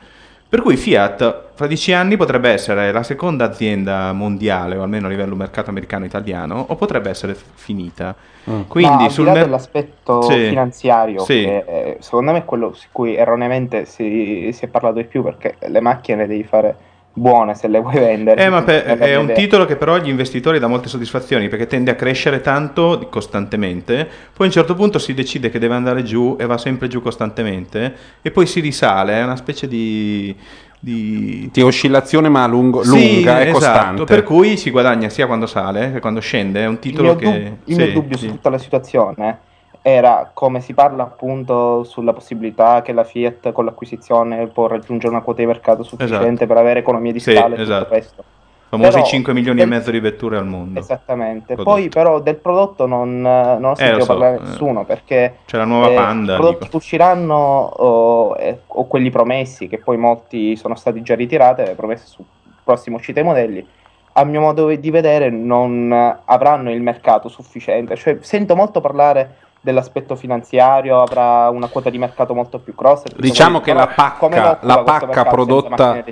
per cui Fiat fra dieci anni potrebbe essere la seconda azienda mondiale, o almeno a livello mercato americano italiano, o potrebbe essere finita. Mm. Quindi Ma sul al di là mer- dell'aspetto Sì. finanziario, Sì. che eh, secondo me è quello su cui erroneamente si, si è parlato di più, perché le macchine le devi fare buone se le vuoi vendere. Eh, ma per- Per è un vedere. titolo che però agli investitori dà molte soddisfazioni perché tende a crescere tanto costantemente, poi a un certo punto si decide che deve andare giù e va sempre giù costantemente e poi si risale, è una specie di... di... Di oscillazione, ma lungo- Sì, lunga e esatto, costante. per cui si guadagna sia quando sale che quando scende, è un Il titolo mio, che... dub- il mio sì, dubbio sì. su tutta la situazione era come si parla appunto sulla possibilità che la Fiat con l'acquisizione può raggiungere una quota di mercato sufficiente per avere economia di Sì, scala e esatto. tutto questo. Famosi Però- 5 milioni e mezzo di vetture al mondo. Esattamente. Prodotto. Poi però del prodotto non, non ho sentito lo so, parlare eh. nessuno perché C'è la nuova eh, Panda, i prodotti dico. che usciranno o, eh, o quelli promessi, che poi molti sono stati già ritirati, promesse su prossime uscite dei modelli, a mio modo di vedere non avranno il mercato sufficiente. Cioè, sento molto parlare dell'aspetto finanziario, avrà una quota di mercato molto più grossa. Diciamo che la pacca, la pacca prodotta,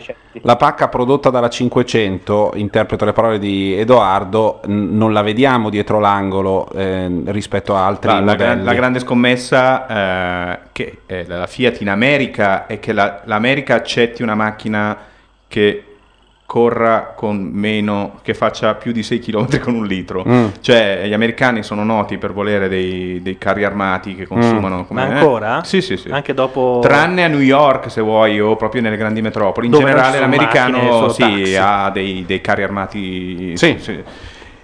la pacca prodotta dalla 500, interpreto le parole di Edoardo, n- non la vediamo dietro l'angolo eh, rispetto a altri La, la la grande scommessa eh, che è la Fiat in America è che la- l'America accetti una macchina che corra con meno, che faccia più di 6 km con un litro. Mm. Cioè, gli americani sono noti per volere dei, dei carri armati che consumano. come- Ma ancora? Sì, sì, sì. Anche dopo... Tranne a New York, se vuoi, o proprio nelle grandi metropoli. In Dove generale, macchine, l'americano sì, ha dei, dei carri armati. Sì.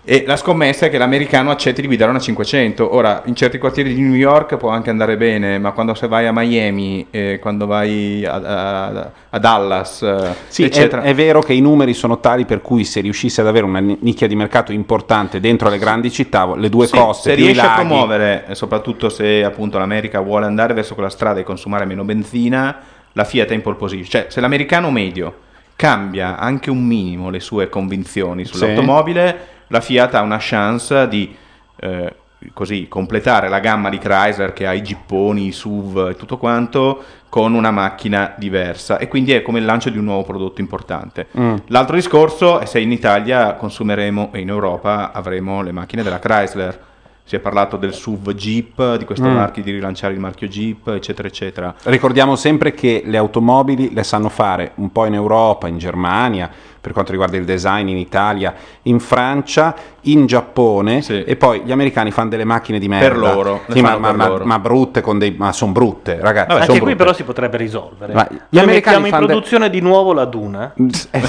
E la scommessa è che l'americano accetti di guidare una 500. Ora, in certi quartieri di New York può anche andare bene, ma quando se vai a Miami, eh, quando vai a, a- a Dallas, eh, Sì, è, eccetera. è vero che i numeri sono tali per cui se riuscisse ad avere una ni- nicchia di mercato importante dentro le grandi città, le due Sì, coste, se riesce a laghi, promuovere, eh, soprattutto se appunto l'America vuole andare verso quella strada e consumare meno benzina, la Fiat è in pole position. Cioè, se l'americano medio cambia anche un minimo le sue convinzioni sull'automobile, la Fiat ha una chance di eh, così completare la gamma di Chrysler che ha i gipponi, i SUV e tutto quanto con una macchina diversa e quindi è come il lancio di un nuovo prodotto importante. Mm. L'altro discorso è se in Italia consumeremo e in Europa avremo le macchine della Chrysler. Si è parlato del SUV Jeep, di questo Mm. marchio, di rilanciare il marchio Jeep, eccetera, eccetera. Ricordiamo sempre che le automobili le sanno fare un po' in Europa, in Germania, per quanto riguarda il design in Italia, in Francia, in Giappone e poi gli americani fanno delle macchine di merda. Per loro, Sì, ma, ma- per loro. ma brutte con dei ma sono brutte, ragazzi. Vabbè, anche qui brutte. però si potrebbe risolvere. Ma gli Noi americani mettiamo in fanno de- produzione di nuovo la Duna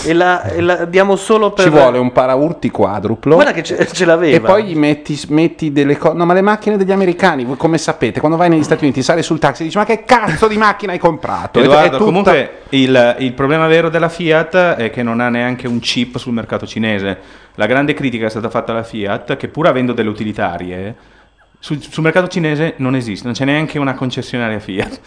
e, la, e la diamo solo per... Ci vuole un paraurti quadruplo. Guarda che ce, ce l'aveva. E poi gli metti, metti delle cose. No, ma le macchine degli americani, voi come sapete, quando vai negli Stati Uniti, sali sul taxi e dici: Ma che cazzo di macchina hai comprato? Edoardo, tutta- comunque il, il problema vero della Fiat è che non ha neanche un chip sul mercato cinese. La grande critica è stata fatta alla Fiat che pur avendo delle utilitarie, sul, sul mercato cinese non esiste, non c'è neanche una concessionaria Fiat.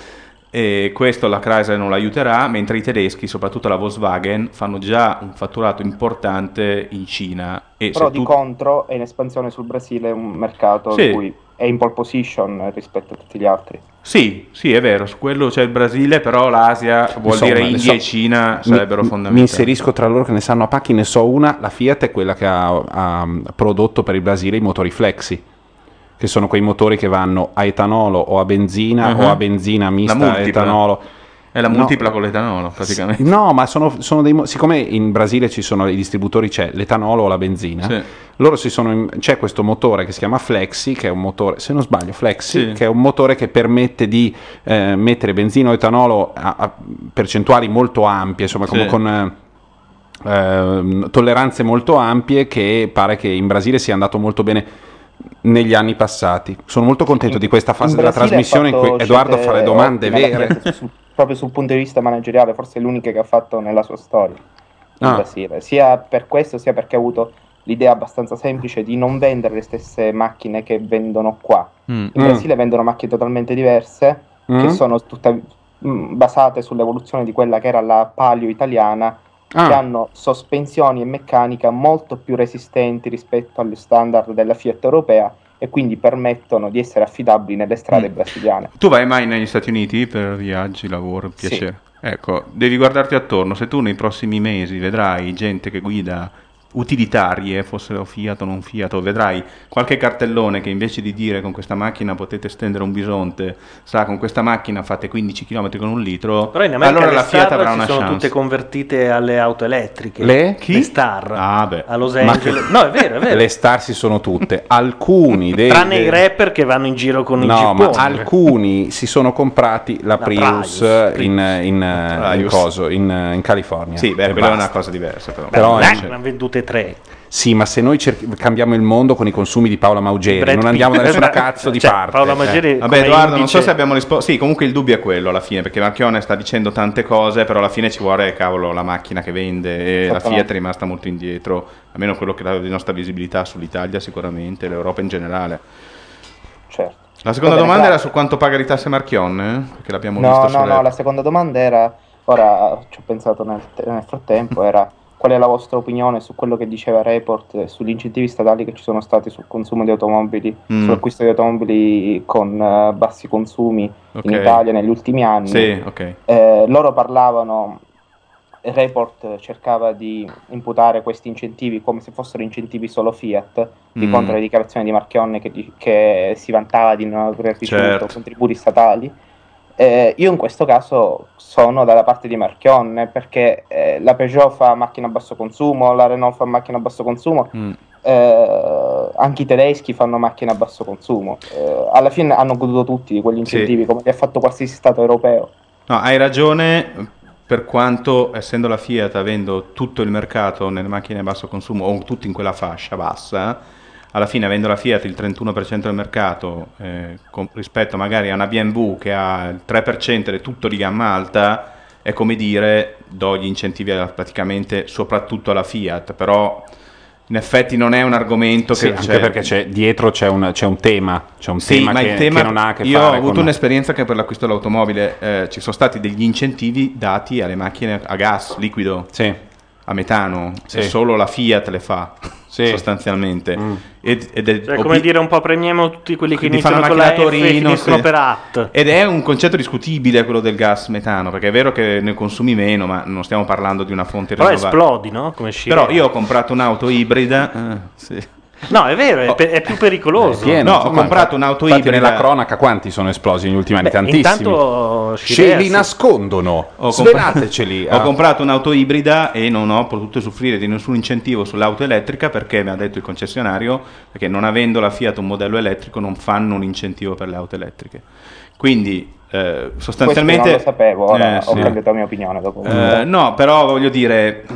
E questo la Chrysler non l'aiuterà, mentre i tedeschi, soprattutto la Volkswagen, fanno già un fatturato importante in Cina. E Però di tu- contro è in espansione sul Brasile, un mercato Sì. in cui è in pole position rispetto a tutti gli altri. Sì, sì, è vero, su quello c'è il Brasile, però l'Asia vuol Insomma, dire India so- e Cina mi- sarebbero Mi fondamentali. inserisco tra loro che ne sanno a pacchi, ne so una. La Fiat è quella che ha, ha prodotto per il Brasile i motori Flexi, che sono quei motori che vanno a etanolo o a benzina Mhm. o a benzina mista a etanolo. È la No. multipla con l'etanolo, praticamente. No, ma sono, sono dei. mo- Siccome in Brasile ci sono i distributori, c'è l'etanolo o la benzina, Sì. loro si sono. in- c'è questo motore che si chiama Flexi, che è un motore, se non sbaglio, Flexi, Sì. che è un motore che permette di eh, mettere benzina o etanolo a, a percentuali molto ampie, insomma, come Sì. con. eh, ehm, tolleranze molto ampie che pare che in Brasile sia andato molto bene negli anni passati. Sono molto contento di questa fase In della trasmissione in cui Edoardo fa le domande vere. Su- proprio sul punto di vista manageriale, forse è l'unica che ha fatto nella sua storia in Ah. Brasile, sia per questo sia perché ha avuto l'idea abbastanza semplice di non vendere le stesse macchine che vendono qua. Mm. In Brasile vendono macchine totalmente diverse Mm. che sono tutta- mm, basate sull'evoluzione di quella che era la Palio italiana Ah. che hanno sospensioni e meccanica molto più resistenti rispetto agli standard della Fiat europea e quindi permettono di essere affidabili nelle strade Mm. brasiliane. Tu vai mai negli Stati Uniti per viaggi, lavoro, Sì. piacere? Ecco, devi guardarti attorno. Se tu nei prossimi mesi vedrai gente che guida utilitarie, fossero Fiat o non Fiat, o vedrai qualche cartellone che invece di dire con questa macchina potete stendere un bisonte, sa con questa macchina fate 15 km con un litro, Però in America allora la Fiat avrà si una sono chance. tutte convertite alle auto elettriche. Le? Le star. Ah, beh. A Los Angeles. che- No, è vero, è vero. Le star si sono tutte. Alcuni dei. Tranne dei- i rapper che vanno in giro con i No, ma gipponi. alcuni si sono comprati la, Prius, Prius, in, in, in Prius. coso, in, in California. Sì, beh, E quella è una cosa diversa però. Però Beh, è- ne hanno vendute tre. Sì, ma se noi cerchi- cambiamo il mondo con i consumi di Paola Maugeri, Brad non andiamo da nessuna cazzo di Cioè, parte. Paola eh. Maugeri Vabbè, come Edoardo, non indice- so se abbiamo risposto. Sì, comunque il dubbio è quello alla fine, perché Marchione sta dicendo tante cose, però alla fine ci vuole, cavolo, la macchina che vende e la Esattamente. Fiat è rimasta molto indietro, almeno quello che dà di nostra visibilità sull'Italia sicuramente, l'Europa in generale. Certo. La seconda bene, domanda era grazie. su quanto paga di tasse Marchion, eh? perché l'abbiamo No, visto no, sulle- no, la seconda domanda era, ora ci ho pensato nel, nel frattempo, era qual è la vostra opinione su quello che diceva Report eh, sugli incentivi statali che ci sono stati sul consumo di automobili, Mm. sull'acquisto di automobili con eh, bassi consumi Ok. in Italia negli ultimi anni. Sì, ok. Eh, loro parlavano, Report cercava di imputare questi incentivi come se fossero incentivi solo Fiat, di Mm. contro le dichiarazioni di Marchionne che, che si vantava di non aver ricevuto Certo. contributi statali. Eh, io in questo caso sono dalla parte di Marchionne perché eh, la Peugeot fa macchina a basso consumo, la Renault fa macchina a basso consumo, Mm. eh, anche i tedeschi fanno macchine a basso consumo. Eh, alla fine hanno goduto tutti di quegli incentivi, come li ha fatto qualsiasi Stato europeo. No, hai ragione, per quanto essendo la Fiat avendo tutto il mercato nelle macchine a basso consumo o tutto in quella fascia bassa, alla fine avendo la Fiat il 31% del mercato eh, con- rispetto magari a una BMW che ha il 3% ed è tutto di gamma alta, è come dire do gli incentivi praticamente soprattutto alla Fiat, però in effetti non è un argomento Sì, che... anche cioè- perché c'è, dietro c'è un, c'è un tema, c'è un sì, tema, ma che, il tema che non ha a che io fare ho avuto con... un'esperienza che per l'acquisto dell'automobile eh, ci sono stati degli incentivi dati alle macchine a gas liquido, a metano, Sì. e solo la Fiat le fa Sì. Mm. sostanzialmente. Ed, ed è Cioè, obi- come dire, un po' premiamo tutti quelli che iniziano con la F e Torino sì. per AT. ed è un concetto discutibile quello del gas metano perché è vero che ne consumi meno ma non stiamo parlando di una fonte Però rinnovabile esplodi, no? Come però io ho comprato un'auto ibrida eh, sì. No, è vero, è, pe- è più pericoloso. Pieno, No, ho insomma, comprato un'auto infatti ibrida. nella cronaca quanti sono esplosi negli ultimi anni? Beh, Tantissimi. intanto Ce li nascondono. Ho Svelateceli. Ho Ah. comprato un'auto ibrida e non ho potuto soffrire di nessun incentivo sull'auto elettrica perché mi ha detto il concessionario perché non avendo la Fiat un modello elettrico non fanno un incentivo per le auto elettriche. Quindi eh, sostanzialmente Questo non lo sapevo, ora Eh, ho sì. cambiato la mia opinione dopo. Eh, no, però voglio dire, mh,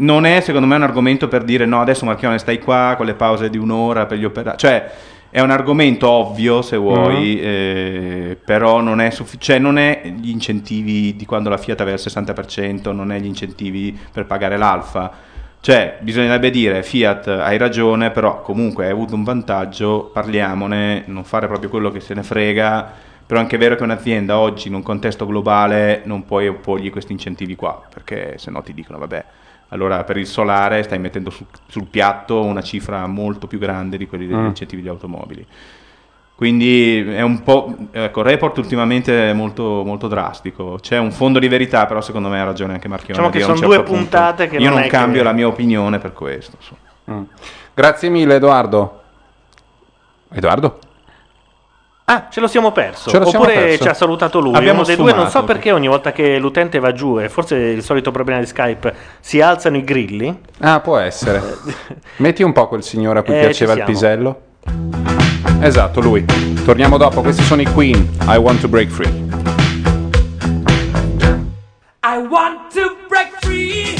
non è secondo me un argomento per dire no, adesso Marchione stai qua con le pause di un'ora per gli operai. Cioè, è un argomento ovvio se vuoi, Mm. eh, però non è, suffi- cioè, non è gli incentivi di quando la Fiat aveva il 60%, non è gli incentivi per pagare l'Alfa. Cioè, bisognerebbe dire Fiat hai ragione, però comunque hai avuto un vantaggio, parliamone, non fare proprio quello che se ne frega. Però è anche vero che un'azienda oggi in un contesto globale non puoi opporgli questi incentivi qua, perché se no ti dicono vabbè, allora per il solare stai mettendo su- sul piatto una cifra molto più grande di quelli degli Mm. incentivi di automobili. Quindi è un po'. Ecco, il report ultimamente è molto, molto drastico. C'è un fondo di verità, però secondo me ha ragione anche Marchione. Diciamo che sono due certo punto. puntate che Io non non è che- cambio la mia opinione per questo. Mm. Grazie mille, Edoardo. Edoardo? Ah, ce lo siamo perso. Ce lo siamo Oppure perso. ci ha salutato lui. Abbiamo Uno dei due, non so perché ogni volta che l'utente va giù, e forse è il solito problema di Skype, si alzano i grilli. Ah, può essere. Metti un po' quel signore a cui Eh, piaceva il pisello. Esatto, lui. Torniamo dopo. Questi sono i Queen. I want to break free. I want to break free.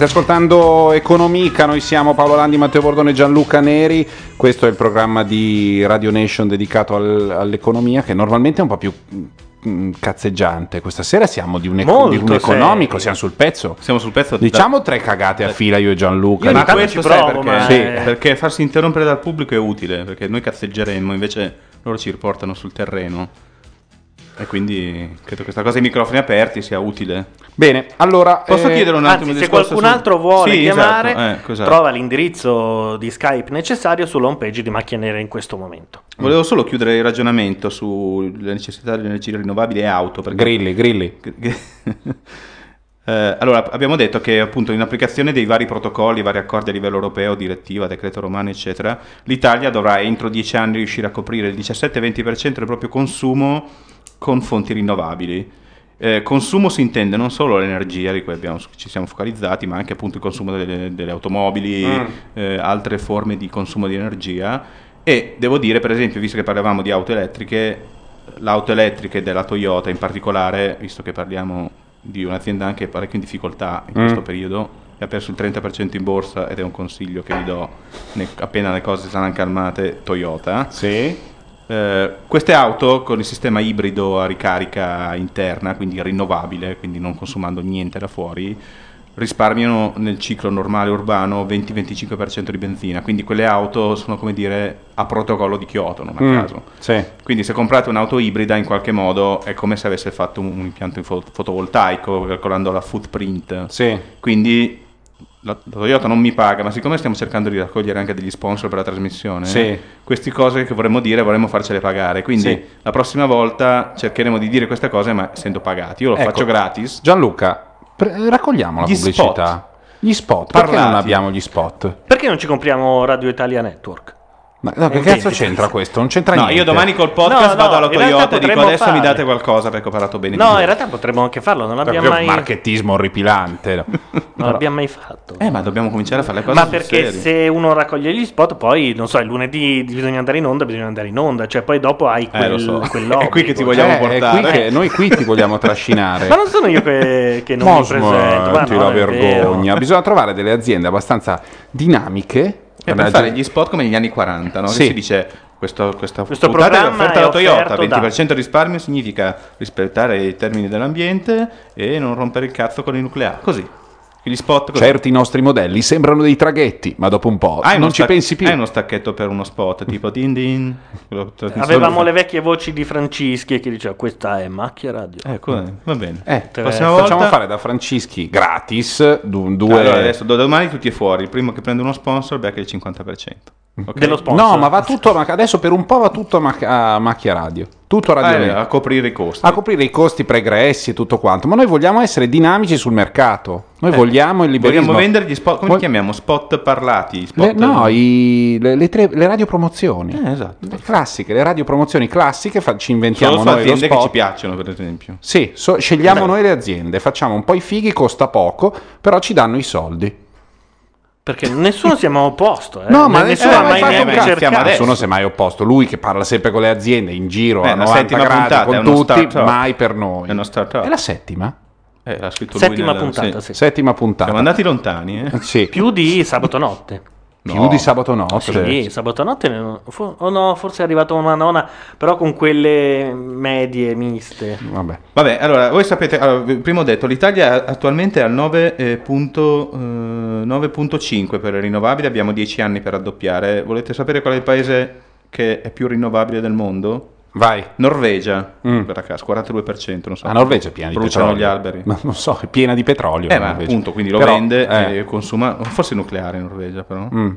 State ascoltando Economica, noi siamo Paolo Landi, Matteo Bordone e Gianluca Neri. Questo è il programma di Radio Nation dedicato al- all'economia che normalmente è un po' più mm, cazzeggiante. Questa sera siamo di un, eco- di un economico, siamo sul pezzo. Siamo sul pezzo Diciamo tre cagate a fila io e Gianluca. Io Ma questo ci provo, perché? ma Sì, è- perché farsi interrompere dal pubblico è utile, perché noi cazzeggeremmo, invece loro ci riportano sul terreno. E quindi credo che questa cosa dei microfoni aperti sia utile. Bene, allora Posso eh, chiedere un attimo Anzi, se qualcun su- altro vuole Sì, chiamare, esatto, eh, cos'è? trova l'indirizzo di Skype necessario sull'home page di Macchia Nera in questo momento. Volevo solo chiudere il ragionamento sulle necessità delle energie rinnovabili e auto. Perché... Grilli, grilli. Eh, allora, abbiamo detto che appunto in applicazione dei vari protocolli, vari accordi a livello europeo, direttiva, decreto romano, eccetera, l'Italia dovrà entro dieci anni riuscire a coprire il 17-20% del proprio consumo con fonti rinnovabili. Eh, consumo si intende non solo l'energia di cui abbiamo- ci siamo focalizzati, ma anche appunto il consumo delle, delle automobili, Mm. eh, altre forme di consumo di energia. E devo dire, per esempio, visto che parlavamo di auto elettriche, l'auto elettrica della Toyota in particolare, visto che parliamo di un'azienda anche parecchio in difficoltà in Mm. questo periodo, ha perso il 30% in borsa ed è un consiglio che vi do ne- appena le cose saranno calmate, Toyota. Sì. Eh, queste auto con il sistema ibrido a ricarica interna, quindi rinnovabile, quindi non consumando niente da fuori, risparmiano nel ciclo normale urbano 20-25% di benzina. Quindi quelle auto sono come dire a protocollo di Kyoto, non a Mm, caso. sì. Quindi se comprate un'auto ibrida in qualche modo è come se avesse fatto un, un impianto fotovoltaico calcolando la footprint. Sì. Quindi la, Toyota non mi paga, ma siccome stiamo cercando di raccogliere anche degli sponsor per la trasmissione, Sì. queste cose che vorremmo dire vorremmo farcele pagare. Quindi Sì. la prossima volta cercheremo di dire queste cose, ma essendo pagati. Io lo Ecco. faccio gratis. Gianluca, pre- raccogliamo la Gli pubblicità. Gli spot, perché Parlati. non abbiamo gli spot? Perché non ci compriamo Radio Italia Network? Ma no, che Eh, cazzo c'entra questo? Non c'entra No, niente. io domani col podcast No, no, vado alla in realtà Toyota e dico potremmo adesso mi date qualcosa perché ho parlato bene di No, in realtà potremmo anche farlo, non l'abbiamo Proprio mai, marchettismo orripilante. non l'abbiamo mai fatto. Eh, ma dobbiamo cominciare a fare le cose Ma sul perché serio. se uno raccoglie gli spot, poi non so, il lunedì bisogna andare in onda, bisogna andare in onda, cioè poi dopo hai quel, Eh, lo so. quell'obbligo. È qui che ti vogliamo Eh, è portare. qui che- noi qui ti vogliamo trascinare. Ma non sono io che, che non mi presento, ma smetti no, la è vero. vergogna. Bisogna trovare delle aziende abbastanza dinamiche. Eh, per fare gli spot come negli anni 40, no? Sì. Che si dice questo, questa Questo è programma offerta è alla Toyota, offerto da- 20% risparmio significa rispettare i termini dell'ambiente e non rompere il cazzo con il nucleare. Così. Gli spot così. Certi nostri modelli sembrano dei traghetti, ma dopo un po' Hai uno non ci stac- pensi più. Hai uno stacchetto per uno spot tipo din din. Avevamo le vecchie voci di Francischi che diceva questa è macchia radio. Ecco, eh, va bene. Eh, facciamo volta- fare da Francischi gratis du- due... Allora, adesso da domani tutti è fuori. Il primo che prende uno sponsor becca il 50%. Ok? Dello sponsor. No, ma va tutto a Mac- adesso per un po' va tutto a, Mac- a Macchia Radio. Tutto a Radio Eh, Nero. a coprire i costi. a coprire i costi pregressi e tutto quanto. Ma noi vogliamo essere dinamici sul mercato. Noi vogliamo il liberismo. Eh, Vogliamo vendere gli spot, come Vol- li chiamiamo? Spot parlati? Le, Spot, no, i- le, le tre- le radiopromozioni. Eh, esatto. Le classiche, le radiopromozioni classiche fa- ci inventiamo Solo noi lo aziende che ci piacciono, per esempio. Sì, so- scegliamo noi le aziende, facciamo un po' i fighi, costa poco, però ci danno i soldi. Perché nessuno si è mai opposto. Eh. No, ma nessuno nessuno mai cercato. Nessuno si è mai opposto. Lui che parla sempre con le aziende in giro Eh, a la 90 settima gradi puntata, con tutti, startup. mai per noi. È. È la settima? Eh, l'ha scritto Settima lui nel- puntata, sì. sì. Settima puntata. Siamo andati lontani, eh? Sì. Più di sabato notte. Più No. di sabato notte. Sì, sabato notte ne- fo- oh no, forse è arrivata una nona, però con quelle medie miste. Vabbè. Vabbè, allora, voi sapete, allora, prima ho detto, l'Italia attualmente è al 9, eh, punto, eh, 9.5 per le rinnovabili, abbiamo 10 anni per raddoppiare. Volete sapere qual è il paese che è più rinnovabile del mondo? Vai. Norvegia, Mm. per caso, 42%, non so. La Norvegia è piena di Bruciano petrolio. gli alberi. Ma non so, è piena di petrolio. Eh, ma appunto, quindi lo Però, vende eh, e consuma, forse nucleare in Norvegia però. mm.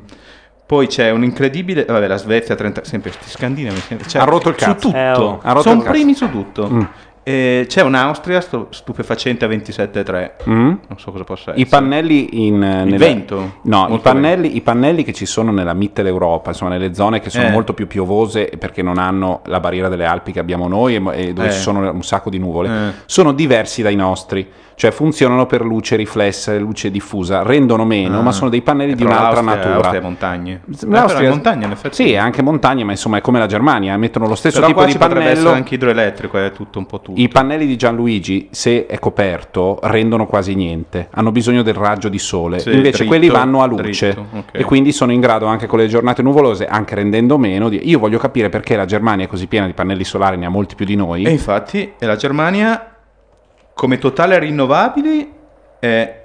Poi c'è un incredibile, vabbè, la Svezia 30, sempre sti scandinavi, cioè, Ha rotto il su cazzo. tutto, Eh, oh. Ha rotto sono primi su tutto. Mm. E c'è un'Austria stu- stupefacente a 27,3. Mm? Non so cosa possa essere. I pannelli in eh, nella- vento? No, i pannelli, i pannelli che ci sono nella Mitteleuropa, insomma nelle zone che sono Eh. molto più piovose perché non hanno la barriera delle Alpi che abbiamo noi e, e dove Eh. ci sono un sacco di nuvole, Eh. sono diversi dai nostri. Cioè funzionano per luce riflessa, luce diffusa, rendono meno, Ah. ma sono dei pannelli Eh, di però un'altra l'Austria- natura. l'Austria è montagne. Eh, L'Austria- però è montagna, in effetti. Sì, è anche montagna, ma insomma è come la Germania, mettono lo stesso Però tipo qua di pannello. essere anche idroelettrico, è tutto un po' tutto. I pannelli di Gianluigi, se è coperto, rendono quasi niente. Hanno bisogno del raggio di sole. Sì, Invece dritto, quelli vanno a luce. dritto, ok. E quindi sono in grado anche con le giornate nuvolose, anche rendendo meno. Di... Io voglio capire perché la Germania è così piena di pannelli solari, ne ha molti più di noi. E infatti, e la Germania, come totale rinnovabili, è...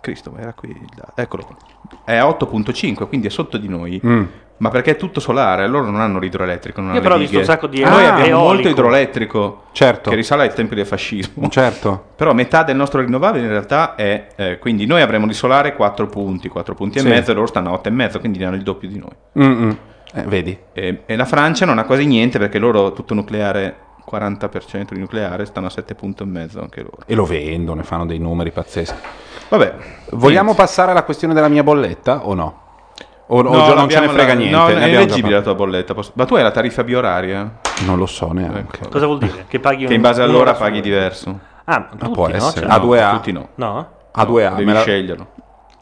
Cristo, era qui, eccolo qua. È a 8.5, quindi è sotto di noi. Mm. Ma perché è tutto solare, loro non hanno l'idroelettrico. Non Io hanno però ho visto un sacco di Noi eolico. abbiamo molto eolico. idroelettrico, Certo. che risale ai tempi del fascismo. Certo. Però metà del nostro rinnovabile in realtà è... eh, quindi noi avremo di solare 4 punti, 4 punti Sì. e mezzo, e loro stanno a 8 e mezzo, quindi ne hanno il doppio di noi. Eh, vedi? E, e la Francia non ha quasi niente perché loro tutto nucleare, 40% di nucleare, stanno a 7 punti e mezzo anche loro. E lo vendono, e fanno dei numeri pazzeschi. Vabbè, Vogliamo niente. passare alla questione della mia bolletta o no? O, o No, già non ce ne frega la- niente? No, Ne è leggibile la tua bolletta. posso- Ma tu hai la tariffa bioraria? Non lo so neanche. Ecco. Cosa vuol dire? Che paghi Che in base all'ora paghi diverso. Ah, Ma tutti, può no? essere. Cioè, A due A. Tutti no. No? A2A. Devi me la- sceglierlo.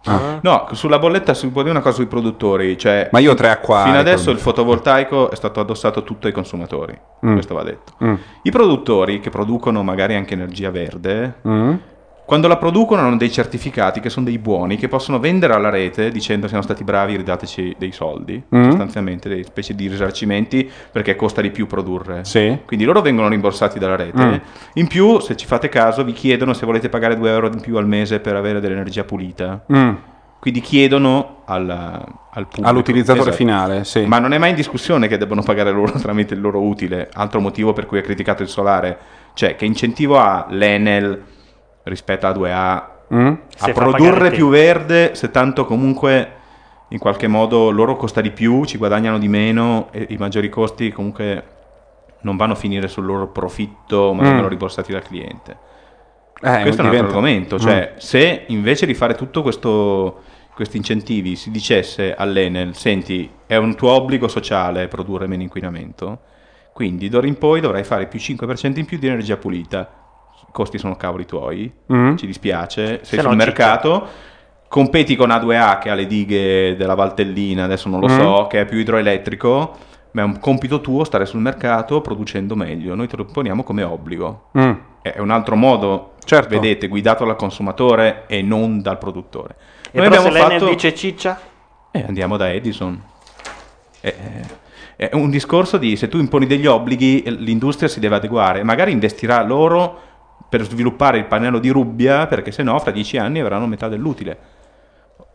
Ah. No, sulla bolletta si può dire una cosa sui produttori. Cioè, Ma io ho tre acquari. Fino adesso il fotovoltaico è stato addossato tutto ai consumatori. Mm. Questo va detto. Mm. I produttori che producono magari anche energia verde, Mm? Quando la producono hanno dei certificati che sono dei buoni che possono vendere alla rete dicendo siamo stati bravi, ridateci dei soldi, Mm. sostanzialmente dei specie di risarcimenti perché costa di più produrre. Sì. Quindi loro vengono rimborsati dalla rete. Mm. In più, se ci fate caso, vi chiedono se volete pagare 2 euro in più al mese per avere dell'energia pulita. Mm. Quindi chiedono al, al pubblico. All'utilizzatore Esatto. finale, sì. Ma non è mai in discussione che debbano pagare loro tramite il loro utile. Altro motivo per cui è criticato il solare. Cioè, che incentivo ha l'Enel rispetto a 2A Mm? A produrre più verde se tanto comunque in qualche modo loro costa di più, ci guadagnano di meno e i maggiori costi comunque non vanno a finire sul loro profitto ma Mm. vengono rimborsati dal cliente. Eh, Questo è un altro diventa- argomento, cioè se invece di fare tutto questo questi incentivi si dicesse all'Enel, senti, è un tuo obbligo sociale produrre meno inquinamento, quindi d'ora in poi dovrai fare più 5% in più di energia pulita. Costi sono cavoli tuoi, Mm? ci dispiace, sei Se sul mercato, competi con A2A che ha le dighe della Valtellina, adesso non lo so, che è più idroelettrico, ma è un compito tuo stare sul mercato producendo meglio, noi te lo poniamo come obbligo. Mm. È un altro modo, Certo. vedete, guidato dal consumatore e non dal produttore. E Noi però se abbiamo l'Enel fatto- dice ciccia? eh, andiamo da Edison. È, è un discorso di se tu imponi degli obblighi, eh, l'industria si deve adeguare. Magari investirà loro per sviluppare il pannello di Rubbia, perché se no, fra dieci anni avranno metà dell'utile.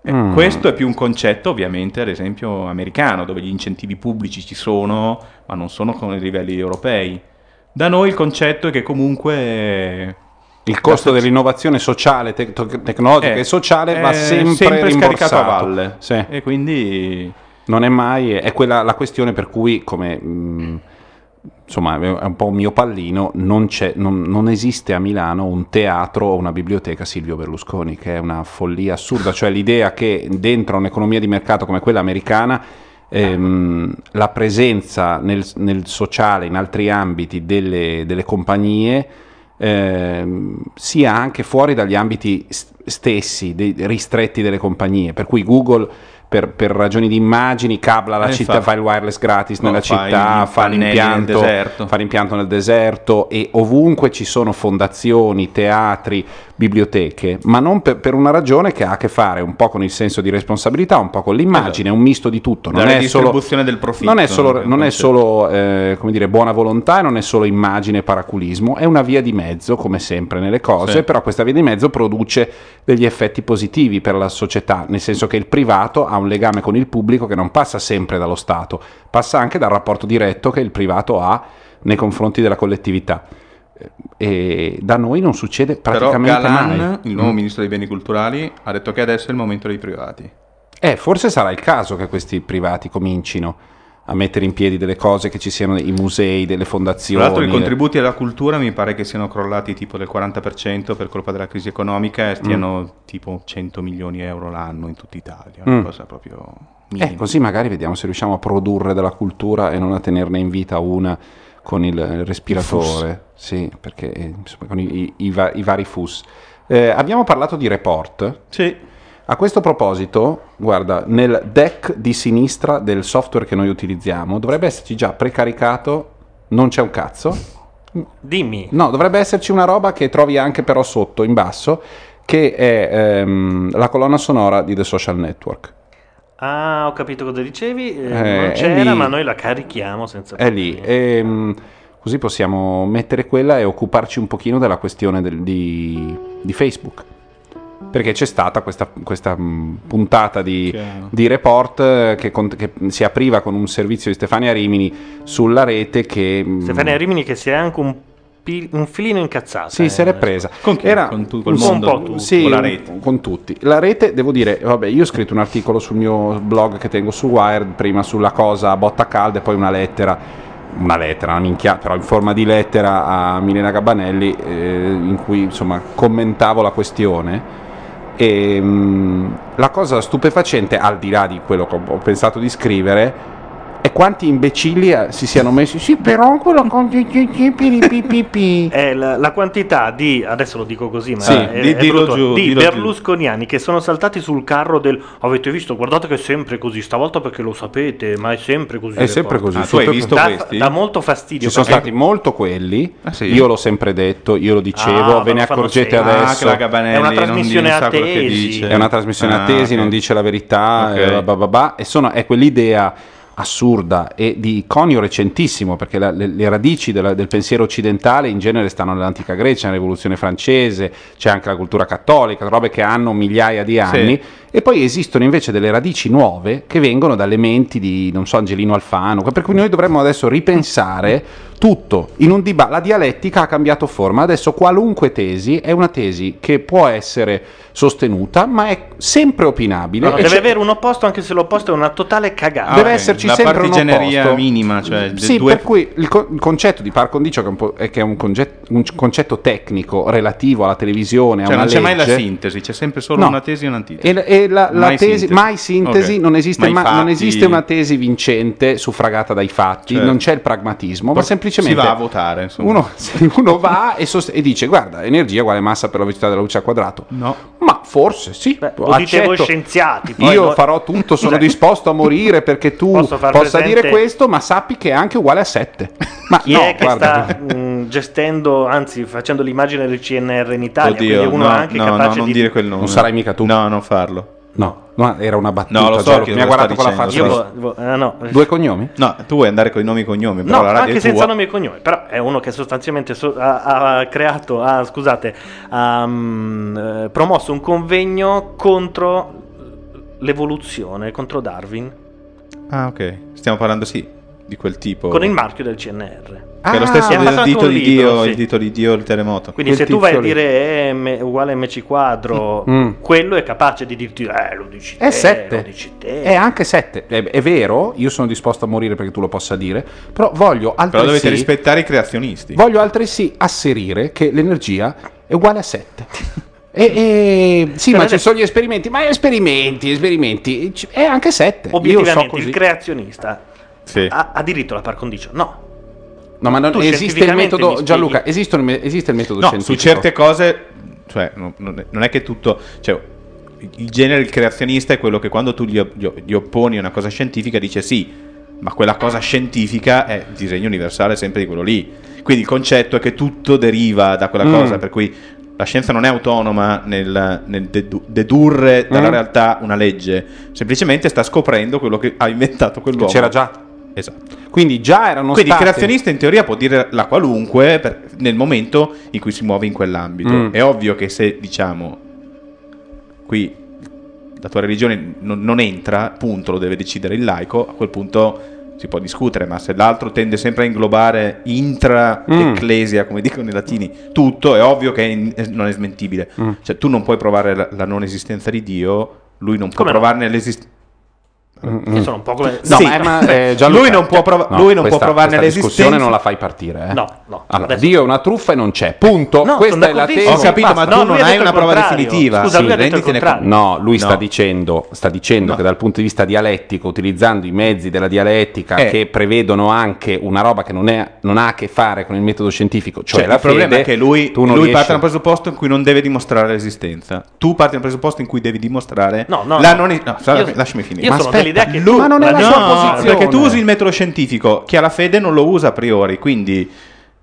Eh, Mm. Questo è più un concetto, ovviamente, ad esempio, americano, dove gli incentivi pubblici ci sono, ma non sono con i livelli europei. Da noi il concetto è che comunque Il costo dell'innovazione sociale, te- tecnologica Eh, e sociale è va sempre, sempre scaricato a valle. Sì. E quindi Non è mai, è quella la questione per cui, come mh, insomma, è un po' un mio pallino, non, non, non esiste a Milano un teatro o una biblioteca Silvio Berlusconi, che è una follia assurda, cioè l'idea che dentro un'economia di mercato come quella americana ehm, la presenza nel, nel sociale, in altri ambiti delle, delle compagnie ehm, sia anche fuori dagli ambiti st- stessi, dei ristretti delle compagnie, per cui Google per, per ragioni di immagini cabla la Eh, città, fa- fa il wireless gratis No, nella fa città, fa l'impianto, fa l'impianto nel deserto e ovunque ci sono fondazioni, teatri, biblioteche, ma non per, per una ragione che ha a che fare un po' con il senso di responsabilità, un po' con l'immagine, è un misto di tutto. Non è solo, distribuzione del profitto. non è solo, non è solo, eh, come dire, buona volontà, e non è solo immagine e paraculismo, è una via di mezzo, come sempre nelle cose, Sì. però questa via di mezzo produce degli effetti positivi per la società, nel senso che il privato ha un legame con il pubblico che non passa sempre dallo Stato, passa anche dal rapporto diretto che il privato ha nei confronti della collettività. Eh, E da noi non succede Però praticamente Galan, mai. il nuovo Mm. ministro dei beni culturali, ha detto che adesso è il momento dei privati. Eh, forse sarà il caso che questi privati comincino a mettere in piedi delle cose, che ci siano i musei, delle Tra fondazioni. l'altro i contributi alla cultura mi pare che siano crollati tipo del 40% per colpa della crisi economica e stiano tipo 100 milioni di euro l'anno in tutta Italia, una Mm. cosa proprio Eh, minima. così magari vediamo se riusciamo a produrre della cultura e non a tenerne in vita una con il, il respiratore. Sì, perché eh, insomma, con i, i- i va- i vari FUS. Eh, abbiamo parlato di report. Sì. A questo proposito, guarda, nel deck di sinistra del software che noi utilizziamo dovrebbe esserci già precaricato, non c'è un cazzo. Dimmi. No, dovrebbe esserci una roba che trovi anche però sotto, in basso, che è ehm, la colonna sonora di The Social Network. Ah, ho capito cosa dicevi. eh, Eh, non c'era, lì. ma noi la carichiamo senza È lì. ehm, così possiamo mettere quella e occuparci un pochino della questione del- di, di Facebook. Perché c'è stata questa, questa, mh, puntata di, di report eh, che, con- che si apriva con un servizio di Stefania Rimini sulla rete che... mh, Stefania Rimini che si è anche un, pi- un filino incazzata. Sì, eh. se l'è presa. Con chi? Era Con tu- col un mondo? po' tu- sì, Con la rete? Con tutti. La rete, devo dire, vabbè, io ho scritto un articolo sul mio blog che tengo su Wired, prima sulla cosa a botta calda e poi una lettera, una lettera, una minchia, però in forma di lettera a Milena Gabbanelli, eh, in cui insomma commentavo la questione. E mh, la cosa stupefacente, al di là di quello che ho pensato di scrivere, quanti imbecilli eh, si siano messi. Sì, però quello con. È la, la quantità di, adesso lo dico così, ma Sì, è, di- è dillo brutto, giù, di dillo giù. berlusconiani che sono saltati sul carro del avete visto, guardate che è sempre così, stavolta perché lo sapete, ma è sempre così. È sempre così. Ah, tu hai visto dà, questi? dà molto fastidio. Ci sono stati molto quelli, Ah, sì? io l'ho sempre detto, io lo dicevo, Ah, ve ne accorgete. Ah, adesso. la Gabanelli È una trasmissione a che tesi. È una trasmissione a Ah, tesi, non dice la verità, eh, bah, bah, bah, e sono- è quell'idea assurda e di conio recentissimo, perché la- le, le radici della- del pensiero occidentale in genere stanno nell'antica Grecia, nella rivoluzione francese, c'è anche la cultura cattolica, robe che hanno migliaia di anni, e poi esistono invece delle radici nuove che vengono dalle menti di, non so, Angelino Alfano, per cui noi dovremmo adesso ripensare tutto in un dibattito. La dialettica ha cambiato forma, adesso qualunque tesi è una tesi che può essere sostenuta, ma è sempre opinabile. No, e deve avere un opposto anche se l'opposto è una totale cagata. deve ok. esserci La sempre un partigianeria opposto. minima, cioè sì, due- per cui il, co- il concetto di par condicio che è, un po'- è che è un, conge- un concetto tecnico relativo alla televisione, a Cioè una non c'è mai la legge. sintesi, c'è sempre solo No. una tesi e un'antitesi. E, la- la, la Mai tesi, sintesi. mai sintesi, Ok. non, esiste, Mai ma- non esiste una tesi vincente suffragata dai fatti, Certo. non c'è il pragmatismo, ma semplicemente si va a votare. Uno, uno va e, sost- e dice: Guarda, energia uguale massa per la velocità della luce al quadrato. No. Ma forse sì. Beh, lo dite voi accetto. scienziati. poi Io noi- farò tutto, sono Cioè, disposto a morire perché tu possa presente- dire questo, ma sappi che è anche uguale a 7. Ma Chi no, è che guarda, sta mh, gestendo, anzi facendo l'immagine del CNR in Italia? Oddio, quindi uno no, anche no, capace no, non di... dire quel nome. Non sarai mica tu. No, non farlo. No, no, era una battuta. No, lo so che mi ha guardato con la faccia. Io vo- vo- ah, no. Due cognomi? No, tu vuoi andare con i nomi e cognomi, però No, la radio anche è senza nome e cognome, però è uno che sostanzialmente so- ha, ha creato, ha, scusate, ha mm, eh, promosso un convegno contro l'evoluzione, contro Darwin, Ah, ok. Stiamo parlando, sì, di quel tipo. con il marchio del CNR. Che è lo Ah, stesso è del dito di libro, Dio, sì. il dito di Dio, il terremoto. Quindi Quel se tu vai a dire è m- uguale MC quadro, Mm. quello è capace di dirti, eh, lo dici te, È 7. lo dici te. È anche 7. È, è vero, io sono disposto a morire perché tu lo possa dire, però voglio Però altresì, dovete rispettare i creazionisti. voglio altresì asserire che l'energia è uguale a 7. E, e- sì, Cioè, ma adesso- ci sono gli esperimenti, ma esperimenti, esperimenti, è anche 7. Io so Obiettivamente così. il creazionista Sì. ha, ha diritto alla par condicio? No. No, ma non esiste il metodo? Gianluca, esiste, esiste il metodo No, scientifico. su certe cose, cioè, no- non è- non è che tutto. Cioè, il genere il creazionista è quello che quando tu gli, gli- gli opponi a una cosa scientifica dice sì, ma quella cosa scientifica è il disegno universale sempre di quello lì. Quindi il concetto è che tutto deriva da quella Mm. cosa, per cui la scienza non è autonoma nel, nel dedu- dedurre dalla Mm. realtà una legge, semplicemente sta scoprendo quello che ha inventato Che quell'uomo. c'era già. Esatto. Quindi già erano Quindi il state... creazionista in teoria può dire la qualunque per- nel momento in cui si muove in quell'ambito. Mm. È ovvio che se diciamo qui la tua religione non, non entra, punto, lo deve decidere il laico, a quel punto si può discutere, ma se l'altro tende sempre a inglobare intra Mm. ecclesia, come dicono i latini, tutto è ovvio che è in- non è smentibile. Mm. Cioè tu non puoi provare la, la non esistenza di Dio, lui non può Come no? provarne l'esistenza. Io sono un po' come... No, Sì. ma, ma, eh, Gianluca, Lui non può prova- no, lui non può questa- provarne questa discussione l'esistenza. non la fai partire, eh? No, no, Allora, Dio è una truffa e non c'è. Punto. No, Questa è la tesi. Ho capito, ma Basta. tu No, lui non ha hai una prova definitiva. Scusa, lui ha detto il renditene contrario. No, lui sta dicendo, sta dicendo No. che dal punto di vista dialettico, utilizzando i mezzi della dialettica Eh. che prevedono anche una roba che non, è- non ha a che fare con il metodo scientifico, cioè, Cioè, la il problema fede, è che lui, lui riesci- parte da un presupposto in cui non deve dimostrare l'esistenza. Tu parti da un presupposto in cui devi dimostrare No, no, la non Io- lasciami finire. io Ma sono aspetta, dell'idea che lui- Ma non è la no, sua posizione. perché tu usi il metodo scientifico, chi ha la fede non lo usa a priori, quindi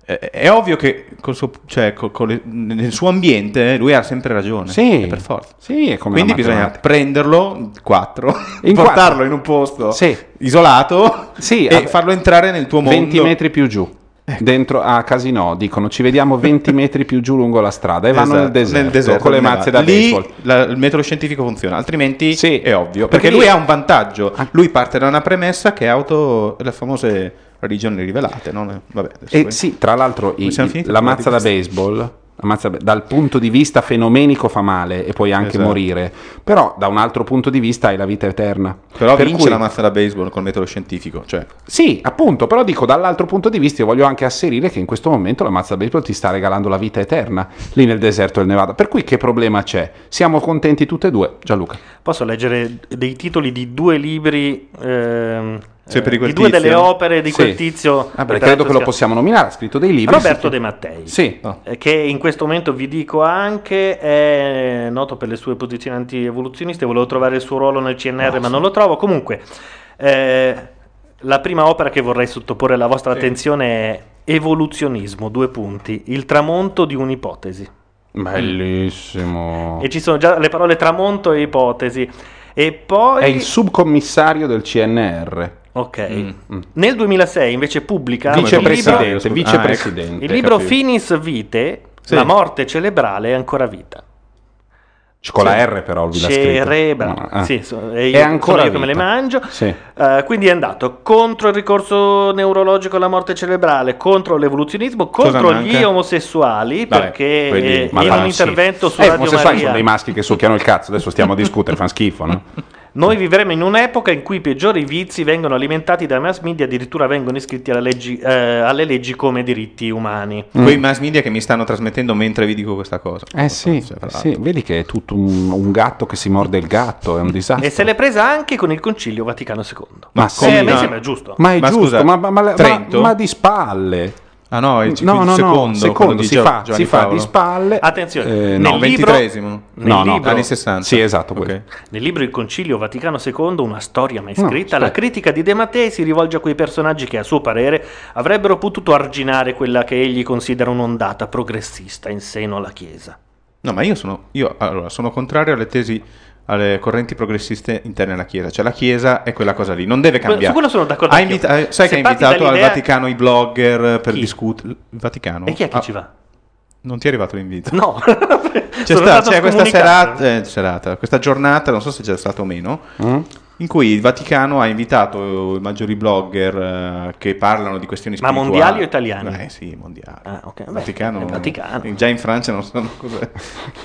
eh, è ovvio che col suo- cioè, col- con le- nel suo ambiente eh, lui ha sempre ragione. Sì, per forza. Sì, è come Quindi bisogna prenderlo quattro, In portarlo quattro. in un posto Sì. isolato Sì, e vabbè. farlo entrare nel tuo mondo. 20 metri più giù. Dentro a Casino dicono ci vediamo 20 metri più giù lungo la strada e vanno Esatto, nel deserto, con le nel mazze da. Lì baseball. la- il metodo scientifico funziona, altrimenti Sì. è ovvio. Perché Perché, lui ha un vantaggio. Lui parte da una premessa che è auto le famose religioni rivelate. No? Vabbè, E poi- sì, tra l'altro i- la mazza da baseball la mazza da- dal punto di vista fenomenico fa male e puoi anche Esatto. morire, però da un altro punto di vista hai la vita eterna. Però Per vince cui- la mazza da baseball col metodo scientifico. Cioè, Sì, appunto, però dico dall'altro punto di vista io voglio anche asserire che in questo momento la mazza da baseball ti sta regalando la vita eterna lì nel deserto del Nevada. Per cui che problema c'è? Siamo contenti tutte e due, Gianluca. Posso leggere dei titoli di due libri, ehm, Sempre di eh, di due delle tizio? opere di Sì. quel tizio. Ah, beh, credo che lo sia- possiamo nominare, ha scritto dei libri. Roberto sì. De Mattei. Sì. eh, Che in questo momento vi dico anche è noto per le sue posizioni anti-evoluzioniste. Volevo trovare il suo ruolo nel CNR, ma non lo trovo. Comunque, eh, la prima opera che vorrei sottoporre alla vostra attenzione è Evoluzionismo, due punti, il tramonto di un'ipotesi. Bellissimo. E ci sono già le parole tramonto e ipotesi. E poi... È il subcommissario del CNR. Ok. Mm. Nel 2006 invece pubblica Vicepresidente, il libro, vicepresidente. il libro. Finis Vite, Sì. la morte cerebrale è ancora vita. Con la. R però lui l'ha scritto. Cerebrale, Ah. sì, so- È io, ancora sono io che me le mangio. Sì. Eh, quindi è andato contro il ricorso neurologico alla morte cerebrale, contro l'evoluzionismo, contro gli omosessuali, Vabbè, perché quelli- eh, in un intervento schifo. su eh, Radio omosessuali sono Maria dei maschi che succhiano il cazzo, adesso stiamo a discutere, fanno schifo, no? Noi vivremo in un'epoca in cui i peggiori vizi vengono alimentati dai mass media, addirittura vengono iscritti alle leggi, eh, alle leggi come diritti umani. quei mass media che mi stanno trasmettendo mentre vi dico questa cosa. Eh sì, Cioè, sì, vedi che è tutto un, un gatto che si morde il gatto, è un disastro. E se l'è presa anche con il Concilio Vaticano II. Ma Eh, sì, a me sembra giusto. Ma è Ma giusto, scusa, ma, ma- ma- ma- Trento? ma di spalle. Ah no, il, no, no, no, secondo, secondo, quello di si, fa, si fa di spalle. Attenzione, Eh, nel no, libro- ventitresimo. nel No, no, libro- Anni 60. Sì, esatto, quello. Ok. Nel libro Il Concilio Vaticano II, una storia mai No, scritta, la aspetta. critica di De Mattei si rivolge a quei personaggi che, a suo parere, avrebbero potuto arginare quella che egli considera un'ondata progressista in seno alla Chiesa. No, ma io sono, io, allora, sono contrario alle tesi, alle correnti progressiste interne alla Chiesa. Cioè la Chiesa è quella cosa lì, non deve cambiare. su quello sono d'accordo invita- eh, sai Se che ha invitato al Vaticano i blogger per discutere? Il Vaticano? E chi è che Ah, ci va? Non ti è arrivato l'invito? No, C'è, sta- c'è questa serata, eh, serata, questa giornata, non so se c'è stato o meno, Mm? In cui il Vaticano ha invitato i maggiori blogger eh, che parlano di questioni Ma spirituali. mondiali o italiani? Eh sì, mondiali. Ah, ok. Il Beh, Vaticano, il Vaticano. Già in Francia non sanno cos'è.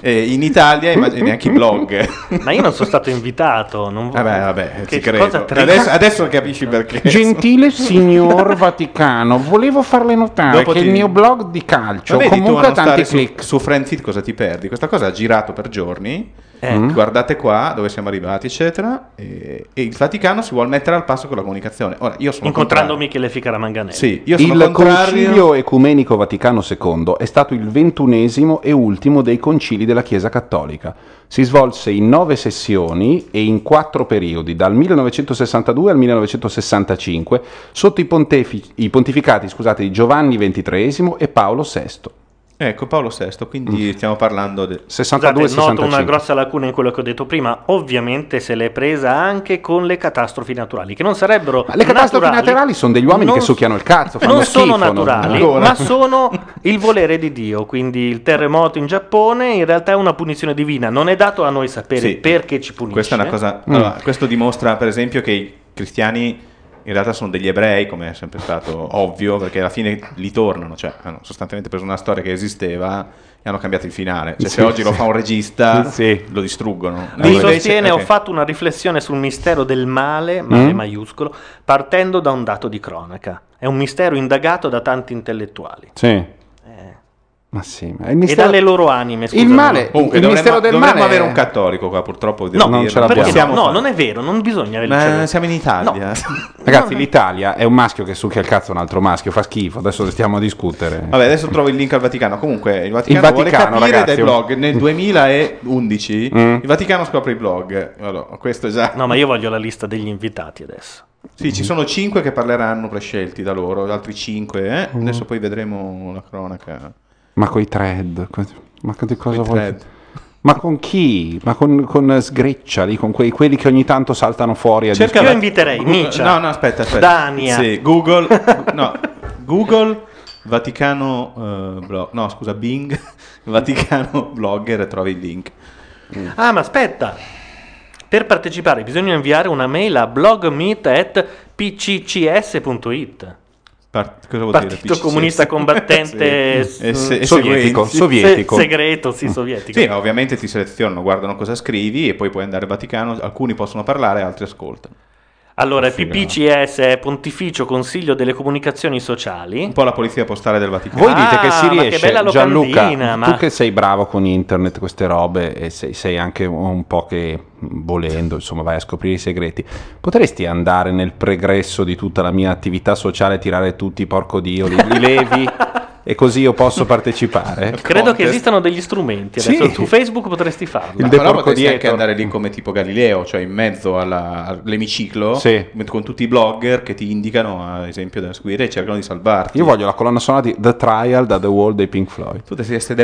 E in Italia immagini neanche i blog. Ma io non sono stato invitato. Non vo- Vabbè, vabbè, Che ci credo. Adesso, adesso capisci perché. Gentile signor Vaticano, volevo farle notare Dopo che ti- il mio blog di calcio Ma a comunque ha tanti su, click. su Friendfeed cosa ti perdi? Questa cosa ha girato per giorni. Mm? Guardate qua dove siamo arrivati, eccetera. E, e il Vaticano si vuole mettere al passo con la comunicazione. Ora, io sono Incontrando contrario. Michele Ficara Manganelli. Sì, io sono Il contrario. Concilio Ecumenico Vaticano II è stato il ventunesimo e ultimo dei concili della Chiesa Cattolica. Si svolse in nove sessioni e in quattro periodi, dal 1962 al 1965, sotto i, pontefi- i pontificati scusate, di Giovanni XXIII e Paolo VI. Ecco, Paolo VI, quindi stiamo parlando del... 62 e Scusate, noto una 65. grossa lacuna in quello che ho detto prima. Ovviamente se l'è presa anche con le catastrofi naturali, che non sarebbero Ma le catastrofi naturali, naturali sono degli uomini non- che succhiano il cazzo, fanno Non sono schifo, no? naturali, Ancora. ma sono il volere di Dio. Quindi il terremoto in Giappone in realtà è una punizione divina. Non è dato a noi sapere Sì. perché ci punisce. Questa è una cosa... Mm. allora, questo dimostra, per esempio, che i cristiani in realtà sono degli ebrei, come è sempre stato ovvio, perché alla fine li tornano, cioè hanno sostanzialmente preso una storia che esisteva e hanno cambiato il finale. Cioè, Sì, se oggi lo fa un regista, Sì. lo distruggono. Mi Invece- sostiene, ok. ho fatto una riflessione sul mistero del male, male Mm. maiuscolo, partendo da un dato di cronaca. È un mistero indagato da tanti intellettuali. Sì. Ma sì, ma il E mistero... dalle loro anime, Il scusami. male, Comunque, il dovremmo, mistero del dovremmo male avere un cattolico qua, purtroppo. devo No, non ce l'abbiamo. Perché no? No, non è vero, non bisogna Ma averci- siamo in Italia. Ragazzi, l'Italia è un maschio che succhia il cazzo un altro maschio, fa schifo, adesso stiamo a discutere. Vabbè, adesso trovo il link al Vaticano. Comunque, il Vaticano, Il Vaticano, vuole capire ragazzi, dai blog. Nel 2011 Mm. il Vaticano scopre i blog. Allora, questo è già. No, ma io voglio la lista degli invitati adesso. Sì, ci sono 5 che parleranno prescelti da loro, altri 5. Eh? Mm. Adesso poi vedremo la cronaca. Ma coi thread, ma di cosa Coi vuoi? thread. Ma con chi? Ma con, con sgrecciali, con quei, quelli che ogni tanto saltano fuori a Cerca Io inviterei Google- Nietzsche, No, no, aspetta, aspetta. Dania. Sì, Google. no, Google Vaticano eh, blog. No, scusa, Bing Vaticano blogger e trovi il link. Ah, ma aspetta. Per partecipare bisogna inviare una mail a blogmeet.pccs.it. Part- dire? Partito PCCS? Comunista Combattente Sì. S- e sovietico, sovietico. Se- segreto, sì, sovietico. Sì, ma ovviamente ti selezionano, guardano cosa scrivi e poi puoi andare al Vaticano. Alcuni possono parlare, altri ascoltano. Allora, il Figa. PPCS è Pontificio Consiglio delle Comunicazioni Sociali. Un po' la polizia postale del Vaticano. Voi dite che Ah, si ma che riesce, Gianluca, ma- tu che sei bravo con internet, queste robe, e sei, sei anche un po' che volendo, insomma, vai a scoprire i segreti, potresti andare nel pregresso di tutta la mia attività sociale, tirare tutti, porco dio, li, li levi e così io posso partecipare? Credo che Contest. esistano degli strumenti. Sì. Adesso su Facebook potresti farlo. Il però potresti anche dietro. andare lì come tipo Galileo, cioè in mezzo alla- all'emiciclo, Sì. con tutti i blogger che ti indicano, ad esempio, da seguire e cercano di salvarti. Io voglio la colonna sonora di The Trial da The Wall dei Pink Floyd. Tu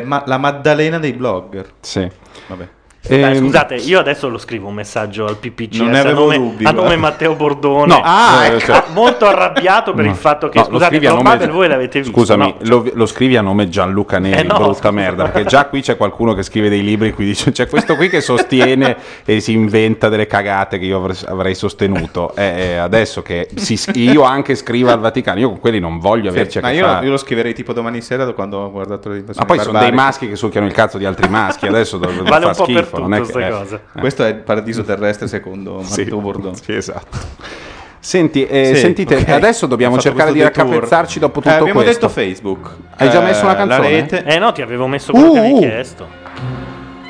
ma- la Maddalena dei blogger. Sì. Vabbè. Dai, Ehm, scusate, io adesso lo scrivo un messaggio al Non ne a nome, dubbi, a nome. Matteo Bordone. No, Ah, eh, cioè- molto arrabbiato per No. il fatto che No, lo scusate, a Top nome- Bubble voi l'avete visto. Scusami, no? lo, lo scrivi a nome Gianluca Neri, Eh no, brutta scusa. merda, perché già qui c'è qualcuno che scrive dei libri cui dice c'è questo qui che sostiene e si inventa delle cagate che io avrei, sostenuto. Eh, eh, adesso che si- io anche scrivo al Vaticano, io con quelli non voglio averci Sì, a ma che io, fare. io lo scriverei tipo domani sera da quando ho guardato le Ma poi sono barbariche. dei maschi che succhiano il cazzo di altri maschi, adesso dove Vale un po' per schifo, non è che- eh, cosa. eh. Questo è il paradiso terrestre secondo Sì, Matteo Bordone. sì, esatto. Senti, eh, Sì, sentite, ok. adesso dobbiamo cercare di raccapezzarci dopo tutto Eh, abbiamo questo. detto Facebook. Hai già Eh, messo una canzone? rete. Eh no, ti avevo messo quello Uh, che avevi uh. chiesto.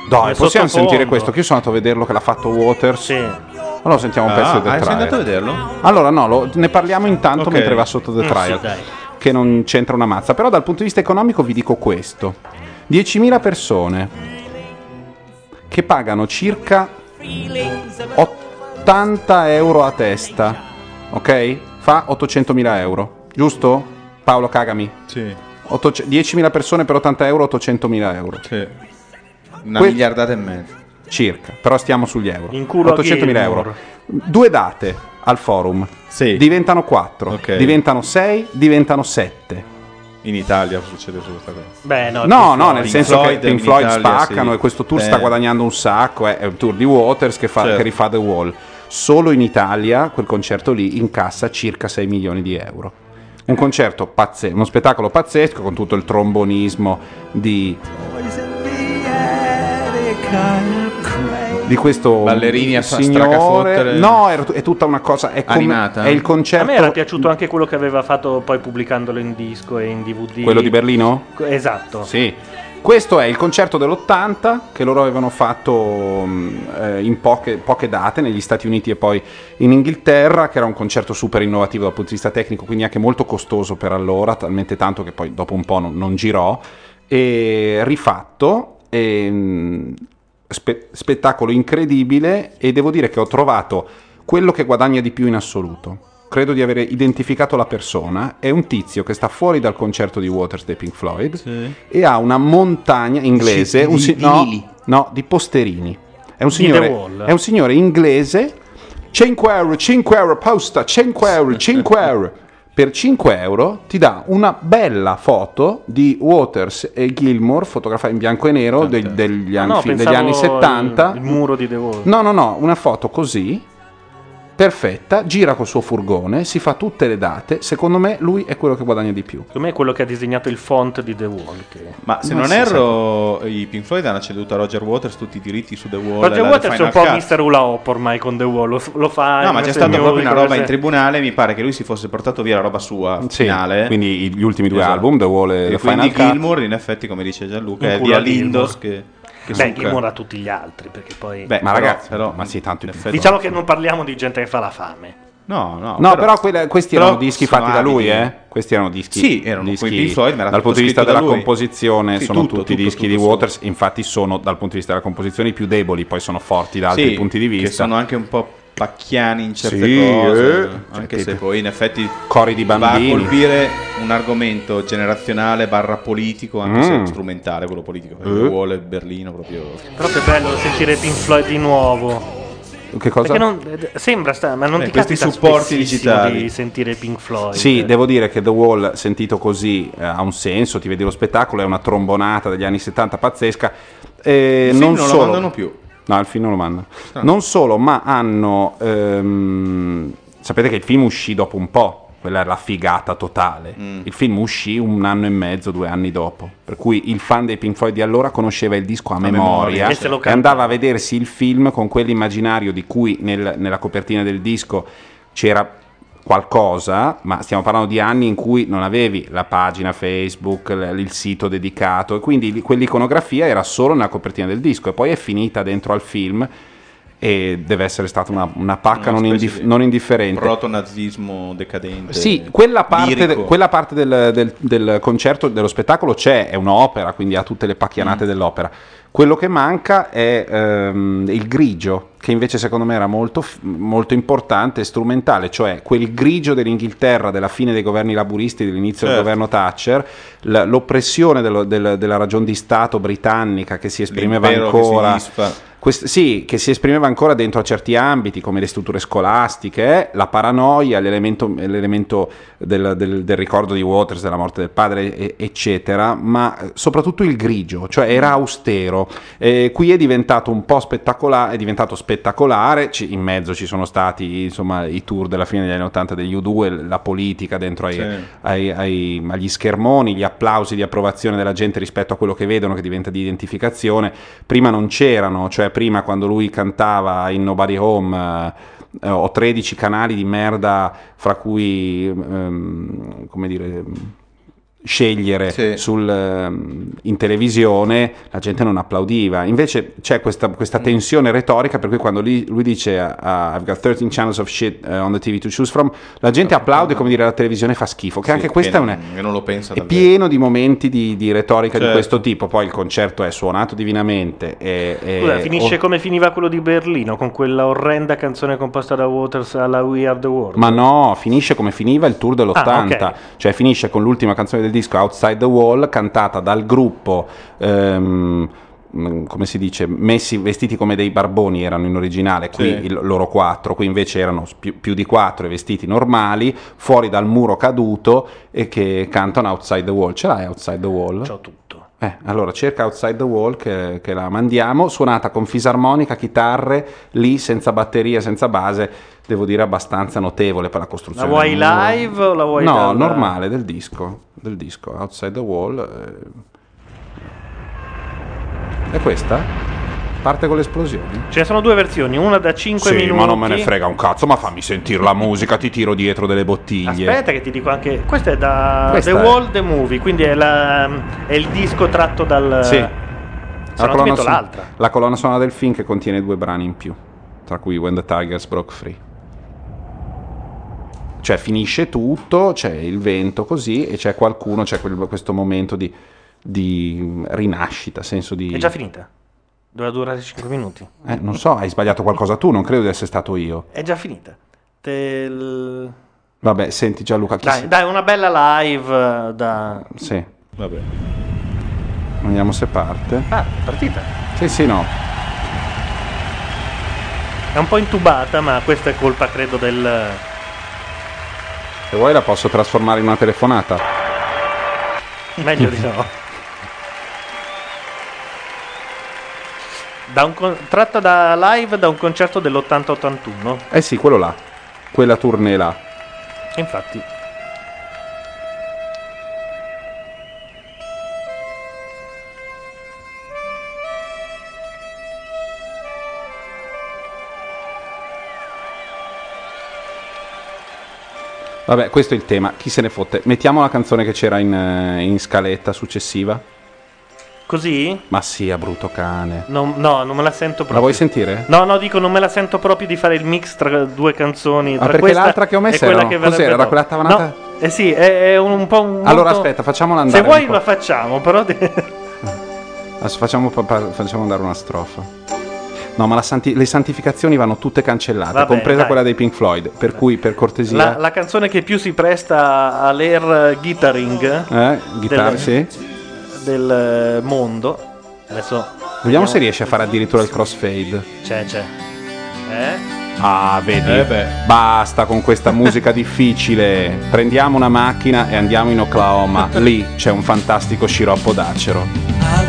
Dai, possiamo sentire questo? Che io sono andato a vederlo che l'ha fatto Waters. Sì. Allora sentiamo un pezzo Ah, del ah, sei trial. andato a vederlo? Allora no, lo- ne parliamo intanto Ok. mentre va sotto The Mm, Trial, sì, dai. che non c'entra una mazza. Però dal punto di vista economico vi dico questo. 10.000 persone che pagano circa 80 euro a testa, ok? Fa 800.000 euro, giusto? Paolo, cagami. Sì. Ottoce- 10.000 persone per 80 euro, 800.000 euro. sì. Una Que- miliardata e mezza. Circa, però stiamo sugli euro. In culo a 800.000 Gilmour. euro. Due date al forum. Sì. Diventano 4, Ok. diventano 6, diventano 7. In Italia succede solo questa cosa. Beh, no, No, no, Floyd. nel senso Floyd che Pink in Floyd Italia, spaccano sì. e questo tour Eh. sta guadagnando un sacco. È un tour di Waters che, fa, Certo. che rifà The Wall. Solo in Italia quel concerto lì incassa circa 6 milioni di euro. Un concerto pazzesco, uno spettacolo pazzesco con tutto il trombonismo di, di questo Ballerini a signore. No, è, è tutta una cosa. È, come- Animata? è il A concerto. me era piaciuto anche quello che aveva fatto poi pubblicandolo in disco e in DVD. Quello di Berlino? Esatto. Sì. Questo è il concerto dell'80 che loro avevano fatto mh, eh, in poche, poche date negli Stati Uniti e poi in Inghilterra, che era un concerto super innovativo dal punto di vista tecnico, quindi anche molto costoso per allora, talmente tanto che poi dopo un po' non, non girò, e rifatto, e, mh, spe- spettacolo incredibile e devo dire che ho trovato quello che guadagna di più in assoluto. Credo di aver identificato la persona, è un tizio che sta fuori dal concerto di Waters dei Pink Floyd e ha una montagna inglese, Sì, un di si- no, no, di posterini. È un, signore, è un signore inglese, 5 euro, 5 euro, posta, 5 euro, 5 euro. Per 5 euro ti dà una bella foto di Waters e Gilmour, fotografata in bianco e nero degli, Ah, anni, no, degli anni 70. Il, il muro di The Wall. No, no, no, una foto così perfetta, gira col suo furgone, si fa tutte le date. Secondo me lui è quello che guadagna di più. Secondo me è quello che ha disegnato il font di The Wall. che- Ma se Ma non sì, erro, i Pink Floyd hanno ceduto a Roger Waters tutti i diritti su The Wall. Roger Waters è un po'. Mr. Hula Hop ormai con The Wall, lo, lo fa... No, in ma c'è stata proprio una roba in queste- tribunale. Mi pare che lui si fosse portato via la roba sua Sì, finale. quindi gli ultimi due Esatto. album, The Wall e E The quindi Final Cut. Gilmour, in effetti, come dice Gianluca, Un è via. Lindos che, che Beh. Gilmour a tutti gli altri, perché poi... Beh, Ma però- ragazzi, però, ma sì, tanto in effetti- diciamo che non parliamo di gente che fa la fame. No, no, No, però, quelle- questi però erano dischi fatti da lui, eh? Questi erano dischi. Sì, erano dischi, Pink Floyd, ma dal punto di vista della lui. composizione, Sì, sono tutto, tutti tutto, dischi tutto, di. Waters. Infatti, sono dal punto di vista della composizione i più deboli, poi sono forti da altri Sì, punti di Che vista. sono anche un po' pacchiani in certe Sì, cose, eh. anche Cioè, se poi in effetti Cori di va a bambini. colpire un argomento generazionale barra politico, anche Mm. se strumentale quello politico. Eh. Il vuole Berlino proprio. Però che bello sentire Pink Floyd di nuovo. Che cosa? Perché non, eh, sembra, sta, ma non Beh, ti questi capita supporti digitali. di sentire Pink Floyd. Sì, devo dire che The Wall, sentito così, eh, ha un senso, ti vedi lo spettacolo, è una trombonata degli anni 70 pazzesca. Eh, non non lo solo- mandano più. No, il film non lo mandano. Strano. Non solo, ma hanno... ehm, sapete che il film uscì dopo un po', quella era la figata totale. Mm. Il film uscì un anno e mezzo, due anni dopo. Per cui il fan dei Pink Floyd di allora conosceva il disco a, memoria, memoria, E andava a vedersi il film con quell'immaginario di cui nel- nella copertina del disco c'era qualcosa, ma stiamo parlando di anni in cui non avevi la pagina Facebook, il sito dedicato, e quindi li- quell'iconografia era solo nella copertina del disco e poi è finita dentro al film e deve essere stata una, una pacca Una non, indif- di non indifferente. Proto-nazismo decadente. Sì, quella parte, de- quella parte del, del- del concerto, dello spettacolo c'è, è un'opera, quindi ha tutte le Mm. pacchianate dell'opera. Quello che manca è ehm, il grigio, che invece secondo me era molto, molto importante e strumentale, cioè quel grigio dell'Inghilterra della fine dei governi laburisti, dell'inizio del Certo. governo Thatcher, l- l'oppressione dello- del- della ragion di Stato britannica che si esprimeva L'impero che si ancora. disfa. Quest- sì, che si esprimeva ancora dentro a certi ambiti come le strutture scolastiche, la paranoia, l'elemento, l'elemento del, del- del ricordo di Waters, della morte del padre, e- eccetera, ma eh, soprattutto il grigio, cioè era austero. Eh, qui è diventato un po' spettacolare, è diventato spettacolare, ci- in mezzo ci sono stati insomma, i tour della fine degli anni 80 degli U2, la politica dentro ai, Sì. ai- ai- agli schermoni, gli applausi di approvazione della gente rispetto a quello che vedono che diventa di identificazione. Prima non c'erano, cioè prima quando lui cantava in Nobody Home eh, ho 13 canali di merda fra cui ehm, come dire scegliere Sì. sul, ehm, in televisione la gente non applaudiva invece c'è questa, questa Mm. tensione retorica per cui quando lui, lui dice ah, I've got 13 channels of shit eh, on the TV to choose from la gente applaude come dire la televisione fa schifo che Sì, anche questa è che una non- lo pensa è pieno di momenti di, di retorica di Certo. questo tipo poi il concerto è suonato divinamente e, e- Scusa, finisce oh, come finiva quello di Berlino, con quella orrenda canzone composta da Waters alla We Are the World. Ma no, finisce come finiva il tour dell'80, Ah, ok. cioè finisce con l'ultima canzone del disco Outside the Wall, cantata dal gruppo, ehm, come si dice, messi vestiti come dei barboni erano in originale, qui Sì. il- loro quattro, qui invece erano più, più di quattro e vestiti normali, fuori dal muro caduto e che cantano Outside the Wall. Ce l'hai Outside the Wall? C'ho tutto. Eh, allora cerca Outside the Wall che, che la mandiamo, suonata con fisarmonica, chitarre, lì senza batteria, senza base, devo dire abbastanza notevole per la La costruzione. vuoi del muro. live o la vuoi No, dal- normale, del disco, del disco, Outside the Wall. eh. È questa? Parte con le esplosioni? Ce ne sono due versioni, una da 5 sì, minuti. ma non me ne frega un cazzo, ma fammi sentire la musica, ti tiro dietro delle bottiglie. Aspetta che ti dico anche... Questo è da Questa The è- Wall The Movie, quindi è, la- è il disco tratto dal... Sì. La colonna, son- l'altra. la colonna sonora del film che contiene due brani in più, tra cui When the Tigers Broke Free. Cioè finisce tutto, c'è il vento così e c'è qualcuno, c'è quel- questo momento di, di rinascita, senso di... È già finita. Doveva durare 5 minuti. Eh, non so, hai sbagliato qualcosa tu, non credo di essere stato io. È già finita. Te Vabbè, senti Gianluca, chi Dai, sei? dai, una bella live eh, da... Sì, Vabbè. vediamo se parte. Ah, partita. Sì, sì, no. È un po' intubata, ma questa è colpa, credo, del... Se vuoi la posso trasformare in una telefonata. Meglio di no. Da un con- tratta da live da un concerto dell'80-81. Eh sì, quello là. Quella tournée là. Infatti. Vabbè, questo è il tema. Chi se ne fotte? Mettiamo la canzone che c'era in, eh, in scaletta successiva. Così? Ma sì, a brutto cane. Non- no, non me la sento proprio. La vuoi sentire? No, no, dico, non me la sento proprio di fare il mix tra due canzoni. Ah, tra perché questa l'altra che ho messo era- che cos'era? Era quella tavanata? No, eh sì, è, è un, un po' un. Allora molto- aspetta, facciamola andare. Se vuoi la facciamo, però. de- Adesso facciamo, facciamo andare una strofa. No, ma la santi- le santificazioni vanno tutte cancellate, Vabbè, compresa dai. quella dei Pink Floyd. Per cui, per cortesia, La, la canzone che più si presta all'air guitaring eh, chitarra, del- sì. del mondo. Adesso Vediamo se riesce a fare addirittura il crossfade. C'è, c'è. Eh? Ah, vedi? Eh. Basta con questa musica difficile. Prendiamo una macchina e andiamo in Oklahoma. Lì c'è un fantastico sciroppo d'acero. I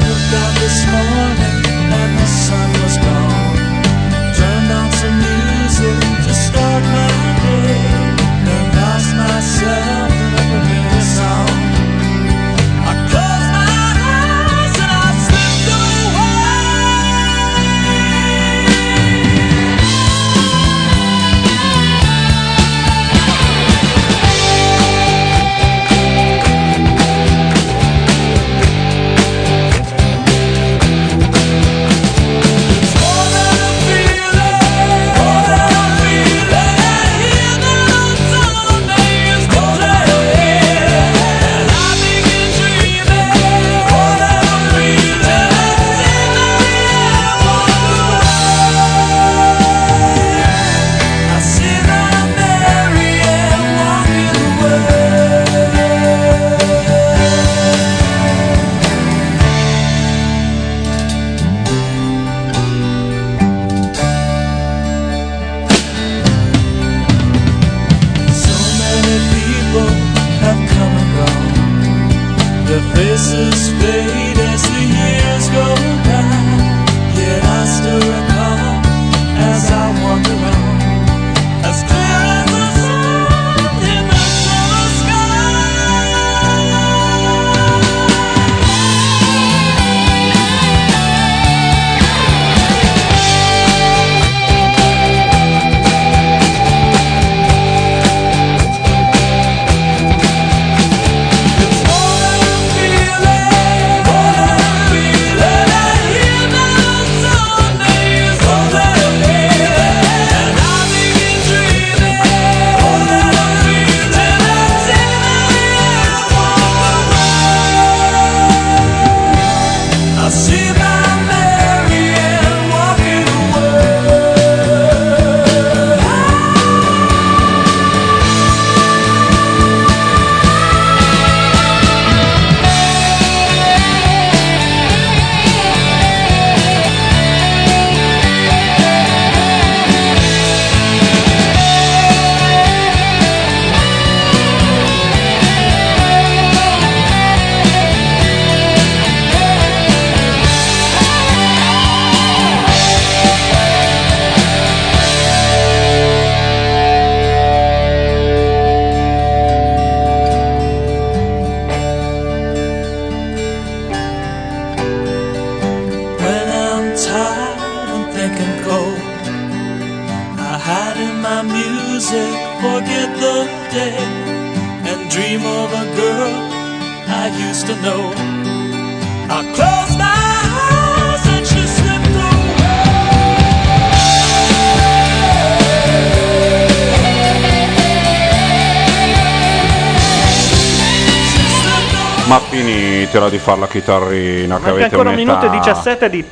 fare la chitarrina che Manca avete ancora un minuto e 17 di.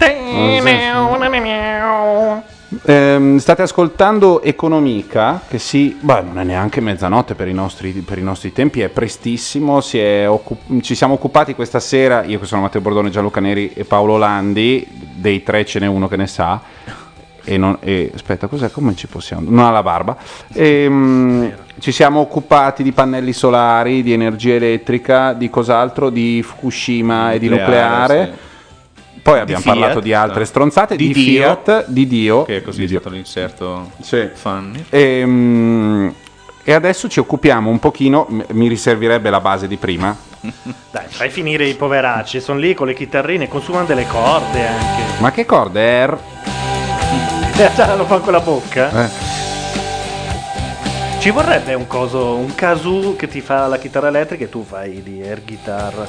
Ehm, state ascoltando Economica, che si. Beh, non è neanche mezzanotte per i nostri, per i nostri tempi, è prestissimo. si è occu- ci siamo occupati questa sera, io che sono Matteo Bordone, Gianluca Neri e Paolo Landi, dei tre ce n'è uno che ne sa. E non, e- aspetta, cos'è? Come ci possiamo? Non ha la barba. Ehm, ci siamo occupati di pannelli solari, di energia elettrica, di cos'altro, di Fukushima e di Nucleare, nucleare. Poi abbiamo Fiat, parlato di altre stronzate, di, Di Dio. Fiat, di Dio. Che è così è stato l'inserto Sì. Fanny. E, mm, e adesso ci occupiamo un pochino, mi riservirebbe la base di prima. Dai, fai finire i poveracci, sono lì con le chitarrine, consumano delle corde anche. Ma che corde? R? Già lo fa con la bocca? Eh. Ci vorrebbe un coso, un kazoo che ti fa la chitarra elettrica e tu fai di air guitar.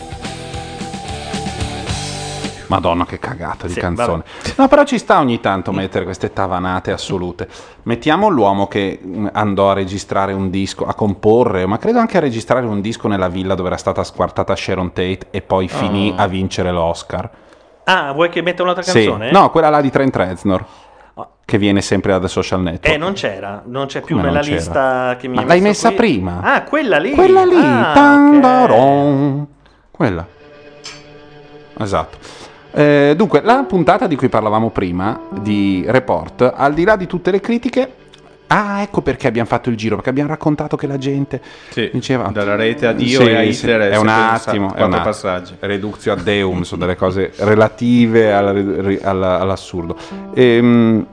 Madonna che cagata di Sì, canzone. No, però ci sta ogni tanto mettere queste tavanate assolute. Mettiamo l'uomo che mh, andò a registrare un disco, a comporre, ma credo anche a registrare un disco nella villa dove era stata squartata Sharon Tate e poi finì Oh. a vincere l'Oscar. Ah, vuoi che metta un'altra Sì. canzone? No, quella là di Trent Reznor. Che viene sempre da social network. Eh, non c'era, non c'è più Come nella lista che mi Ma hai l'hai messa qui. prima? Ah, quella lì. Quella lì, Ah, tandaron. Quella. Esatto. Eh, dunque, la puntata di cui parlavamo prima, di Report, al di là di tutte le critiche... Ah, ecco perché abbiamo fatto il giro, perché abbiamo raccontato che la gente diceva... dalla rete a Dio Sì, e a sì, Hitler è un attimo, è un quattro attimo. passaggi. Reduzio ad Deum, sono delle cose relative alla- alla- all'assurdo. Ehm,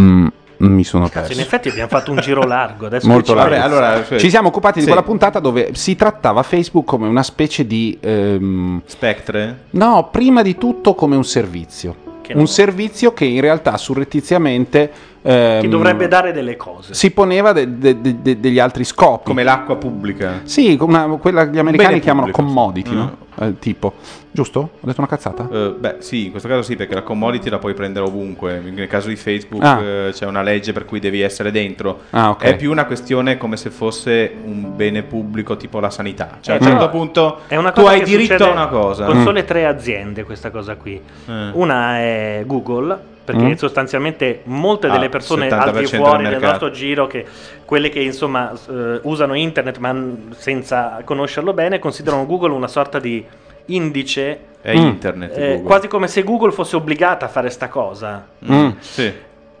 mm, mi sono Cazzo, in perso. effetti abbiamo fatto un giro largo. Adesso Molto che ci- largo. ci siamo occupati di sì. quella puntata dove si trattava Facebook come una specie di ehm, Spectre? No, prima di tutto come un servizio. Un servizio che in realtà surrettiziamente ehm, Ti dovrebbe dare delle cose. si poneva de- de- de- de- degli altri scopi. Come l'acqua pubblica. Sì, una- quella che gli americani bene chiamano pubblico, commodity, sì. no? Eh, tipo, giusto? Ho detto una cazzata? Eh, beh, sì, in questo caso sì, perché la commodity la puoi prendere ovunque. Nel caso di Facebook Ah. eh, c'è una legge per cui devi essere dentro. Ah, ok. È più una questione come se fosse un bene pubblico tipo la sanità. Cioè, a Eh, un certo però punto è una tu hai diritto a una cosa. Con Mm. sole tre aziende questa cosa qui. Eh. Una è Google, perché Mm. sostanzialmente molte Ah, delle persone 70% al di fuori del del nostro giro, che, quelle che insomma eh, usano internet ma senza conoscerlo bene, considerano Google una sorta di indice. È internet, eh, quasi come se Google fosse obbligata a fare sta cosa. Mm, Sì.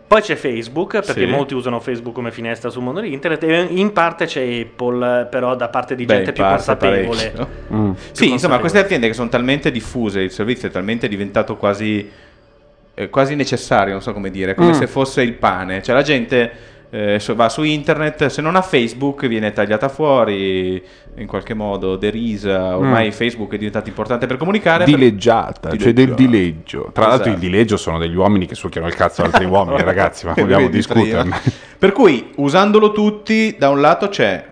Poi c'è Facebook, perché Sì. molti usano Facebook come finestra sul mondo di internet, e in parte c'è Apple, però da parte di Beh, gente più consapevole. Mm. Sì, insomma, consapevole. queste aziende che sono talmente diffuse, il servizio è talmente diventato quasi, eh, quasi necessario, non so come dire, come Mm. se fosse il pane. Cioè la gente eh, va su internet, se non ha Facebook viene tagliata fuori, in qualche modo derisa. Ormai Mm. Facebook è diventato importante per comunicare. per- Dileggiata, cioè del dileggio. Tra l'altro, il Esatto. dileggio sono degli uomini che succhiano il cazzo ad altri uomini, ragazzi. Ma vogliamo discuterne? Per cui, usandolo tutti, da un lato c'è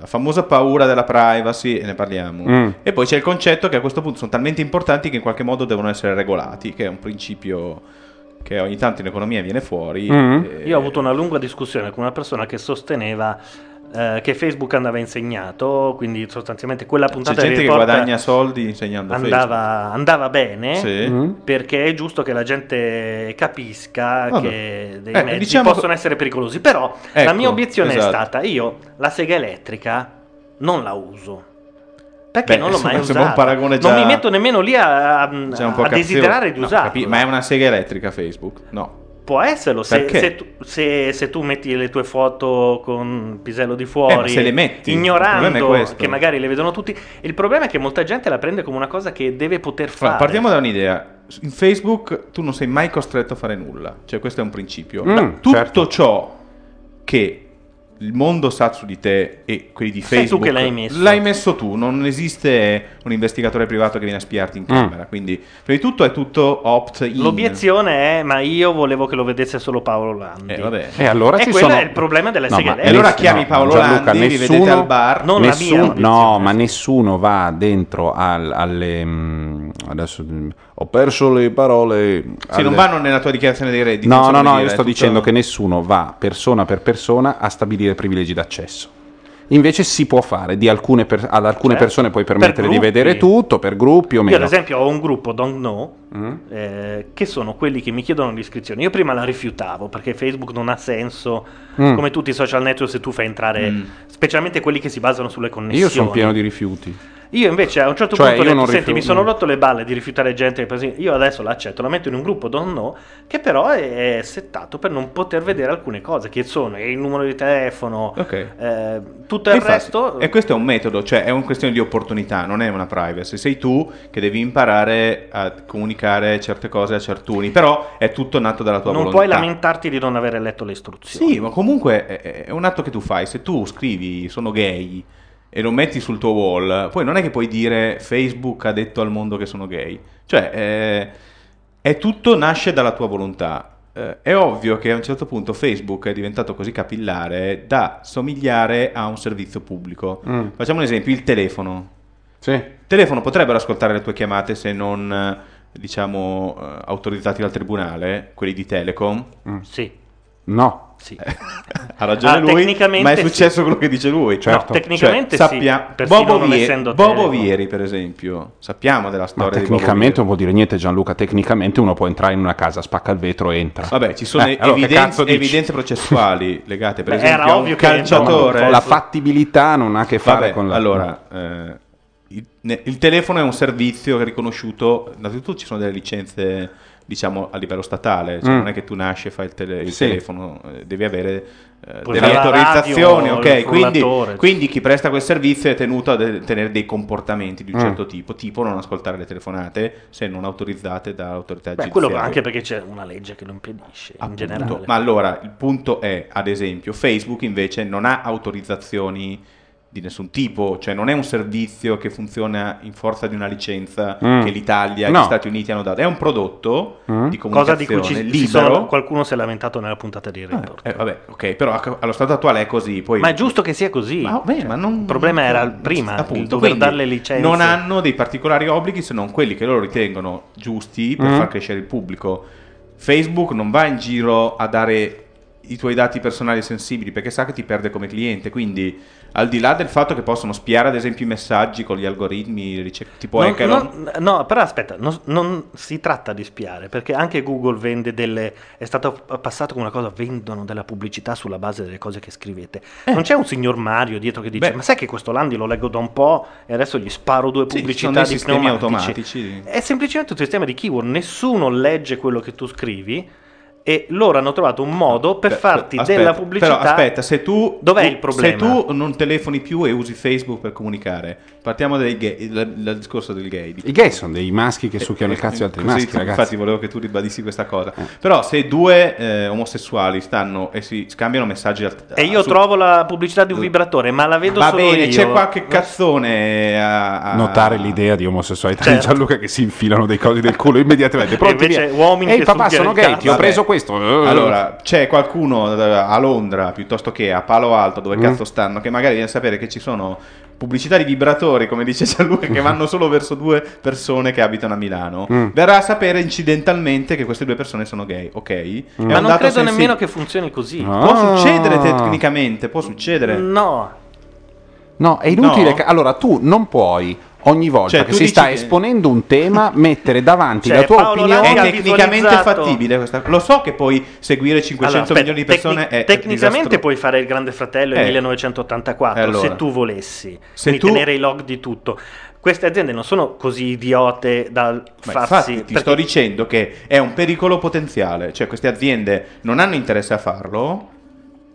la famosa paura della privacy, e ne parliamo, Mm. e poi c'è il concetto che a questo punto sono talmente importanti che in qualche modo devono essere regolati, che è un principio che ogni tanto in economia viene fuori. Mm. e- Io ho avuto una lunga discussione con una persona che sosteneva eh, che Facebook andava insegnato, quindi sostanzialmente quella C'è puntata gente di che guadagna soldi insegnando andava, andava bene Sì. Mm. perché è giusto che la gente capisca Vabbè. che dei Eh, mezzi diciamo- possono essere pericolosi. Però la Ecco, mia obiezione esatto. è stata: io la sega elettrica non la uso. Perché Beh, non l'ho mai sembra un usata. paragone Non già- mi metto nemmeno lì a, a-. C'è a desiderare di No, usarla. capi- ma è una sega elettrica Facebook? No. Può esserlo se, se tu, se- se tu metti le tue foto con pisello di Eh, fuori, ma se le metti, ignorando che magari le vedono tutti. Il problema è che molta gente la prende come una cosa che deve poter fare. Partiamo da un'idea. In Facebook tu non sei mai costretto a fare nulla. Cioè, questo è un principio. Mm, tutto certo. ciò che il mondo sa su di te e quelli di Sei tu Facebook che l'hai messo. l'hai messo tu. Non esiste un investigatore privato che viene a spiarti in Mm. camera. Quindi, prima di tutto, è tutto opt-in. L'obiezione è: ma io volevo che lo vedesse solo Paolo Landi. Eh, vabbè. E allora e ci quello sono... è il problema delle No, seghe ma E allora chiami no, Paolo Gianluca, Landi, vi vedete nessuno- al bar. Non la mia Nessuno- no, ma nessuno va dentro al- alle. mm, adesso mm, ho perso le parole. Sì, alle- non vanno nella tua dichiarazione dei redditi. No, no, no, dire, io sto tutto- dicendo che nessuno va persona per persona a stabilire privilegi d'accesso. Invece si può fare, di alcune per- ad alcune Certo. persone puoi Per permettere di gruppi. vedere tutto, per gruppi o Io, meno. ad esempio, ho un gruppo Don't Know Mm? eh, che sono quelli che mi chiedono l'iscrizione. Io prima la rifiutavo perché Facebook non ha senso. Mm. Come tutti i social network, se tu fai entrare, Mm. specialmente quelli che si basano sulle connessioni. Io sono pieno di rifiuti. Io invece a un certo Cioè, punto detto, non senti, mi sono rotto le balle di rifiutare gente, io adesso l'accetto, la metto in un gruppo don't know, che però è, è settato per non poter vedere alcune cose, che sono il numero di telefono, eh, tutto il Infatti, resto... E questo è un metodo, cioè è una questione di opportunità, non è una privacy. Sei tu che devi imparare a comunicare certe cose a certuni, però è tutto nato dalla tua non volontà. puoi lamentarti di non aver letto le istruzioni. Sì, ma comunque è un atto che tu fai. Se tu scrivi sono gay e lo metti sul tuo wall, poi non è che puoi dire Facebook ha detto al mondo che sono gay. Cioè, eh, è tutto nasce dalla tua volontà. Eh, è ovvio che a un certo punto Facebook è diventato così capillare da somigliare a un servizio pubblico. Mm. Facciamo un esempio, il telefono. Sì. Il telefono potrebbero ascoltare le tue chiamate se non, diciamo, eh, autorizzati dal tribunale, quelli di Telecom? Sì. No. Sì. Ha ragione Ah, lui, ma è sì. succia- quello che dice lui. Certo. No, tecnicamente sì, sappia- persino Bobo, Vie- essendo Bobo. Vieri, per esempio, sappiamo della Ma storia di Bobo tecnicamente non vuol dire niente Gianluca, tecnicamente uno può entrare in una casa, spacca il vetro e entra. Vabbè, ci sono Eh, allora, evidenze, dici? evidenze processuali legate, per Beh, esempio, era a un calciatore. la fattibilità non ha a che fare Vabbè, con la... Allora, eh, il, ne- il telefono è un servizio che è riconosciuto, innanzitutto ci sono delle licenze, diciamo, a livello statale, cioè Mm. non è che tu nasci e fai il, tele- il Sì. telefono, eh, devi avere eh, delle autorizzazioni, radio, ok? Quindi, quindi chi presta quel servizio è tenuto a de- tenere dei comportamenti di un Mm. certo tipo, tipo non ascoltare le telefonate se non autorizzate dall'autorità Beh, giudiziaria. quello anche perché c'è una legge che lo impedisce in Appunto. generale. Ma allora il punto è, ad esempio, Facebook invece non ha autorizzazioni di nessun tipo, cioè non è un servizio che funziona in forza di una licenza Mm. che l'Italia e No. gli Stati Uniti hanno dato, è un prodotto Mm. di Cosa di comunicazione cui ci, ci libero. sono- qualcuno si è lamentato nella puntata di Report. Eh, vabbè, ok, però a- allo stato attuale è così. Poi... Ma è giusto che sia così. Ma, beh, ma non- il problema era il prima, il Appunto, dover dare le licenze. non hanno dei particolari obblighi se non quelli che loro ritengono giusti per Mm. far crescere il pubblico. Facebook non va in giro a dare i tuoi dati personali sensibili perché sa che ti perde come cliente. Quindi, al di là del fatto che possono spiare, ad esempio, i messaggi con gli algoritmi tipo Non- non- no, però aspetta, non, non si tratta di spiare, perché anche Google vende delle. È stato passato come una cosa, vendono della pubblicità sulla base delle cose che scrivete. Non c'è un signor Mario dietro che dice: Eh. Beh. Ma sai che questo Landi lo leggo da un po' e adesso gli sparo due Sì, ci pubblicità dei di sistemi automatici. È semplicemente un sistema di keyword, nessuno legge quello che tu scrivi. E loro hanno trovato un modo per Beh, farti aspetta, della pubblicità. Però aspetta, se tu. Dov'è tu- il problema? Se tu non telefoni più e usi Facebook per comunicare, partiamo dal, gay- dal- dal discorso del gay. I gay sono dei maschi che succhiano il cazzo di altri maschi, ragazzi. Infatti, volevo che tu ribadissi questa cosa. Però, se due eh, omosessuali stanno e si scambiano messaggi. al- E io su- trovo la pubblicità di un vibratore, ma la vedo Va solo bene, io. c'è qualche cazzone a, a- Notare l'idea di omosessualità Certo. di Gianluca che si infilano dei cosi del culo immediatamente. Pronti invece via. uomini Ehi che papà sono gay, ti ho preso questo. Allora, c'è qualcuno eh, a Londra piuttosto che a Palo Alto, dove Mm. cazzo stanno, che magari viene a sapere che ci sono pubblicità di vibratori, come dice Gianluca, che vanno solo verso due persone che abitano a Milano. Mm. Verrà a sapere incidentalmente che queste due persone sono gay, ok? È Ma non credo sensi- nemmeno che funzioni così. Può Ah. succedere tecnicamente, può succedere. No, No, è inutile. No? che- Allora, tu non puoi ogni volta Cioè, che si sta che- esponendo un tema mettere davanti Cioè, la tua Paolo opinione. È tecnicamente fattibile questa Lo so che poi seguire 500 Allora, milioni di persone tecni- è tecnicamente puoi fare il Grande Fratello nel Eh. 1984 E allora? se tu volessi, Se tu- tenere i log di tutto. Queste aziende non sono così idiote da Ma farsi. infatti ti sto dicendo che è un pericolo potenziale, cioè queste aziende non hanno interesse a farlo,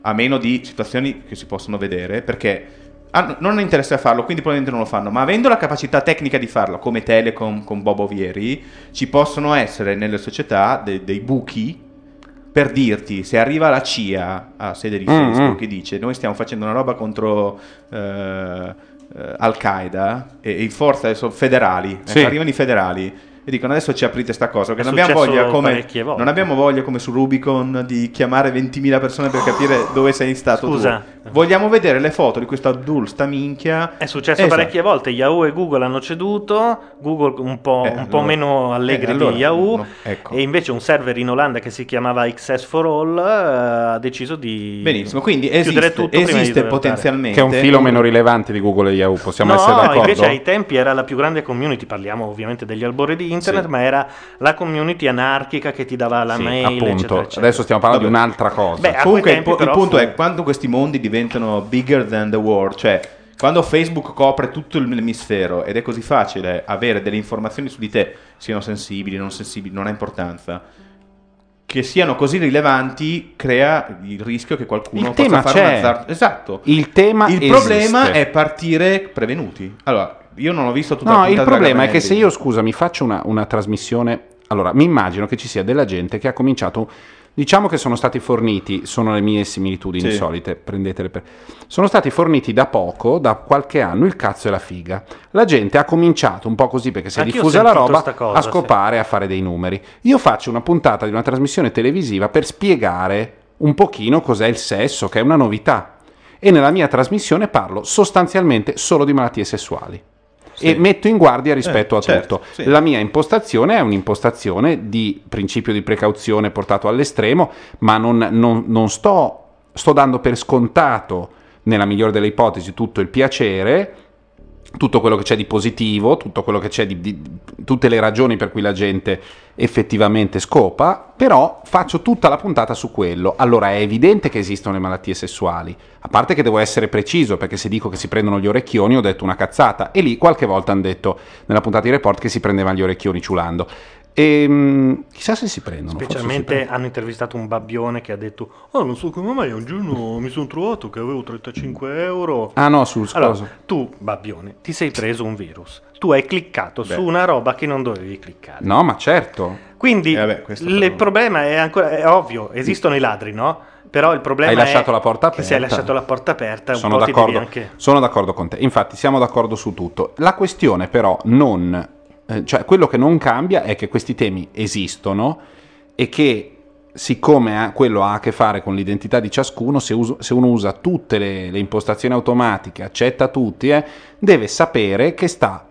a meno di situazioni che si possono vedere, perché hanno- non hanno interesse a farlo, quindi probabilmente non lo fanno, ma avendo la capacità tecnica di farlo, come Telecom con Bobo Vieri, ci possono essere nelle società de- dei buchi per dirti se arriva la CIA a sede di Mm, Facebook mm. e dice noi stiamo facendo una roba contro eh, eh, Al-Qaeda e, e i forze adesso federali, ecco, Sì. arrivano i federali e dicono adesso ci aprite sta cosa, perché non abbiamo, voglia come, non abbiamo voglia come su Rubicon di chiamare 20.000 persone per capire dove sei stato Scusa. tu. Vogliamo vedere le foto di questo Abdul, sta minchia. È successo Esatto. parecchie volte, Yahoo e Google hanno ceduto, Google un po', Eh, un po' allora- meno allegri eh, allora, di Yahoo no, ecco. e invece un server in Olanda che si chiamava Access for All eh, ha deciso di Benissimo, quindi esiste, tutto esiste potenzialmente Che è un filo meno rilevante di Google e Yahoo, possiamo no, essere d'accordo? invece ai tempi era la più grande community, parliamo ovviamente degli albori di internet, Sì. ma era la community anarchica che ti dava la Sì, mail, appunto. eccetera, eccetera. Adesso stiamo parlando Vabbè. di un'altra cosa. Beh, Comunque il, po- il punto fu- è quando questi mondi diventano bigger than the world, cioè quando Facebook copre tutto l'emisfero ed è così facile avere delle informazioni su di te, siano sensibili, non sensibili, non ha importanza, che siano così rilevanti, crea il rischio che qualcuno Il possa tema fare un c'è. azzardo. Esatto. Il tema Il esiste. problema è partire prevenuti. Allora, io non ho visto tutta la No, il problema è che se io, scusami, faccio una, una trasmissione. Allora, mi immagino che ci sia della gente che ha cominciato. Diciamo che sono stati forniti, sono le mie similitudini Sì. solite, prendetele per. Sono stati forniti da poco, da qualche anno, il cazzo e la figa. La gente ha cominciato un po' così perché si è Anch'io diffusa la roba cosa, a scopare, a fare dei numeri. Io faccio una puntata di una trasmissione televisiva per spiegare un pochino cos'è il sesso, che è una novità. E nella mia trasmissione parlo sostanzialmente solo di malattie sessuali. Sì. E metto in guardia rispetto Eh, a certo, tutto. sì. La mia impostazione è un'impostazione di principio di precauzione portato all'estremo, ma non, non- non sto, sto dando per scontato, nella migliore delle ipotesi, tutto il piacere, tutto quello che c'è di positivo, tutto quello che c'è di, di- tutte le ragioni per cui la gente effettivamente scopa, però faccio tutta la puntata su quello. Allora è evidente che esistono le malattie sessuali, a parte che devo essere preciso, perché se dico che si prendono gli orecchioni ho detto una cazzata, e lì qualche volta hanno detto nella puntata di report che si prendevano gli orecchioni ciulando. E, chissà se si prendono. Specialmente prendono. hanno intervistato un babbione che ha detto: Oh, non so come mai un giorno mi sono trovato che avevo 35 euro. Ah no, sul Allora, scoso. tu, babbione, ti sei preso un virus. Tu hai cliccato su una roba che non dovevi cliccare. No, ma certo. Quindi Eh, vabbè, il però- problema è ancora è ovvio, esistono i ladri, no? Però il problema Hai è lasciato la porta che se hai aperta. lasciato la porta aperta, un sono po' ti devi d'accordo, anche sono d'accordo con te. Infatti, siamo d'accordo su tutto. La questione, però, non. Eh, cioè, quello che non cambia è che questi temi esistono e che, siccome quello ha a che fare con l'identità di ciascuno, se, uso- se uno usa tutte le, le impostazioni automatiche, accetta tutti, eh, deve sapere che sta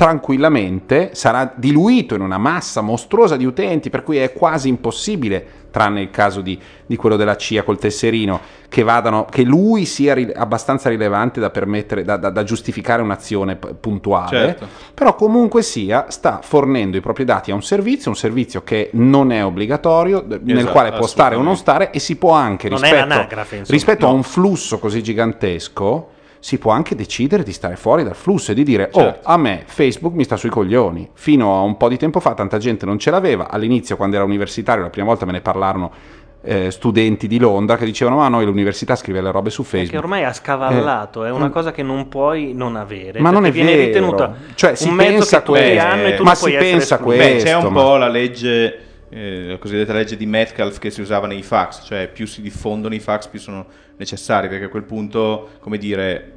tranquillamente, sarà diluito in una massa mostruosa di utenti, per cui è quasi impossibile, tranne il caso di, di quello della CIA col tesserino, che, vadano, che lui sia ri- abbastanza rilevante da, permettere, da, da- da giustificare un'azione p- puntuale, Certo. però comunque sia sta fornendo i propri dati a un servizio, un servizio che non è obbligatorio, d- nel Esatto, quale può stare o non stare e si può anche Non è rispetto, rispetto a No. un flusso così gigantesco si può anche decidere di stare fuori dal flusso e di dire oh Certo. a me Facebook mi sta sui coglioni fino a un po' di tempo fa tanta gente non ce l'aveva all'inizio quando era universitario la prima volta me ne parlarono eh, studenti di Londra che dicevano ma noi l'università scrive le robe su che Facebook ormai ha scavallato, è una mm. cosa che non puoi non avere. Ma non è viene vero. ritenuta Cioè, si un mezzo pensa che questo. hanno e tu Ma non si puoi pensa questo. Beh, c'è un ma- po' la legge, eh, la cosiddetta legge di Metcalf che si usava nei fax, cioè più si diffondono i fax più sono necessari, perché a quel punto, come dire,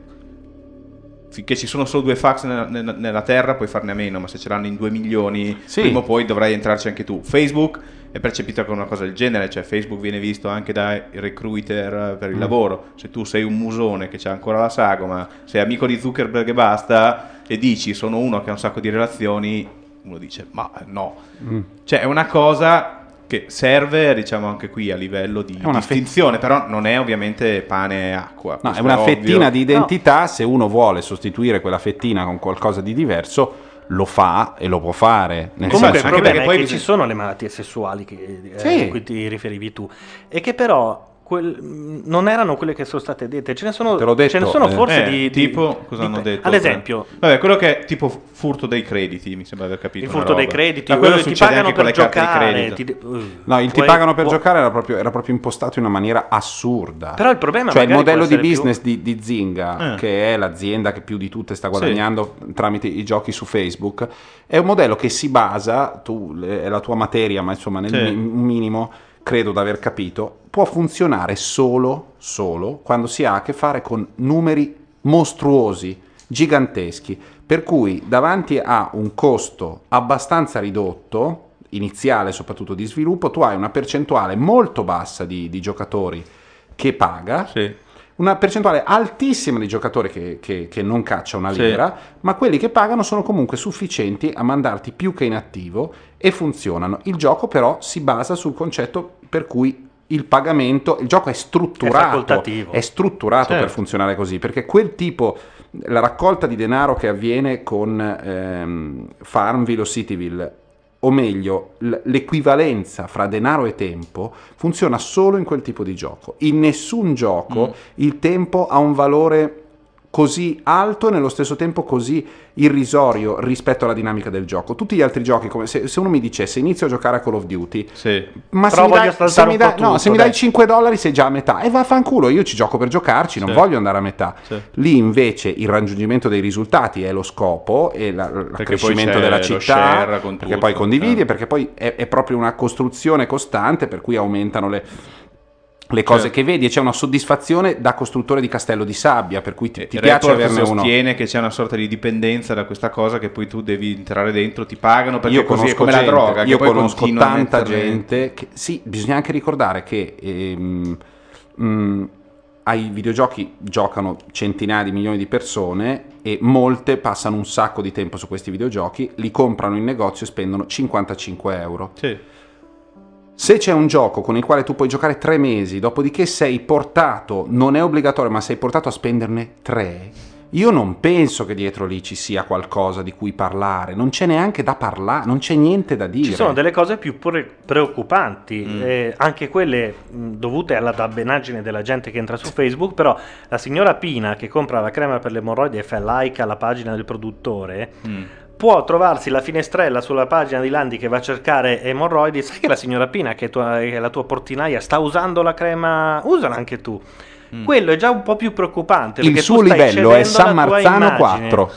finché ci sono solo due fax nella, nella- nella Terra puoi farne a meno, ma se ce l'hanno in due milioni, Sì. prima o poi dovrai entrarci anche tu. Facebook è percepito come una cosa del genere, cioè Facebook viene visto anche dai recruiter per il Mm. lavoro. Se tu sei un musone che c'ha ancora la sagoma, sei amico di Zuckerberg e basta, e dici sono uno che ha un sacco di relazioni, uno dice ma no. Mm. Cioè è una cosa che serve, diciamo, anche qui a livello di È distinzione, però non è ovviamente pane e acqua. No, è una ovvio. fettina di identità, se uno vuole sostituire quella fettina con qualcosa di diverso, lo fa e lo può fare. Nel Comunque senso il anche problema perché è poi che bisogna- ci sono le malattie sessuali che, eh, Sì. a cui ti riferivi tu e che però quel- non erano quelle che sono state dette, ce ne sono, Te l'ho detto, ce ne sono eh. forse Eh, di, di- tipo, cosa di- hanno detto? Ad esempio, Vabbè, quello che è tipo furto dei crediti, mi sembra aver capito. il furto dei crediti, Ma quello ti pagano per di giocare. ti uh, No, il ti puoi- pagano per può- giocare era proprio, era proprio impostato in una maniera assurda. Però il problema cioè il modello di essere più- business di, di Zynga, Eh. che è l'azienda che più di tutte sta guadagnando tramite i giochi su Facebook, è un modello che si basa, tu, è la tua materia, ma insomma nel Sì. mi- minimo credo di aver capito, può funzionare solo, solo quando si ha a che fare con numeri mostruosi, giganteschi, per cui davanti a un costo abbastanza ridotto, iniziale soprattutto di sviluppo, tu hai una percentuale molto bassa di, di giocatori che paga, Sì. una percentuale altissima di giocatori che, che- che non caccia una Sì. lira, ma quelli che pagano sono comunque sufficienti a mandarti più che in attivo e funzionano. Il gioco però si basa sul concetto per cui il pagamento, il gioco è È strutturato, facoltativo. è strutturato Certo. per funzionare così, perché quel tipo, la raccolta di denaro che avviene con ehm, Farmville o Cityville, o meglio, l- l'equivalenza fra denaro e tempo funziona solo in quel tipo di gioco. In nessun gioco Mm. il tempo ha un valore così alto e nello stesso tempo così irrisorio rispetto alla dinamica del gioco. Tutti gli altri giochi, come se, se uno mi dicesse inizio a giocare a Call of Duty, ma se Però mi, voglio dai, se mi dai- po' no, tutto, se mi dai dai. 5 dollari sei già a metà e vaffanculo, io ci gioco per giocarci, non Sì. voglio andare a metà. Sì. Lì invece il raggiungimento dei risultati è lo scopo e la- l'accrescimento della città, perché tutto, poi condividi eh. perché poi è, è proprio una costruzione costante per cui aumentano le, le cose Certo. che vedi e c'è una soddisfazione da costruttore di castello di sabbia, per cui ti, ti Il piace averne uno. sostiene che c'è una sorta di dipendenza da questa cosa che poi tu devi entrare dentro, ti pagano perché io così è come gente, la droga. io conosco tanta gente che sì, bisogna anche ricordare che ehm, mm, ai videogiochi giocano centinaia di milioni di persone e molte passano un sacco di tempo su questi videogiochi, li comprano in negozio e spendono 55 euro. Sì. Se c'è un gioco con il quale tu puoi giocare tre mesi, dopodiché sei portato, non è obbligatorio, ma sei portato a spenderne tre, io non penso che dietro lì ci sia qualcosa di cui parlare, non c'è neanche da parlare, non c'è niente da dire. Ci sono delle cose più pre- preoccupanti, Mm. eh, anche quelle mh, dovute alla dabbenaggine della gente che entra su Facebook, però la signora Pina che compra la crema per le emorroidi e fa like alla pagina del produttore, Mm può trovarsi la finestrella sulla pagina di Landi che va a cercare emorroidi. Sai che la signora Pina, che è, tua, che è la tua portinaia, sta usando la crema, usala anche tu. Mm. Quello è già un po' più preoccupante. Il suo livello è San Marzano 4.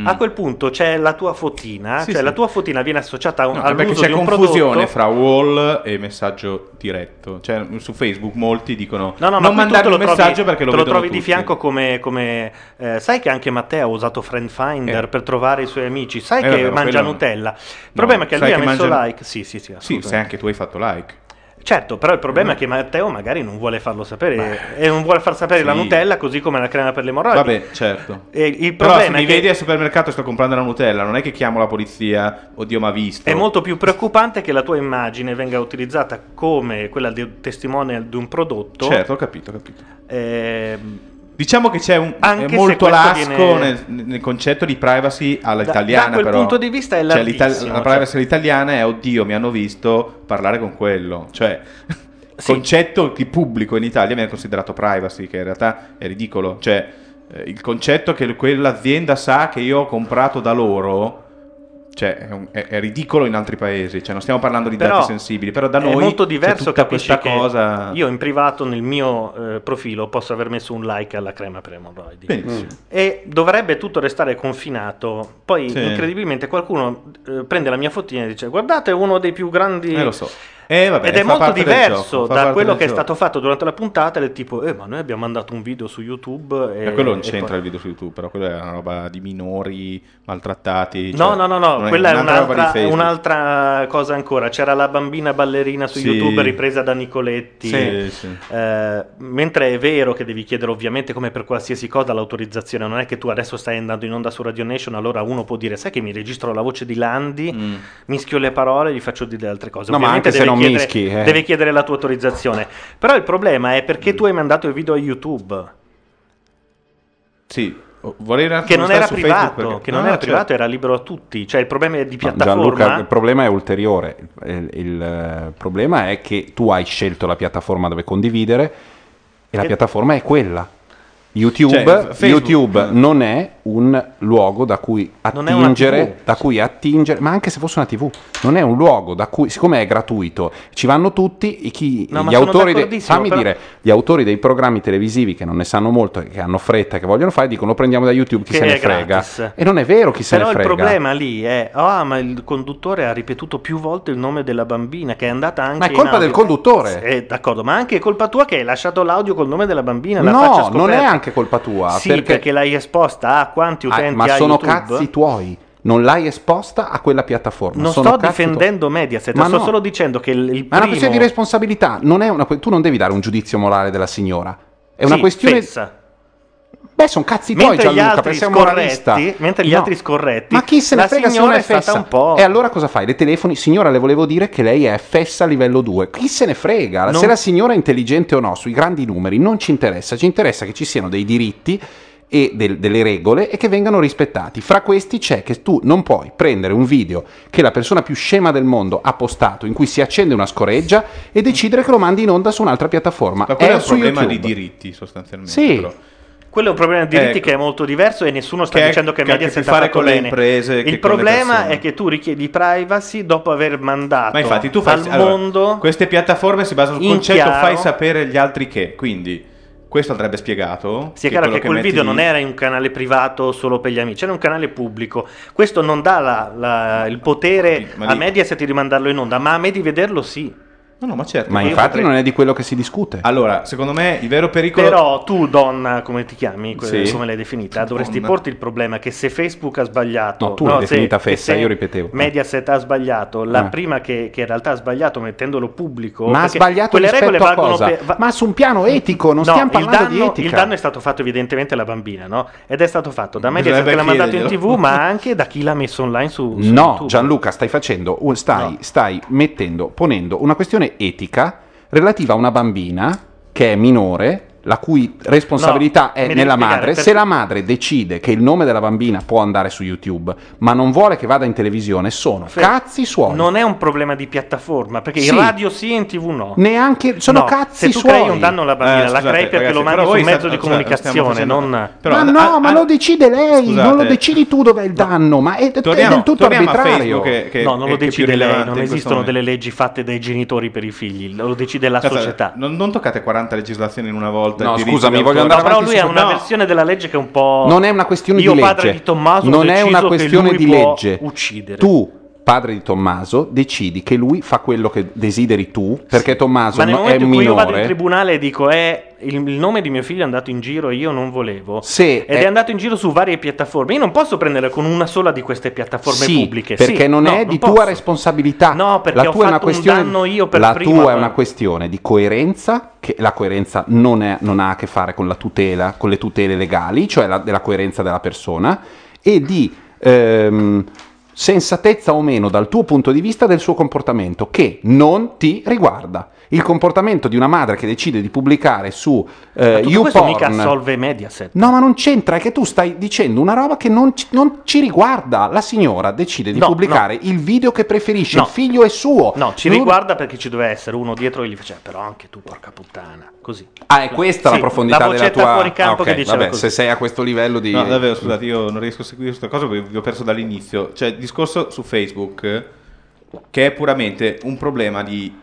Mm. A quel punto c'è la tua fotina, sì, cioè sì. la tua fotina viene associata a un, no, all'uso perché c'è confusione fra wall e messaggio diretto. Cioè, su Facebook molti dicono no, no, non ma mandare un messaggio trovi, perché lo Te lo trovi tutti. di fianco come... come eh, sai che anche Matteo ha usato Friend Finder eh. per trovare i suoi amici. Sai eh, che vabbè, mangia. Nutella. Il no, problema è che lui ha messo mangia... like. Sì, sì, sì. Sì, sai anche tu hai fatto like. Certo, però il problema è che Matteo magari non vuole farlo sapere e non vuole far sapere la sì. Nutella così come la crema per le emorroidi. Vabbè, certo. E il Però se problema mi che vedi al supermercato e sto comprando la Nutella, non è che chiamo la polizia, oddio ma visto. È molto più preoccupante che la tua immagine venga utilizzata come quella di testimonial di un prodotto. Certo, ho capito, ho capito. ehm, Diciamo che c'è un Anche molto lasco viene- nel, nel concetto di privacy Da- all'italiana da quel però. punto di vista è Cioè, larghissimo, la cioè. privacy all'italiana è oddio, mi hanno visto parlare con quello. Cioè, Sì. concetto di pubblico in Italia viene considerato privacy, che in realtà è ridicolo. Cioè, eh, il concetto che quell'azienda sa che io ho comprato da loro cioè, è, un- è- è ridicolo in altri paesi. Cioè, non stiamo parlando di Però dati sensibili, però da è noi molto c'è diverso tutta capisci questa cosa. io in privato nel mio eh, profilo posso aver messo un like alla crema per emorroidi Benissimo. e dovrebbe tutto restare confinato poi Sì. incredibilmente qualcuno eh, prende la mia fotina e dice guardate uno dei più grandi Eh, lo so. Eh, vabbè, ed è molto diverso gioco, da quello che è gioco. stato fatto durante la puntata del tipo eh ma noi abbiamo mandato un video su YouTube e, E quello non e c'entra poi- il video su YouTube, però quello è una roba di minori maltrattati. No, cioè, no, no, non no, quella è un'altra di un'altra, cosa ancora. C'era la bambina ballerina su Sì. YouTube ripresa da Nicoletti. Sì, sì. Eh, mentre è vero che devi chiedere ovviamente come per qualsiasi cosa l'autorizzazione, non è che tu adesso stai andando in onda su Radio Nation, allora uno può dire sai che mi registro la voce di Landi, Mm. mischio le parole, gli faccio dire altre cose. No, ma ovviamente anche se deve non chiedere, mischi, eh. deve chiedere la tua autorizzazione. Però il problema è perché tu hai mandato il video a YouTube, Sì, vorrei un che non era privato, perché- che non No, era certo. privato, era libero a tutti. Cioè il problema è di piattaforma. Gianluca, il problema è ulteriore. Il, il, eh, problema è che tu hai scelto la piattaforma dove condividere e la Che- piattaforma è quella. YouTube, Cioè, YouTube non è un luogo da cui attingere, da cui attingere, ma anche se fosse una TV, non è un luogo da cui, siccome è gratuito, ci vanno tutti i- chi, No, gli autori, dei, d'accordissimo, fammi però- dire, gli autori dei programmi televisivi che non ne sanno molto e che hanno fretta e che vogliono fare, dicono lo prendiamo da YouTube, chi Che se ne frega. gratis. E non è vero chi se Però ne il frega. problema lì è, ah, ma il conduttore ha ripetuto più volte il nome della bambina che è andata anche Ma è colpa del conduttore. Eh, d'accordo, ma anche è colpa tua che hai lasciato l'audio col nome della bambina. la No, non è anche colpa tua. Sì, perché, l'hai esposta a quanti Ah, utenti ma ha sono YouTube? cazzi tuoi. Non l'hai esposta a quella piattaforma. Non Sono sto difendendo Mediaset, Ma sto no. solo dicendo che il, il. Ma è una questione di responsabilità. Non è una- tu non devi dare un giudizio morale della signora. È una Sì, questione. fessa. Beh, sono cazzi tuoi, Mentre gli Gianluca, altri perché sei un moralista. scorretti- mentre gli altri scorretti, Ma chi se ne frega se uno è fessa? un po'- E allora cosa fai? Le telefoni? Signora, le volevo dire che lei è fessa livello 2. Chi se ne frega? Non- Se la signora è intelligente o no, sui grandi numeri, non ci interessa. Ci interessa che ci siano dei diritti e del- delle regole e che vengano rispettati. Fra questi c'è che tu non puoi prendere un video che la persona più scema del mondo ha postato in cui si accende una scoreggia e decidere che lo mandi in onda su un'altra piattaforma. Ma quello è un su problema YouTube. di diritti sostanzialmente. Sì. però. Quello è un problema di diritti Ecco. che è molto diverso e nessuno sta Che è- dicendo che che ha a che Mediaset ha fare fatto con le bene. imprese che Il le problema è che tu richiedi privacy dopo aver mandato Ma infatti tu fai al allora, mondo queste piattaforme si basano sul concetto chiaro- fai sapere gli altri che, quindi questo andrebbe spiegato. Sia che chiaro quello che quel video lì- non era in un canale privato solo per gli amici, era un canale pubblico. Questo non dà la- la- il potere Ma a lì- Mediaset di rimandarlo in onda, ma a me di vederlo sì. No, no, ma certo. Ma infatti potrei- non è di quello che si discute. Allora, secondo me il vero pericolo Però tu, donna, come ti chiami, Sì. come l'hai definita, dovresti Donna. porti il problema che se Facebook ha sbagliato, No, tu l'hai se- definita fessa, se io ripetevo. Mediaset ha sbagliato, la Eh. prima che, che in realtà ha sbagliato mettendolo pubblico. Ma ha sbagliato quelle rispetto regole a valgono cosa? per- va- Ma su un piano etico, non No, stiamo parlando danno, di etica. Il danno è stato fatto evidentemente alla bambina, no? Ed è stato fatto da Mediaset che l'ha mandato in tv, ma anche da chi l'ha messo online su, su No, YouTube. Gianluca, stai facendo, stai, No. stai mettendo, ponendo una questione etica relativa a una bambina che è minore, la cui responsabilità No, è nella madre. perché- Se la madre decide che il nome della bambina può andare su YouTube, ma non vuole che vada in televisione, sono Fe- cazzi suoi. Non è un problema di piattaforma, perché Sì. in radio sì e in tv no. Neanche sono No, cazzi se tu suoi. crei un danno alla bambina, Eh, la scusate, crei perché ragazzi, lo mandi però su un voi mezzo sta- di sta- comunicazione, facendo- non... Però, ma no, ah, ma lo decide lei, non lo scusate. decidi tu dov'è il danno, ma è, è Torniamo- del tutto a arbitrario. Che- che- no, non lo è decide lei, non esistono delle leggi fatte dai genitori per i figli, lo decide la società. Non, non toccate 40 legislazioni in una volta. No, i diritti scusami, voglio andare No, però avanti lui su- una no. versione della legge che è un po'... Non è una questione Io, di legge. padre di Tommaso, non è una questione di legge. uccidere. Tu, padre di Tommaso, decidi che lui fa quello che desideri tu, perché Tommaso Ma nel è momento in cui io vado in minore. tribunale e dico eh, il, nome di mio figlio è andato in giro e io non volevo Se ed è- è... andato in giro su varie piattaforme io non posso prendere con una sola di queste piattaforme Sì, pubbliche perché Sì, non no, è di posso. tua responsabilità. No, perché la tua è una un questione, io per la prima, tua è una questione di coerenza, che la coerenza non, è- non ha a che fare con la tutela, con le tutele legali, cioè la, della coerenza della persona, e di ehm, sensatezza o meno dal tuo punto di vista del suo comportamento, che non ti riguarda. Il comportamento di una madre che decide di pubblicare su Ma eh, tutto questo mica YouPorn assolve Mediaset No, ma non c'entra, è che tu stai dicendo una roba che non ci, non ci riguarda. La signora decide di No, pubblicare il video che preferisce, No. il figlio è suo. no ci Non- riguarda perché ci deve essere uno dietro e gli faceva però anche tu porca puttana così Ah, è questa Sì, la profondità la della tua... fuori campo Ah, ok, che diceva vabbè, così. se sei a questo livello di... No, davvero, scusate, io non riesco a seguire questa cosa perché vi ho perso dall'inizio. Cioè, il discorso su Facebook, che è puramente un problema di...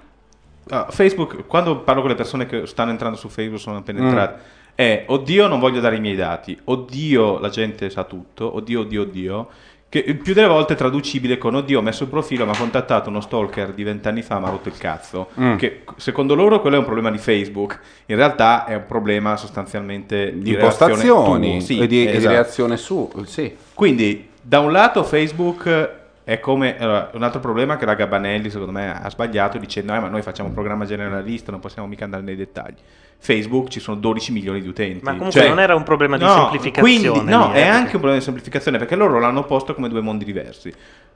Ah, Facebook, quando parlo con le persone che stanno entrando su Facebook, sono appena Mm. entrate, è oddio non voglio dare i miei dati, oddio la gente sa tutto, oddio, oddio, oddio, che il più delle volte è traducibile con oddio ho messo il profilo, mi ha contattato uno stalker di vent'anni fa, mi ha rotto il cazzo. Mm. Che secondo loro quello è un problema di Facebook, in realtà è un problema sostanzialmente di impostazioni tuo, sì, e di, e di esatto. reazione su... Sì. Quindi, da un lato, Facebook è come allora, un altro problema che la Gabanelli, secondo me, ha sbagliato dicendo: "Eh, ma noi facciamo un programma generalista, non possiamo mica andare nei dettagli. Facebook ci sono 12 milioni di utenti. ma comunque Cioè, non era un problema di no, semplificazione quindi- no, lì, eh, è anche un problema di semplificazione perché loro l'hanno posto come due mondi diversi.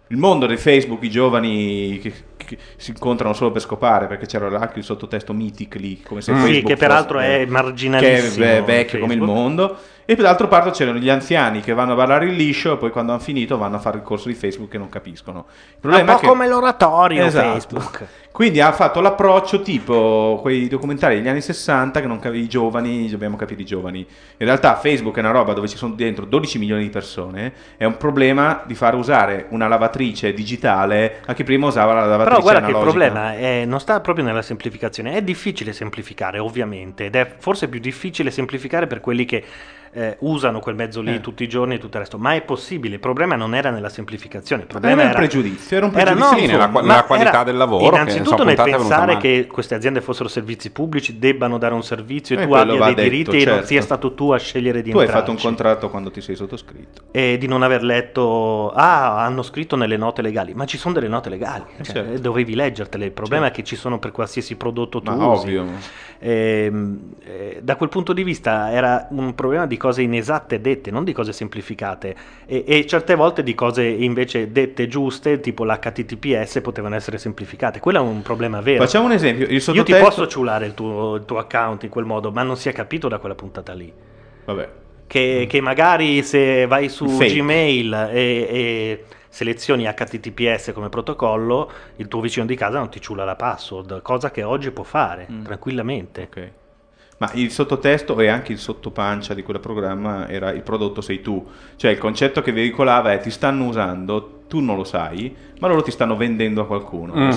Il mondo di Facebook, i giovani che, che si incontrano solo per scopare, perché c'era anche il sottotesto Mythically, come se Mm. Sì, Facebook che peraltro fosse- è marginalissimo, che è ve- vecchio come il Facebook. mondo. E dall'altro parte c'erano gli anziani che vanno a ballare il liscio e poi quando hanno finito vanno a fare il corso di Facebook che non capiscono. Il un problema po' è che... come l'oratorio Esatto. Facebook Quindi ha fatto l'approccio tipo quei documentari degli anni 60 che non capivi i giovani, dobbiamo capire i giovani. In realtà Facebook è una roba dove ci sono dentro 12 milioni di persone, è un problema di far usare una lavatrice digitale a chi prima usava la lavatrice Però guarda che il analogica. problema è- non sta proprio nella semplificazione, è difficile semplificare ovviamente ed è forse più difficile semplificare per quelli che eh, usano quel mezzo lì Eh. tutti i giorni e tutto il resto, ma è possibile, il problema non era nella semplificazione, il Era problema un era... pregiudizio, era un Era, pregiudizio no, di nella qua- ma qualità era del lavoro, che Innanzitutto insomma, nel pensare che queste aziende fossero servizi pubblici, debbano dare un servizio e Eh, tu abbia dei detto, diritti e non certo. sia stato tu a scegliere di Tu hai entrarci. fatto un contratto quando ti sei sottoscritto. E di non aver letto, ah, hanno scritto nelle note legali, ma ci sono delle note legali, cioè, certo. dovevi leggertele. Il problema è che ci sono per qualsiasi prodotto tu Ma usi. ovvio. Ehm, eh, da quel punto di vista era un problema di cose inesatte dette, non di cose semplificate. E, e certe volte di cose invece dette giuste, tipo l'HTTPS, potevano essere semplificate. Quello è un problema vero. Facciamo un esempio. Io ti posso ciulare il tuo, il tuo account in quel modo, ma non si è capito da quella puntata lì. Vabbè. Che, che magari se vai su Fake. Gmail e, e selezioni HTTPS come protocollo, il tuo vicino di casa non ti ciula la password, cosa che oggi può fare Mm. tranquillamente. Ok. Ma il sottotesto e anche il sottopancia di quel programma era il prodotto sei tu. Cioè il concetto che veicolava è ti stanno usando, tu non lo sai, ma loro ti stanno vendendo a qualcuno. Mm.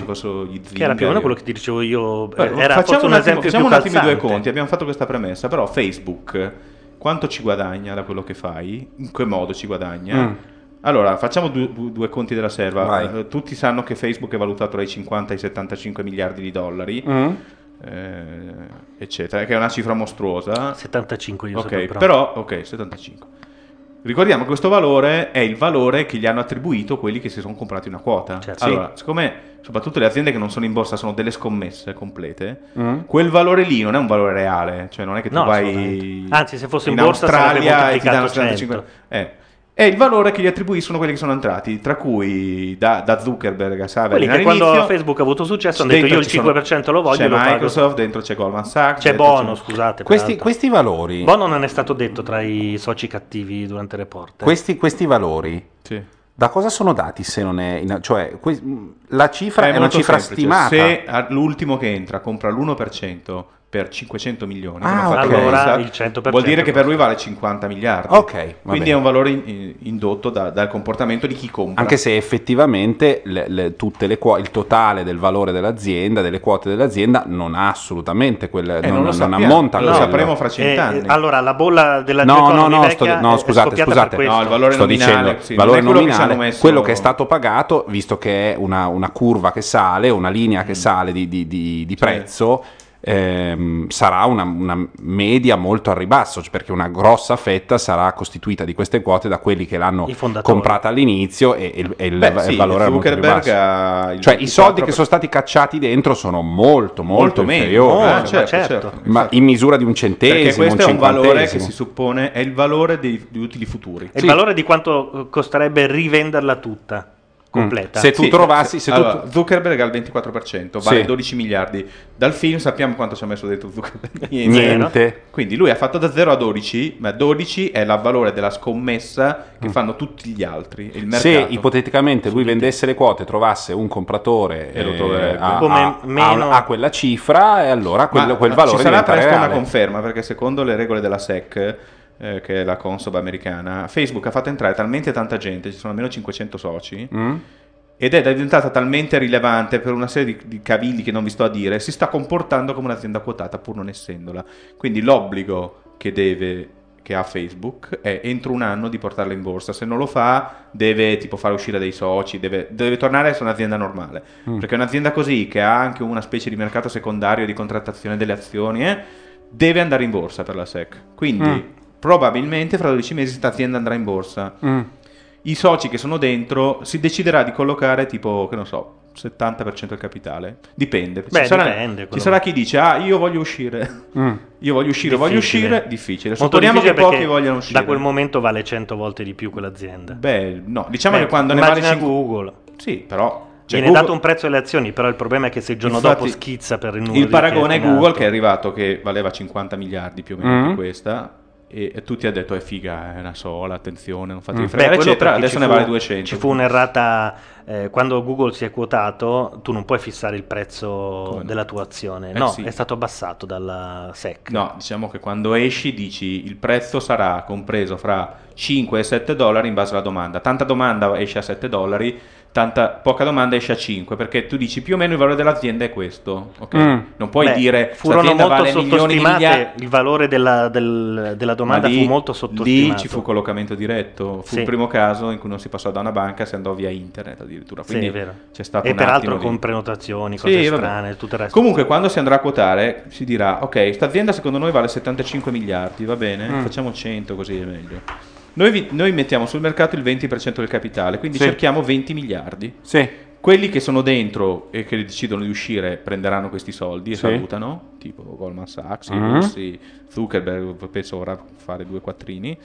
Che era più o meno quello che ti dicevo io. Beh, eh, era facciamo un attimo, facciamo un attimo i due conti. Abbiamo fatto questa premessa, però Facebook quanto ci guadagna da quello che fai? In che modo ci guadagna? Mm. Allora, facciamo due, due- due conti della serva. Vai. Eh, tutti sanno che Facebook è valutato dai 50 ai 75 miliardi di dollari, Mm. Eh, eccetera, che è una cifra mostruosa. 75 io Ok, sapevo, però. però, ok, 75. Ricordiamo che questo valore è il valore che gli hanno attribuito quelli che si sono comprati una quota. Certo. Allora, siccome soprattutto le aziende che non sono in borsa sono delle scommesse complete, Mm. quel valore lì non è un valore reale, cioè non è che tu No, vai. Anzi, se fosse in in borsa sarebbe Australia e ti danno moltiplicato 75 eh. È il valore che gli attribuiscono quelli che sono entrati, tra cui da, da Zuckerberg a Saver Quelli che quando Facebook ha avuto successo hanno detto io il 5% lo voglio c'è lo pago. Microsoft, dentro c'è Goldman Sachs, C'è Bono, scusate. Questi, questi valori, Bono non è stato detto tra i soci cattivi durante le porte. questi, questi valori Sì. da cosa sono dati se non è... in- cioè, que- la cifra è, una molto cifra semplice. stimata. Se l'ultimo che entra compra l'1% per 500 milioni, Ah, come ha fatto ok. Allora 100% vuol dire che per lui vale 50 miliardi. Ok, va Quindi bene. è un valore in- indotto da- dal comportamento di chi compra. Anche se effettivamente le- le- tutte le quo- il totale del valore dell'azienda, delle quote dell'azienda, non ha assolutamente quel, Eh, non, non lo non ammonta lo sapremo fra Eh, cent'anni. allora, la bolla della No, no, no, sto- no, scusate, scusate. No, il valore Sto nominale, dicendo, sì, valore quello che nominale, hanno messo- quello che è stato pagato, visto che è una, una curva che sale, una linea Mm. che sale di, di- di- di prezzo, ehm, sarà una, una media molto al ribasso, cioè perché una grossa fetta sarà costituita di queste quote da quelli che l'hanno comprata all'inizio e, e il, e il- Beh, il sì, valore è molto ribasso. ha il Cioè i soldi 24%. che sono stati cacciati dentro sono molto, molto, Molto meno. inferiori. Ah, ma certo, certo. certo. Ma in misura di un centesimo, Perché questo un è un valore che si suppone è il valore degli utili futuri. E Sì. il valore di quanto costerebbe rivenderla tutta, completa. Mm. Se tu Sì, trovassi, se tu- allora, Zuckerberg ha il 24%, vale Sì. 12 miliardi. Dal film sappiamo quanto ci ha messo dentro Zuckerberg. niente. Quindi lui ha fatto da 0 a 12, ma 12 è il valore della scommessa che fanno tutti gli altri. Il Mm. Se ipoteticamente lui vendesse le quote, trovasse un compratore E lo eh, troverebbe. a, Come a- meno- a- a quella cifra, e allora quel, Ma quel valore ci sarà presto reale. una conferma perché secondo le regole della SEC eh, che è la Consob americana Facebook ha fatto entrare talmente tanta gente ci sono almeno 500 soci Mm? ed è diventata talmente rilevante per una serie di, di cavilli che non vi sto a dire si sta comportando come un'azienda quotata pur non essendola quindi l'obbligo che deve che ha Facebook è entro un anno di portarla in borsa se non lo fa deve tipo fare uscire dei soci deve, deve tornare a essere un'azienda normale Mm. perché un'azienda così che ha anche una specie di mercato secondario di contrattazione delle azioni eh, deve andare in borsa per la SEC quindi Mm. Probabilmente fra 12 mesi questa azienda andrà in borsa Mm. i soci che sono dentro si deciderà di collocare tipo, che non so, 70% del capitale. Dipende. Beh, ci, sarà, dipende, ci sarà chi dice, ah, io voglio uscire. Mm. Io voglio uscire, voglio Difficile. uscire. Difficile. Supponiamo che pochi vogliano uscire. Da quel momento vale 100 volte di più quell'azienda. Beh, no, diciamo Beh, che quando ne vale immagina 5... Google. Sì, però... cioè, Viene Google- dato un prezzo alle azioni, però il problema è che se il giorno Infatti, dopo schizza per il numero Il paragone è Google che è arrivato che valeva 50 miliardi più o meno Mm. di questa e, e tutti hanno detto è figa, è una sola, attenzione, non fatevi Mm. Beh, fregare, quello eccetera. Adesso ne fu- vale 200. Ci fu un'errata eh, quando Google si è quotato, tu non puoi fissare il prezzo Come della tua azione. Eh no, sì. è stato abbassato dalla SEC. No, diciamo che quando esci dici il prezzo sarà compreso fra 5 e 7 dollari in base alla domanda. Tanta domanda esce a 7 dollari, tanta poca domanda esce a 5, perché tu dici più o meno il valore dell'azienda è questo. ok? Mm. Non puoi Beh, dire furono "Sta azienda molto vale sottostimate. miliardi. Il valore della, del- della domanda Ma lì- fu molto sottostimato. Lì ci fu collocamento diretto. Fu Sì. il primo caso in cui non si passò da una banca, si andò via internet addirittura. Sì, Quindi è vero. c'è stato e un peraltro con di- prenotazioni, Sì, cose vabbè. strane, tutto il resto. Comunque, quando si andrà a quotare, si dirà: Ok, questa azienda secondo noi vale 75 miliardi, va bene? Mm. Facciamo 100 così è meglio. Noi, vi- noi mettiamo sul mercato il 20% del capitale, quindi Sì. cerchiamo 20 miliardi. Sì. Quelli che sono dentro e che decidono di uscire prenderanno questi soldi e Sì. salutano, tipo Goldman Sachs, i Mhm. russi, Zuckerberg, penso ora fare due quattrini.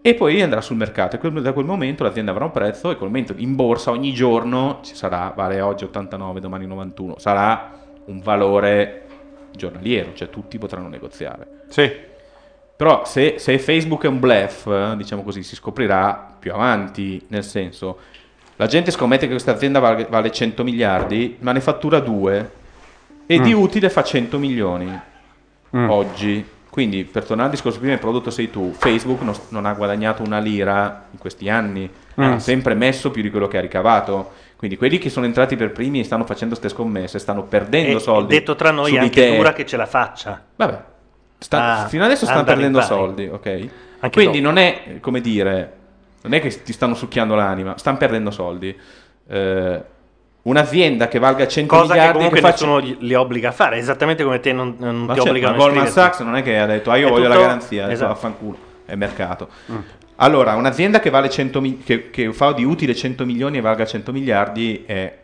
E poi andrà sul mercato e quel- da quel momento l'azienda avrà un prezzo e quel momento in borsa ogni giorno ci sarà, vale oggi 89, domani 91, sarà un valore giornaliero, cioè tutti potranno negoziare. Sì. Però se, se Facebook è un bluff, diciamo così, si scoprirà più avanti, nel senso, la gente scommette che questa azienda vale, vale 100 miliardi, ma ne fattura 2 e di Mm. utile fa 100 milioni. Mm. oggi. Quindi, per tornare al discorso prima, il prodotto sei tu. Facebook non, non ha guadagnato una lira in questi anni, Mm. ha sempre messo più di quello che ha ricavato. Quindi quelli che sono entrati per primi e stanno facendo queste scommesse stanno perdendo E- soldi. detto tra noi, è di anche te. dura che ce la faccia. Vabbè, sta- Ah, fino adesso stanno perdendo soldi, ok? Anche Quindi dopo. non è, come dire, non è che ti stanno succhiando l'anima, stanno perdendo soldi. Eh, un'azienda che valga 100 Cosa che miliardi comunque che faccia... nessuno gli- li obbliga a fare, esattamente come te non, non ti certo, obbligano ma a Goldman iscriverti. Sachs non è che ha detto ah io È voglio la tutto- garanzia, adesso esatto. vaffanculo, è mercato. Allora, un'azienda che, vale 100 mi- che, che fa di utile 100 milioni e valga 100 miliardi è,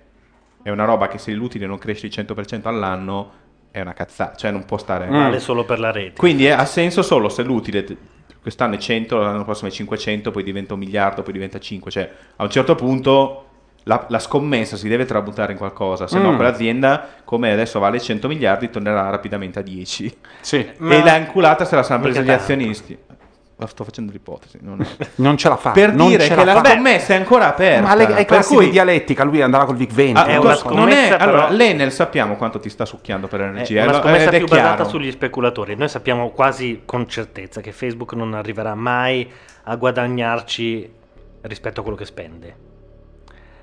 è una roba che se l'utile non cresce il 100% all'anno è una cazzata, cioè non può stare... Vale solo per la rete. Quindi è- ha senso solo se l'utile quest'anno è 100, l'anno prossimo è 500, poi diventa un miliardo, poi diventa 5. Cioè, a un certo punto la, la scommessa si deve tramutare in qualcosa, se no Mm. quell'azienda, come adesso vale 100 miliardi, tornerà rapidamente a 10. Sì. E la inculata se la saranno Mica presa gli tanto. azionisti. Ma sto facendo l'ipotesi. Non, è- Non ce la fa. per non dire ce che la la scommessa è ancora aperta. Ma le, ai per classi cui di dialettica, lui andava col Vic 20. Ah, È non una so. cos- non è, scommessa, però- allora, l'Enel sappiamo quanto ti sta succhiando per È energia. una eh, scommessa ed è più basata chiaro. sugli speculatori. Noi sappiamo quasi con certezza che Facebook non arriverà mai a guadagnarci rispetto a quello che spende.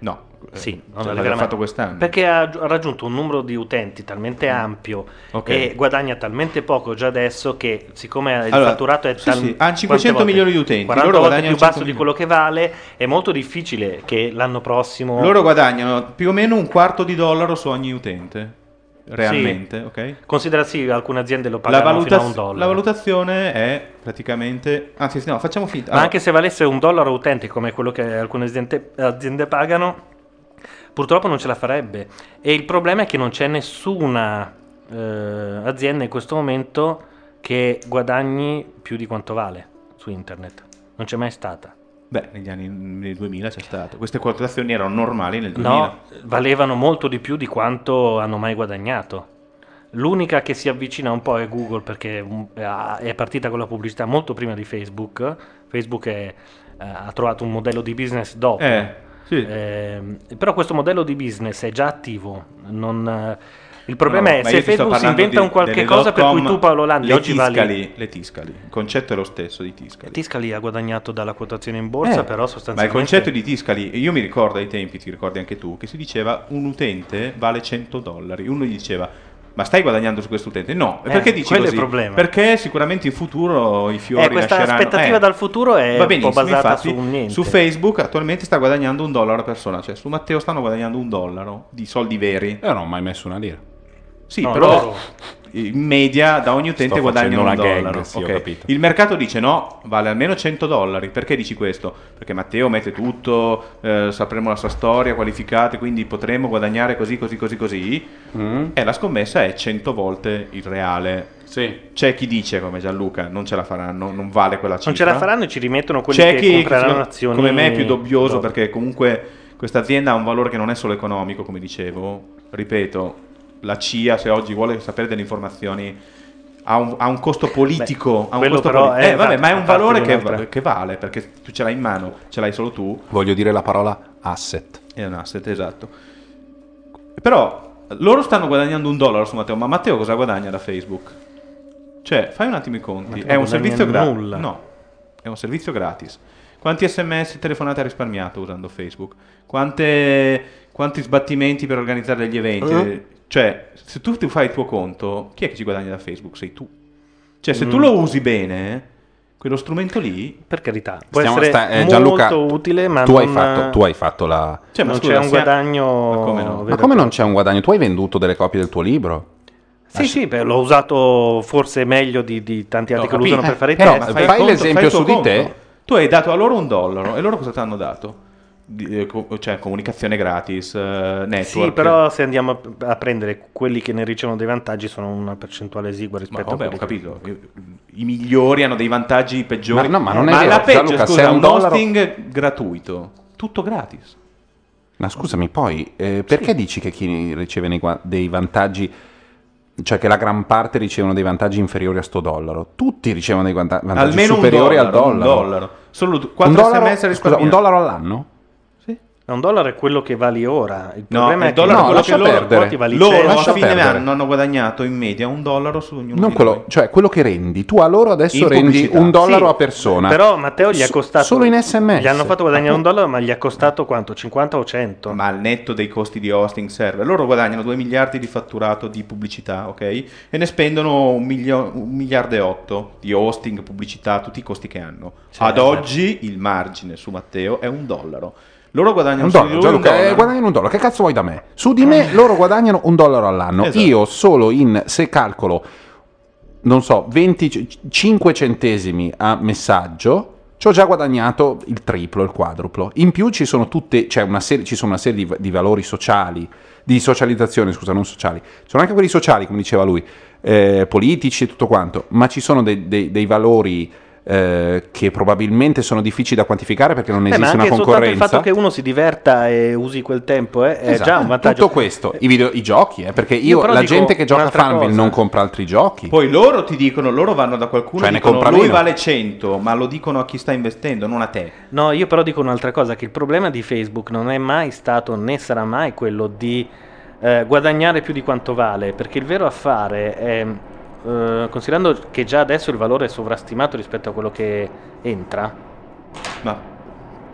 No, eh, Sì, non cioè, l'aveva fatto quest'anno. Perché ha, raggiunto un numero di utenti talmente ampio Ok. e guadagna talmente poco già adesso che siccome il Allora, fatturato è sì, tal- sì, ha quante 500 volte? milioni di utenti, 40 loro volte più basso 100 di quello che vale, è molto difficile che l'anno prossimo Loro guadagnano più o meno un quarto di dollaro su ogni utente. Realmente, ok? Considera sì, alcune aziende lo La, pagano fino valutaz- a un dollaro. la valutazione è praticamente. Anzi, no, facciamo finta. Ma allora, anche se valesse un dollaro a utente come quello che alcune aziende, aziende pagano, purtroppo non ce la farebbe. E il problema è che non c'è nessuna eh, azienda in questo momento che guadagni più di quanto vale su internet. Non c'è mai stata. Beh, negli anni nel 2000 c'è stato. Queste quotazioni erano normali nel 2000. No, valevano molto di più di quanto hanno mai guadagnato. L'unica che si avvicina un po' è Google perché è partita con la pubblicità molto prima di Facebook. Facebook è- eh, ha trovato un modello di business dopo. Eh, sì. Ehm, però questo modello di business è già attivo. non, eh, il problema No, è se Facebook si inventa di- un qualche cosa per cui tu Paolo Landi le oggi vali tiscali, le tiscali. Il concetto è lo stesso di tiscali. Tiscali ha guadagnato dalla quotazione in borsa, Eh, però Ma il sostanzialmente concetto di Tiscali, io mi ricordo ai tempi, ti ricordi anche tu, che si diceva un utente vale 100 dollari. Uno gli diceva, ma stai guadagnando su questo utente? No, Eh, perché dici quello è così? il problema. Perché sicuramente in futuro i fiori Eh, questa nasceranno. aspettativa Eh, dal futuro è va un po' basata infatti, su niente. Su Facebook attualmente sta guadagnando un dollaro a persona, cioè su Matteo stanno guadagnando un dollaro di soldi veri. Io non ho mai messo una lira. Sì, No, però loro. in media da ogni utente Sto guadagnano un dollaro. gag, sì, ho ok. capito. Il mercato dice no, vale almeno 100 dollari. Perché dici questo? Perché Matteo mette tutto, eh, sapremo la sua storia, qualificate, quindi potremo guadagnare così, così, così, così. Mm? E la scommessa è 100 volte il reale. Sì. C'è chi dice, come Gianluca, non ce la faranno, non vale quella cifra. non ce la faranno e ci rimettono quelli C'è che chi, compreranno come- azioni come me, è più dubbioso dopo. perché comunque questa azienda ha un valore che non è solo economico, come dicevo. Ripeto, la CIA, se oggi vuole sapere delle informazioni, ha un, ha un costo politico. ha un quello costo però politico. è Eh, vabbè, fa- ma è un valore che, che vale perché tu ce l'hai in mano, ce l'hai solo tu. Voglio dire la parola asset. È un asset, esatto. Però loro stanno guadagnando un dollaro su Matteo, ma Matteo cosa guadagna da Facebook? Cioè, fai un attimo i conti. Matteo È un servizio gratis. nulla. No, è un servizio gratis. Quanti sms e telefonate ha risparmiato usando Facebook? Quante- quanti sbattimenti per organizzare degli eventi? Eh? Cioè, se tu ti fai il tuo conto, chi è che ci guadagna da Facebook? Sei tu. Cioè, se tu Mm. lo usi bene, quello strumento lì... Per carità, può Stiamo- essere sta- eh, Gianluca, molto utile, ma tu, hai non- fatto, tu hai fatto la... Cioè, ma non scusa, c'è un guadagno. Ma come no? Ma come non c'è un guadagno? Tu hai venduto delle copie del tuo libro? Sì, sì, beh, l'ho usato forse meglio di, di tanti altri Ho che lo usano per fare i però test. fai il conto- l'esempio fai su di conto. te. Tu hai dato a loro un dollaro e loro cosa ti hanno dato? Eh, cioè comunicazione gratis, eh, network. Sì, però se andiamo a, prendere quelli che ne ricevono dei vantaggi sono una percentuale esigua Ma rispetto vabbè, a ho quelli che- capito. I migliori hanno dei vantaggi peggiori. Ma no, ma non è vero, la peggio, Gianluca, scusa, un un dollaro- hosting gratuito. Tutto gratis. Ma scusami, poi eh, perché dici che chi riceve dei vantaggi, cioè che la gran parte ricevono dei vantaggi inferiori a sto dollaro? Tutti ricevono dei vanta- vantaggi Almeno superiori un dollaro, al dollaro. Un dollaro. Solo Un 4 dollaro, sms scusa, un dollaro all'anno? Un dollaro è quello che vali ora. Il No, problema il è che dollaro è no, quello lascia che loro, perdere. Vali loro cento? a fine perdere. anno hanno guadagnato in media un dollaro su ognuno Non di quello, noi. cioè quello che rendi. Tu a loro adesso In rendi pubblicità. un dollaro Sì, a persona. Però Matteo gli è So- costato solo in SMS. Gli hanno fatto guadagnare un dollaro, ma gli è costato quanto? 50 o 100? Ma al netto dei costi di hosting server, loro guadagnano 2 miliardi di fatturato di pubblicità, ok? E ne spendono un, milio- un miliardo e 8 di hosting, pubblicità, tutti i costi che hanno. Sì, Ad esatto. oggi il margine su Matteo è un dollaro. Loro guadagnano Un dollaro, lui un Gianluca, eh, dollaro. guadagnano un dollaro. Che cazzo vuoi da me? Su di me loro guadagnano un dollaro all'anno. Esatto. Io solo in, se calcolo, non so, 25 centesimi a messaggio, ci ho già guadagnato il triplo, il quadruplo. In più ci sono tutte, c'è una serie, ci sono una serie di, di valori sociali, di socializzazione, scusa, non sociali. Ci sono anche quelli sociali, come diceva lui, eh, politici e tutto quanto, ma ci sono dei, dei- dei valori eh, che probabilmente sono difficili da quantificare perché non Eh, esiste una soltanto il concorrenza. fatto che uno si diverta e usi quel tempo eh, è Esatto. già un vantaggio. Tutto questo, i, video- i giochi, eh, perché io, Io la gente che gioca a Farmville non compra altri giochi. Poi loro ti dicono, loro vanno da qualcuno Cioè, e ne dicono lui meno. vale 100, ma lo dicono a chi sta investendo, non a te. No, io però dico un'altra cosa, che il problema di Facebook non è mai stato né sarà mai quello di eh, guadagnare più di quanto vale, perché il vero affare è, eh, considerando che già adesso il valore è sovrastimato rispetto a quello che entra, Ma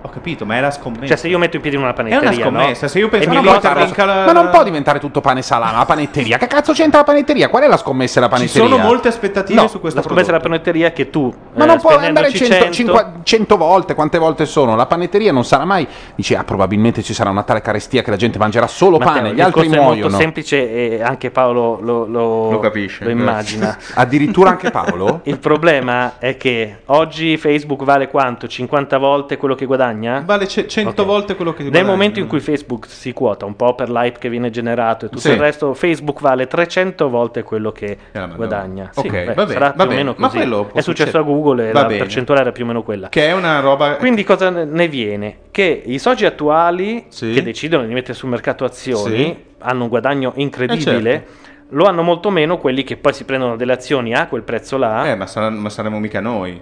ho capito, ma è la scommessa. cioè se io metto in piedi una è panetteria, una scommessa, no? se io penso che diventare- vinca la- ma non può diventare tutto pane e salame, la panetteria. Che cazzo c'entra la panetteria? Qual è la scommessa della Ci panetteria? sono molte aspettative No, su questo la scommessa della panetteria è che tu Ma eh, non può andare spendendoci 100, 100 cinqua- 100 volte, quante volte sono? La panetteria non sarà mai. Dici, ah, probabilmente ci sarà una tale carestia che la gente mangerà solo Matteo, pane, gli altri discorso è muoiono. molto semplice e anche Paolo lo, lo- Lo capisce, lo immagina. Addirittura anche Paolo? Il problema è che oggi Facebook vale quanto? 50 volte quello che guadagna? Vale ce- 100 Ok. volte quello che Nel guadagna. momento in cui Facebook si quota un po' per l'hype che viene generato e tutto Sì. il resto, Facebook vale 300 volte quello che Madonna. guadagna. Ok, Sì, beh, va bene, sarà va più o meno Ma così. quello può È successo succedere. a Google e Va la bene. percentuale era più o meno quella. Che è una roba... Quindi cosa ne- ne viene? Che i soci attuali Sì. che decidono di mettere sul mercato azioni Sì. hanno un guadagno incredibile. Eh, certo. Lo hanno molto meno quelli che poi si prendono delle azioni a quel prezzo là. Eh, ma, sarà- ma saremo mica noi.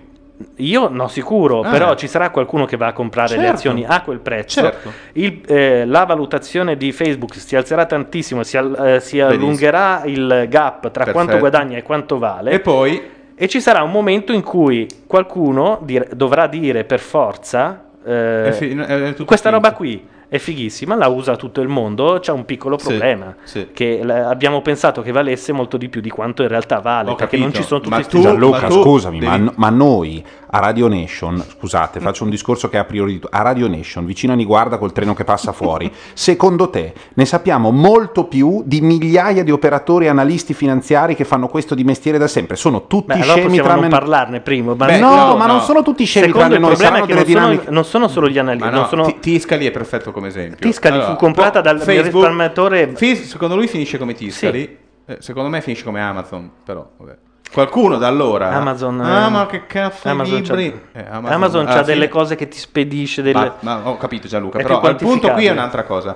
Io no, sicuro, Ah. però ci sarà qualcuno che va a comprare le Certo. azioni a quel prezzo. Certo. Il- eh, la valutazione di Facebook si alzerà tantissimo, si, al- eh, si allungherà il gap tra quanto Perfetto. guadagna e quanto vale. E poi... E ci sarà un momento in cui qualcuno dire- dovrà dire per forza: eh, fi- tutto Questa finto. roba qui è fighissima, la usa tutto il mondo. C'è un piccolo Sì, problema. sì. Che l- abbiamo pensato che valesse molto di più di quanto in realtà vale. Ho perché capito, non ci sono tutti questi tu- Gianluca, ma tu scusami, devi- ma, ma noi a Radio Nation, scusate, faccio un discorso che è a priori di tu- a Radio Nation, vicino a Niguarda col treno che passa fuori, secondo te ne sappiamo molto più di migliaia di operatori e analisti finanziari che fanno questo di mestiere da sempre? Sono tutti Beh, allora scemi possiamo tra non parlarne prima. Ma Beh, no, no, ma no. non sono tutti scemi Secondo tranne il noi, problema è saranno che delle non sono, dinamiche. non sono solo gli analisti, no, sono... Ti- Tiscali è perfetto come esempio. Tiscali fu comprata dal risparmiatore- Fis- secondo lui finisce come Tiscali. Eh, secondo me finisce come Amazon, però vabbè. Qualcuno da allora Amazon, Ah, eh, ma che cazzo Amazon c'ha? Eh, Amazon alla c'ha fine- delle cose che ti spedisce delle... Ma, ma ho capito Gianluca, È però il punto qui è un'altra cosa.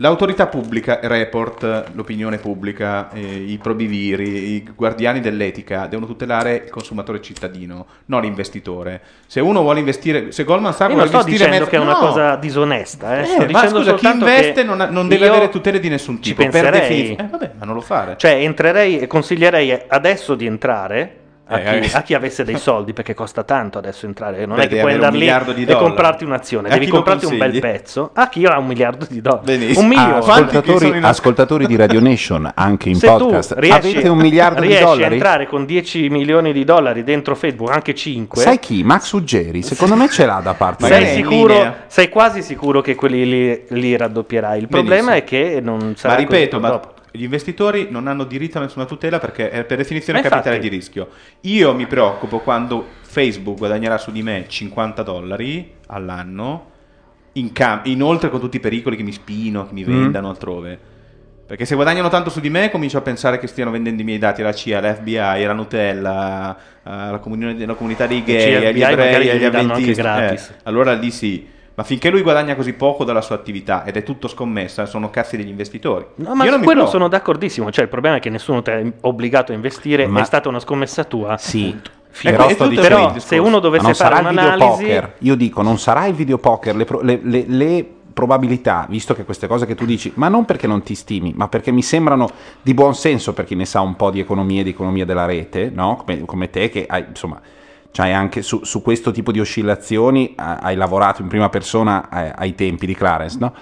L'autorità pubblica, report, l'opinione pubblica, eh, i probiviri, i guardiani dell'etica devono tutelare il consumatore cittadino, non l'investitore. Se uno vuole investire, se Goldman Sachs Io non vuole sto investire dicendo mezzo- che è una no. cosa disonesta, eh. Eh, ma scusa, chi investe non, non deve avere tutele di nessun ci tipo, per penserei. definizione. Eh, vabbè, ma non lo fare. Cioè, entrerei e consiglierei adesso di entrare a, Eh, chi, eh. a chi avesse dei soldi, perché costa tanto adesso entrare. Non Beh, è che puoi andare lì e dollari. comprarti un'azione, A devi comprarti un bel pezzo. A chi ha un miliardo di dollari. Benissimo. Un milione. Ah, Ascoltatori, in- ascoltatori di Radio Nation, anche in Se podcast, riesci, avete un miliardo di riesci a dollari? entrare con 10 milioni di dollari dentro Facebook, anche 5, Sai chi? Max Uggeri, secondo me ce l'ha da parte. Sei sicuro, sei quasi sicuro che quelli li, li raddoppierai. Il problema Benissimo. è che non sarà Ma ripeto, ma dopo. Gli investitori non hanno diritto a nessuna tutela perché è per definizione Ma capitale infatti- di rischio. Io mi preoccupo quando Facebook guadagnerà su di me 50 dollari all'anno, in cam- inoltre con tutti i pericoli che mi spino, che mi Mm. vendano altrove. Perché se guadagnano tanto su di me comincio a pensare che stiano vendendo i miei dati alla CIA, alla FBI, alla Nutella, alla, comuni- alla comunità dei gay, agli ebrei, agli avventisti. Eh, allora lì sì. Ma finché lui guadagna così poco dalla sua attività ed è tutto scommessa, sono cazzi degli investitori. No, ma Io su quello sono d'accordissimo. Cioè, il problema è che nessuno ti è obbligato a investire, Ma- è stata una scommessa tua. Sì, però il Però, se uno dovesse non fare sarà il un'analisi, videopoker. Io dico, non sarà il videopoker. Le, pro- le- le- le probabilità, visto che queste cose che tu dici, ma non perché non ti stimi, ma perché mi sembrano di buon senso per chi ne sa un po' di economia e di economia della rete, no? come, come te che hai, insomma, c'hai anche su, su questo tipo di oscillazioni, eh, hai lavorato in prima persona eh, ai tempi di Clarence, no?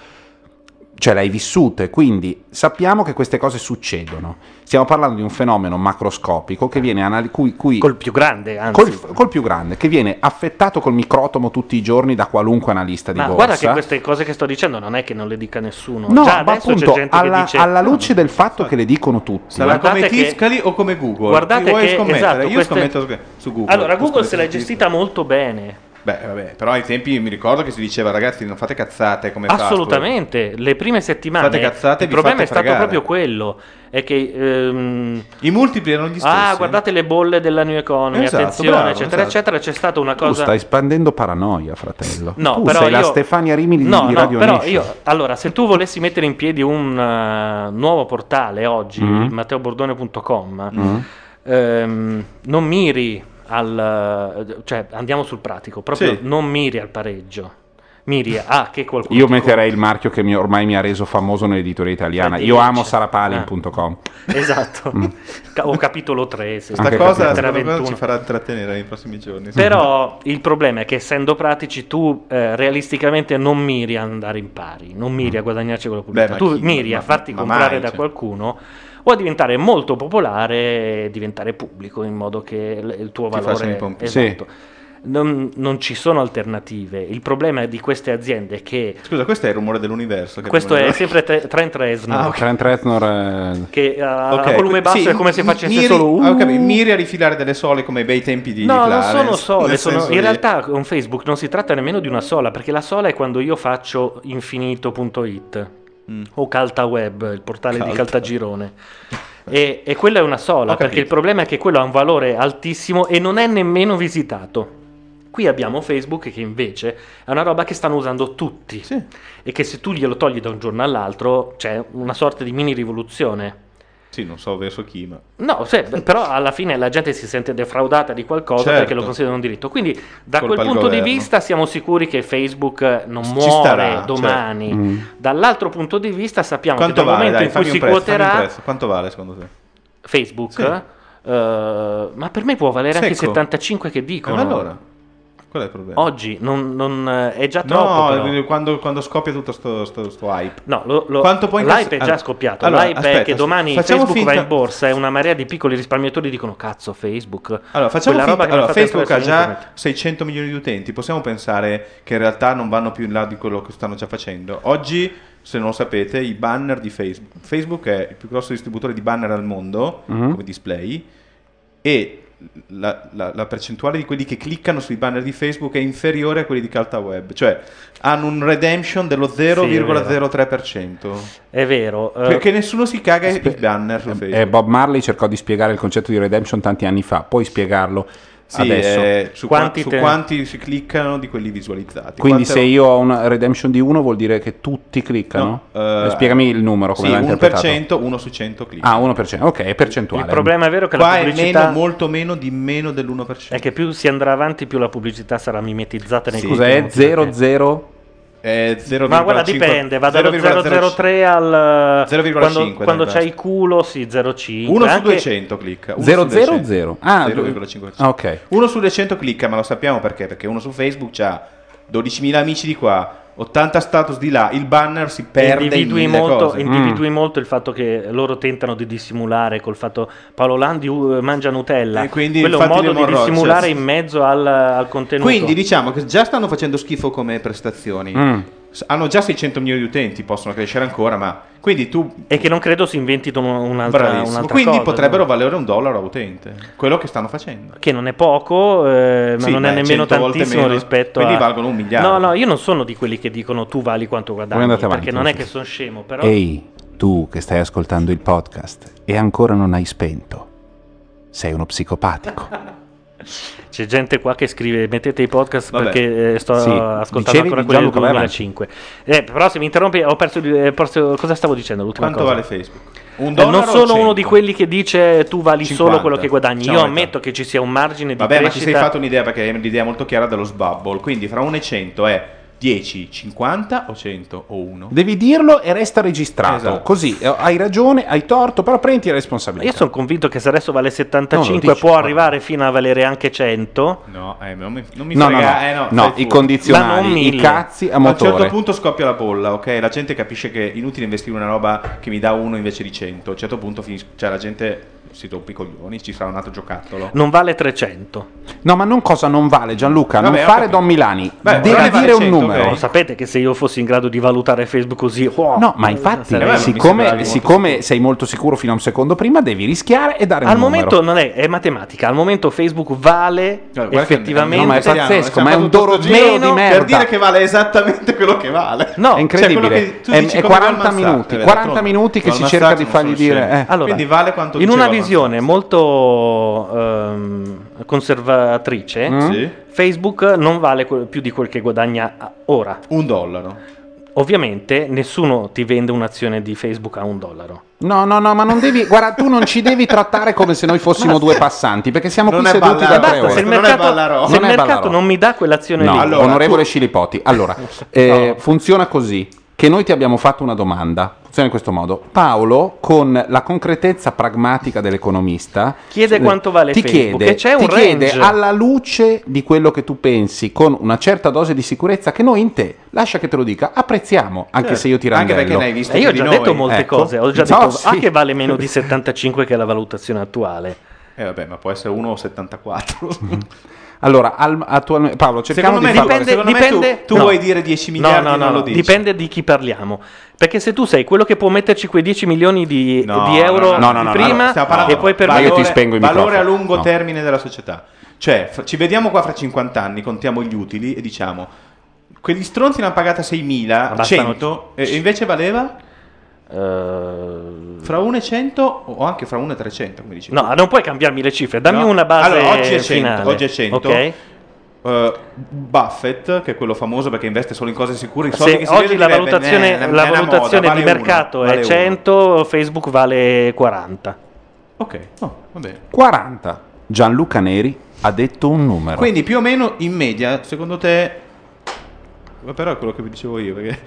Cioè l'hai vissuto e quindi sappiamo che queste cose succedono. Stiamo parlando di un fenomeno macroscopico che viene anali- cui, cui- Col più grande, anzi. col, col più grande, che viene affettato col microtomo tutti i giorni da qualunque analista di Ma borsa. guarda che queste cose che sto dicendo non è che non le dica nessuno. No, Già ma adesso appunto, c'è gente alla, che dice alla luce del fatto che le dicono tutti, Sarà Guardate come che- Tiscali o come Google? Guardate che- scommettere? esatto, Io queste- scommetto su- Google. Allora, Google se su gestita molto bene. Beh, vabbè, però ai tempi mi ricordo che si diceva ragazzi non fate cazzate come. Assolutamente, le prime settimane Fate cazzate, il problema fate è stato fregare. proprio quello, è che ehm, I multipli erano gli stessi. ah, guardate le bolle della New Economy, Esatto, attenzione, bravo, eccetera, esatto. eccetera, c'è stata una tu cosa stai spandendo paranoia, fratello. No, tu però sei la io- Stefania Rimini di, No, di no, Radio però Nation. io allora, se tu volessi mettere in piedi un eh, nuovo portale oggi, Mhm. matteobordone.com, Mm. ehm, non miri al cioè andiamo sul pratico, proprio Sì. non miri al pareggio. Miri a che qualcuno Io metterei il marchio che mi- ormai mi ha reso famoso nell'editoria italiana. Io dice. amo sarapalin.com. Esatto. Ca- o capitolo 3, se Questa cosa, secondo me, 21. ci farà intrattenere nei prossimi giorni. Però il problema è che essendo pratici tu eh, realisticamente non miri a andare in pari, non miri a guadagnarci con la pubblicità, Beh, tu chi- miri ma- a farti ma comprare mai, da cioè. qualcuno o a diventare molto popolare e diventare pubblico in modo che l- il tuo Ti valore i pompi. esatto. Non, non ci sono alternative. Il problema di queste aziende è che Scusa, questo è il rumore dell'universo. che questo è dire. sempre Tre- Trent Reznor Ah, ok. Trent Reznor eh, che a, Ok, a volume basso sì, è come se facesse miri- solo uh, ah, capito, miri a rifilare delle sole come i bei tempi di No, di non Clarence, sono sole, nel sono- in di- realtà con Facebook non si tratta nemmeno di una sola, perché la sola è quando io faccio infinito.it Mm. o CaltaWeb, il portale di Calta. Caltagirone. E, e quella è una sola, Ho perché capito. il problema è che quello ha un valore altissimo e non è nemmeno visitato. Qui abbiamo Facebook che invece è una roba che stanno usando tutti Sì. e che se tu glielo togli da un giorno all'altro c'è una sorta di mini rivoluzione. Sì, non so verso chi, ma... No, se- però alla fine la gente si sente defraudata di qualcosa Certo. perché lo considera un diritto. Quindi, da Colpa quel punto di vista, siamo sicuri che Facebook non Ci muore starà, domani. Mm. Dall'altro punto di vista, sappiamo Quanto che dal vale? momento Dai, in cui si prezzo, quoterà. Quanto vale secondo te? Facebook, Sì. eh, ma per me può valere anche Secco. 75 che E dicono. allora? Qual è il problema? Oggi non, non- è già troppo. no, però. quando, quando scoppia tutto sto, sto, sto hype. No, lo- lo- Quanto puoi l'hype incass- è già allora- scoppiato. allora, l'hype è aspetta, che domani Facebook va finta- in borsa e una marea di piccoli risparmiatori dicono cazzo Facebook. Allora, facciamo Quella roba finta, che allora, Facebook ha già internet. 600 milioni di utenti, possiamo pensare che in realtà non vanno più in là di quello che stanno già facendo. Oggi, se non lo sapete, i banner di Facebook. Facebook è il più grosso distributore di banner al mondo, Mhm. come display, e la, la- la percentuale di quelli che cliccano sui banner di Facebook è inferiore a quelli di CaltaWeb, cioè hanno un redemption dello 0,03%. È vero. eh, Perché nessuno si caga Aspe- i banner su Facebook. eh, Bob Marley cercò di spiegare il concetto di redemption tanti anni fa, puoi spiegarlo Sì, adesso. eh, su, Quanti qua- su te- quanti si cliccano di quelli visualizzati. Quindi Quante- se io ho una redemption di 1 vuol dire che tutti cliccano? No, Eh, Spiegami il numero come sì, l'ha un interpretato. per cento, uno su 100 clicca. Ah, 1%, ok, è percentuale. il problema è vero che Qua la è pubblicità meno, molto meno di meno dell'1%. è che più si andrà avanti, più la pubblicità sarà mimetizzata nei Sì. È perché- 00 È 0,5 Ma guarda, dipende, va dallo 003 al 0,5 quando, quando dai, c'hai il culo, sì, 0,5. 1 su Anche- 200 clicca. uno 0 su 0 200. 0. Ah, 0,5%. ah, ok. 1 su 200 clicca, ma lo sappiamo perché? Perché uno su Facebook ha 12.000 amici di qua, 80 status di là, il banner si perde in individui mille molto, cose. individui molto il fatto che loro tentano di dissimulare col fatto Paolo Landi uh, mangia Nutella. E quindi Quello è un modo di dissimulare in mezzo al, al contenuto. Quindi diciamo che già stanno facendo schifo come prestazioni. Mm. Hanno già 600 milioni di utenti, possono crescere ancora, ma quindi tu e che non credo si inventino un'altra, bravissimo. un'altra Quindi cosa, potrebbero no? valere un dollaro a utente. Quello che stanno facendo. che non è poco, eh, ma Sì, non ma è nemmeno 100 volte tantissimo meno, rispetto quindi a... valgono un miliardo. No, no, io non sono di quelli che dicono tu vali quanto guadagni, avanti, perché non è che sono scemo, però... Ehi, tu che stai ascoltando il podcast e ancora non hai spento. Sei uno psicopatico. C'è gente qua che scrive mettete i podcast Vabbè. perché eh, sto Sì, ascoltando dicevi ancora quelli del Gianluca, vai 2005. Eh, però se mi interrompi ho perso, eh, perso- cosa stavo dicendo l'ultima Quanto cosa? vale Facebook? Un Eh, non sono 100? uno di quelli che dice tu vali 50. solo quello che guadagni. Ciao, Io ammetto che ci sia un margine di Vabbè, ma ti crescita. sei fatto un'idea perché è l'idea molto chiara dello sbubble. Quindi fra 1 e 100 è 10, 50 o 100 o 1? Devi dirlo e resta registrato. Esatto. Così eh, hai ragione, hai torto, però prendi la responsabilità. Io sono convinto che se adesso vale No, 75 lo dici, può no. arrivare fino a valere anche 100. No, eh, non mi, non mi No, no, frega, no. eh, no, No, i condizionali, Ma non i cazzi a A un motore. certo punto scoppia la bolla, ok? La gente capisce che è inutile investire una roba che mi dà uno invece di 100. A un certo punto finis- cioè, la gente si rompe i coglioni, ci sarà un altro giocattolo. Non vale 300. No, ma non cosa non vale, Gianluca. Vabbè, non fare capito. Don Milani. Beh, Devi vale dire un 100, numero. ok. Lo sapete che se io fossi in grado di valutare Facebook così... oh, No, ma infatti, sarebbe- Eh, siccome, sembravi molto siccome sei molto sicuro fino a un secondo prima, devi rischiare e dare un Al numero. momento non è, è matematica, al momento Facebook vale Guarda, guarda che effettivamente... No, ma è pazzesco, ma è un giro di merda. Per dire che vale esattamente quello che vale. No, è incredibile. Cioè, che tu è, dici è come 40 Goldman Sachs, minuti, eh, 40 d'altronde. minuti che si cerca di fargli dire. eh. Allora, Quindi vale quanto in diceva visione molto ehm, conservatrice, Mm? Sì. Facebook non vale più di quel che guadagna ora. Un dollaro. Ovviamente nessuno ti vende un'azione di Facebook a un dollaro. No, no, no, ma non devi. Guarda, tu non ci devi trattare come se noi fossimo due passanti, perché siamo Non qui seduti da Ballarò. tre Basta, ore. se il Non è mercato, Ballarò. se il Non mercato non mi dà quell'azione No, lì, Allora, onorevole tu- Scilipoti. Allora, eh, funziona così. Che noi ti abbiamo fatto una domanda. Funziona in questo modo. Paolo, con la concretezza pragmatica dell'economista, Chiede eh, quanto vale ti Facebook, chiede, e c'è ti un chiede range. alla luce di quello che tu pensi, con una certa dose di sicurezza, che noi in te, lascia che te lo dica, apprezziamo, anche Certo. se io ti Anche randello. perché ne hai visto E io ho già noi. detto molte ecco. cose, ho già No, detto sì. ah, che vale meno di 75 che è la valutazione attuale. Eh vabbè, ma può essere 1,74. Allora, al- attualmente, Paolo, cerchiamo Secondo me, di farlo. dipende- secondo me tu- dipende- tu, no. vuoi dire 10 miliardi no, no, non no, lo no, dici. dipende di chi parliamo. Perché se tu sei quello che può metterci quei 10 milioni di, No, di euro no, no, no, no, di no, prima parlando e poi per io valore, ti spengo i valore a lungo No. termine della società. Cioè, ci vediamo qua fra 50 anni, contiamo gli utili e diciamo quegli stronzi ne hanno pagata 6.000, Ma bastano- 100 e e invece valeva Eh, fra 1 e 100 o anche fra 1 e 300, come dici. No, non puoi cambiarmi le cifre, dammi No. una base Allora, oggi è 100, finale. oggi è 100. Ok? Uh, Buffett, che è quello famoso perché investe solo in cose sicure, i soldi Se che si oggi la valutazione, "Eh, è la valutazione moda, di vale mercato uno, è vale uno". 100, Facebook vale 40. Ok, oh, va bene. 40. Gianluca Neri ha detto un numero. Quindi più o meno in media, secondo te... Però è quello che vi dicevo io, perché...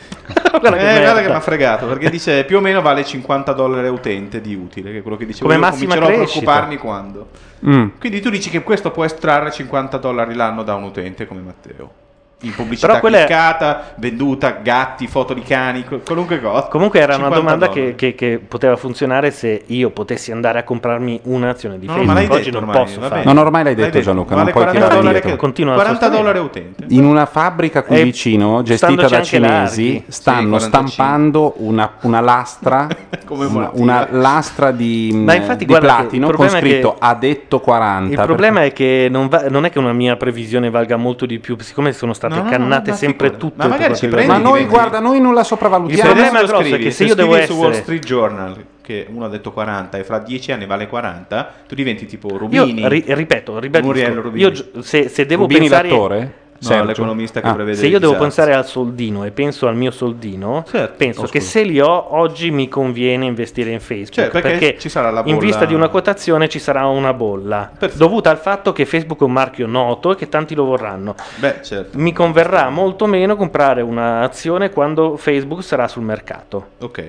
Guarda che eh, guarda che mi ha fregato, perché dice più o meno vale 50 dollari a utente di utile, che è quello che dicevo Come io, comincerò a crescita. preoccuparmi quando. Mm. Quindi tu dici che questo può estrarre 50 dollari l'anno da un utente come Matteo. In pubblicità Però è- cliccata, venduta, gatti, foto di cani, qual- qualunque cosa. Comunque era una 50 domanda che, che- che poteva funzionare se io potessi andare a comprarmi un'azione di No, no, ma Facebook. l'hai Oggi detto non ormai, posso farlo. Non ormai l'hai detto, detto, Gianluca, vale non puoi 40 tirare dollari indietro. che- Continuo a 40 sostenere. dollari utente. In una fabbrica qui Eh, vicino, gestita da cinesi, larghi. stanno Sì, 45. stampando una, una lastra, una, una lastra di, Ma infatti di platino con scritto che- ha detto 40. Il problema è che non, va- non è che una mia previsione valga molto di più, siccome sono state No, no, no, cannate ma sempre tutte. Ma magari ci Ma prendi riguarda- noi, guarda, noi non la Il sopravvalutiamo. problema Se adesso grosso è scrivi- che se io scrivi devo su Wall essere- Street Journal che uno ha detto 40 e fra 10 anni vale 40, tu diventi tipo Io Rubini. ri- ripeto, ribadisco, Muriel Rubini. io gi- se, se devo Rubini pensare l'attore? No, l'economista che Ah. prevede se io devo pensare al soldino e penso al mio soldino, Certo. penso Oh, che se li ho oggi mi conviene investire in Facebook. Cioè, perché ci sarà la in bolla- vista di una quotazione ci sarà una bolla Perfetto. dovuta al fatto che Facebook è un marchio noto e che tanti lo vorranno. Beh, certo. Mi converrà molto meno comprare un'azione quando Facebook sarà sul mercato. Ok.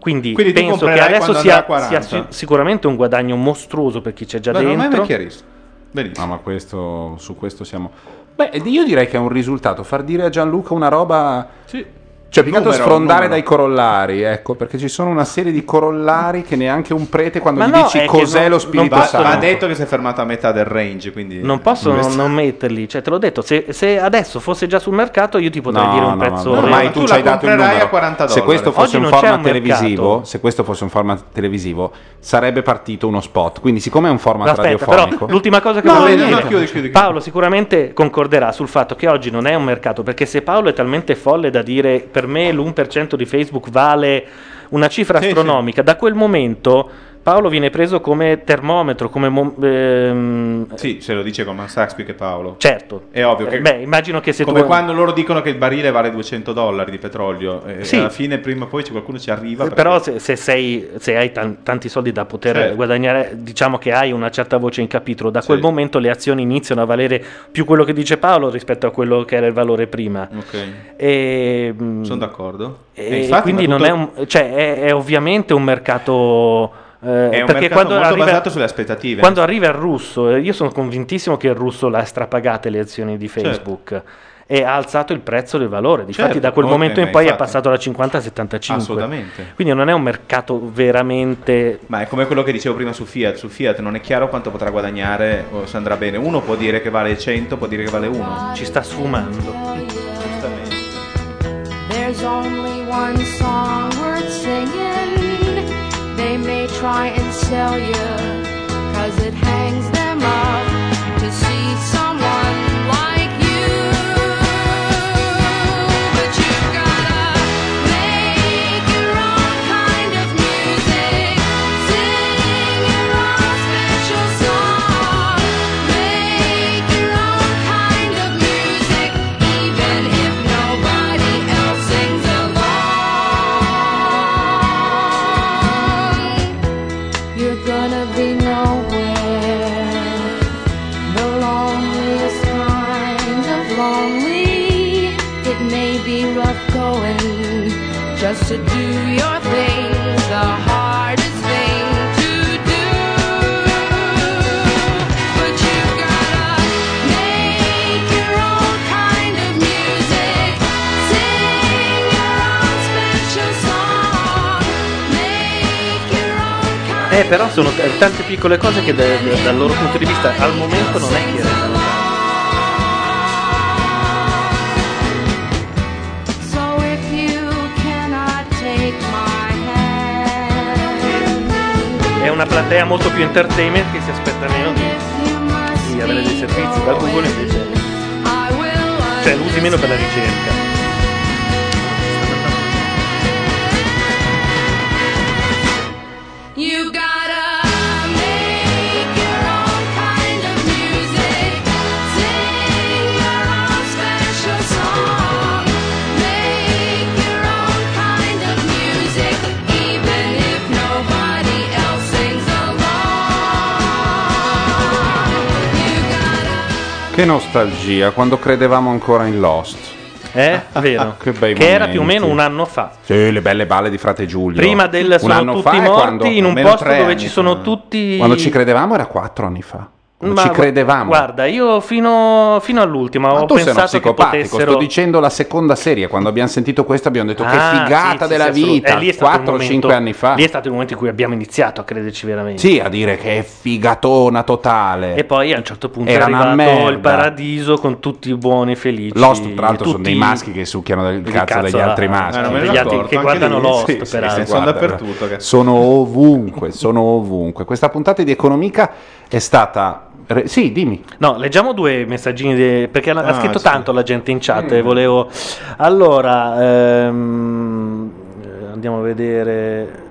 Quindi, Quindi penso che adesso sia, andrà a 40. sia si- sicuramente un guadagno mostruoso per chi c'è già Beh, non è dentro. chiarissimo. Benissimo. No, ma questo, su questo siamo... Beh, io direi che è un risultato far dire a Gianluca una roba... Sì. Cioè, più che altro Numero, sfrondare numero. dai corollari, ecco, perché ci sono una serie di corollari che neanche un prete quando Ma gli no, dici cos'è non- lo non Spirito Va, Santo. va detto che si è fermato a metà del range, quindi... Non posso non, non metterli, cioè te l'ho detto, se, se adesso fosse già sul mercato io ti potrei No, dire un no, prezzo... no, ormai ma tu tu ci hai la dato il comprerai numero. a 40 se questo dollari. fosse Oggi un non format un mercato. televisivo, se questo fosse un format televisivo, sarebbe partito uno spot. Quindi, siccome è un format Aspetta, radiofonico, però l'ultima cosa che no, dire, chiudi, chiudi. Paolo sicuramente concorderà sul fatto che oggi non è un mercato, perché se Paolo è talmente folle da dire per me l'1% di Facebook vale una cifra Sì, astronomica, da quel momento Paolo viene preso come termometro, come... mo- ehm, Sì, se lo dice Goldman Sachs più che Paolo. Certo. È ovvio che... Eh, beh, immagino che se come tu- quando loro dicono che il barile vale 200 dollari di petrolio, e Sì. alla fine prima o poi qualcuno ci arriva. perché- Però se, se sei, se hai tan- tanti soldi da poter Certo. guadagnare, diciamo che hai una certa voce in capitolo, da Sì. quel momento le azioni iniziano a valere più quello che dice Paolo rispetto a quello che era il valore prima. Ok. E, Sono d'accordo. e E infatti, quindi ma non tutto- è, un, cioè è, è ovviamente un mercato... eh, È un perché mercato quando molto arriva, basato sulle aspettative. Quando arriva il russo, eh, io sono convintissimo che il russo l'ha strapagate le azioni di Certo. Facebook. E ha alzato il prezzo del valore. Difatti, Certo, da quel momento in poi è infatti. passato da 50 a 75. Assolutamente. Quindi non è un mercato veramente. Ma è come quello che dicevo prima su Fiat. Su Fiat non è chiaro quanto potrà guadagnare o se andrà bene. Uno può dire che vale 100, può dire che vale 1. Ci sta sfumando. There's only one song worth singing. They may try and sell you, cause it hangs Eh, però sono t- tante piccole cose che da- da- dal loro punto di vista al momento non è che rendano tanto. So if you cannot take my hand, È una platea molto più entertainment che si aspetta meno di, di avere dei servizi. Da Google invece. Cioè, lo usi meno per la ricerca. Che nostalgia, quando credevamo ancora in Lost. Eh, vero. Che bei Che era più o meno un anno fa. Sì, le belle balle di Frate Giulio. Prima del Un sono anno tutti fa è morti quando- in un almeno posto tre dove anni ci sono fa. tutti. Quando ci credevamo era quattro anni fa. Quando Ma ci credevamo. Guarda, io fino, fino all'ultima Ma ho tu sei uno pensato che psicopatico, potessero. sto dicendo la seconda serie, quando abbiamo sentito questo abbiamo detto che Ah, figata sì, della sì, assolut- vita, eh, lì è stato il 4-5 momento- anni fa. Lì è stato il momento in cui abbiamo iniziato a crederci veramente. Sì, a dire che è figatona totale. E poi a un certo punto Era è arrivato il paradiso con tutti buoni e felici. Lost, tra l'altro, sono dei maschi che succhiano del cazzo, cazzo degli a- altri maschi. eh, non me ne Degli altri che guardano. Lost, Sì, peraltro. sì, Sono dappertutto, che- Sono ovunque, sono ovunque. Questa puntata di Economica è stata... re- Sì, dimmi. No, leggiamo due messaggini de- perché ha, ha Ah, scritto sì. tanto la gente in chat Mm. e volevo... Allora, ehm, eh, andiamo a vedere...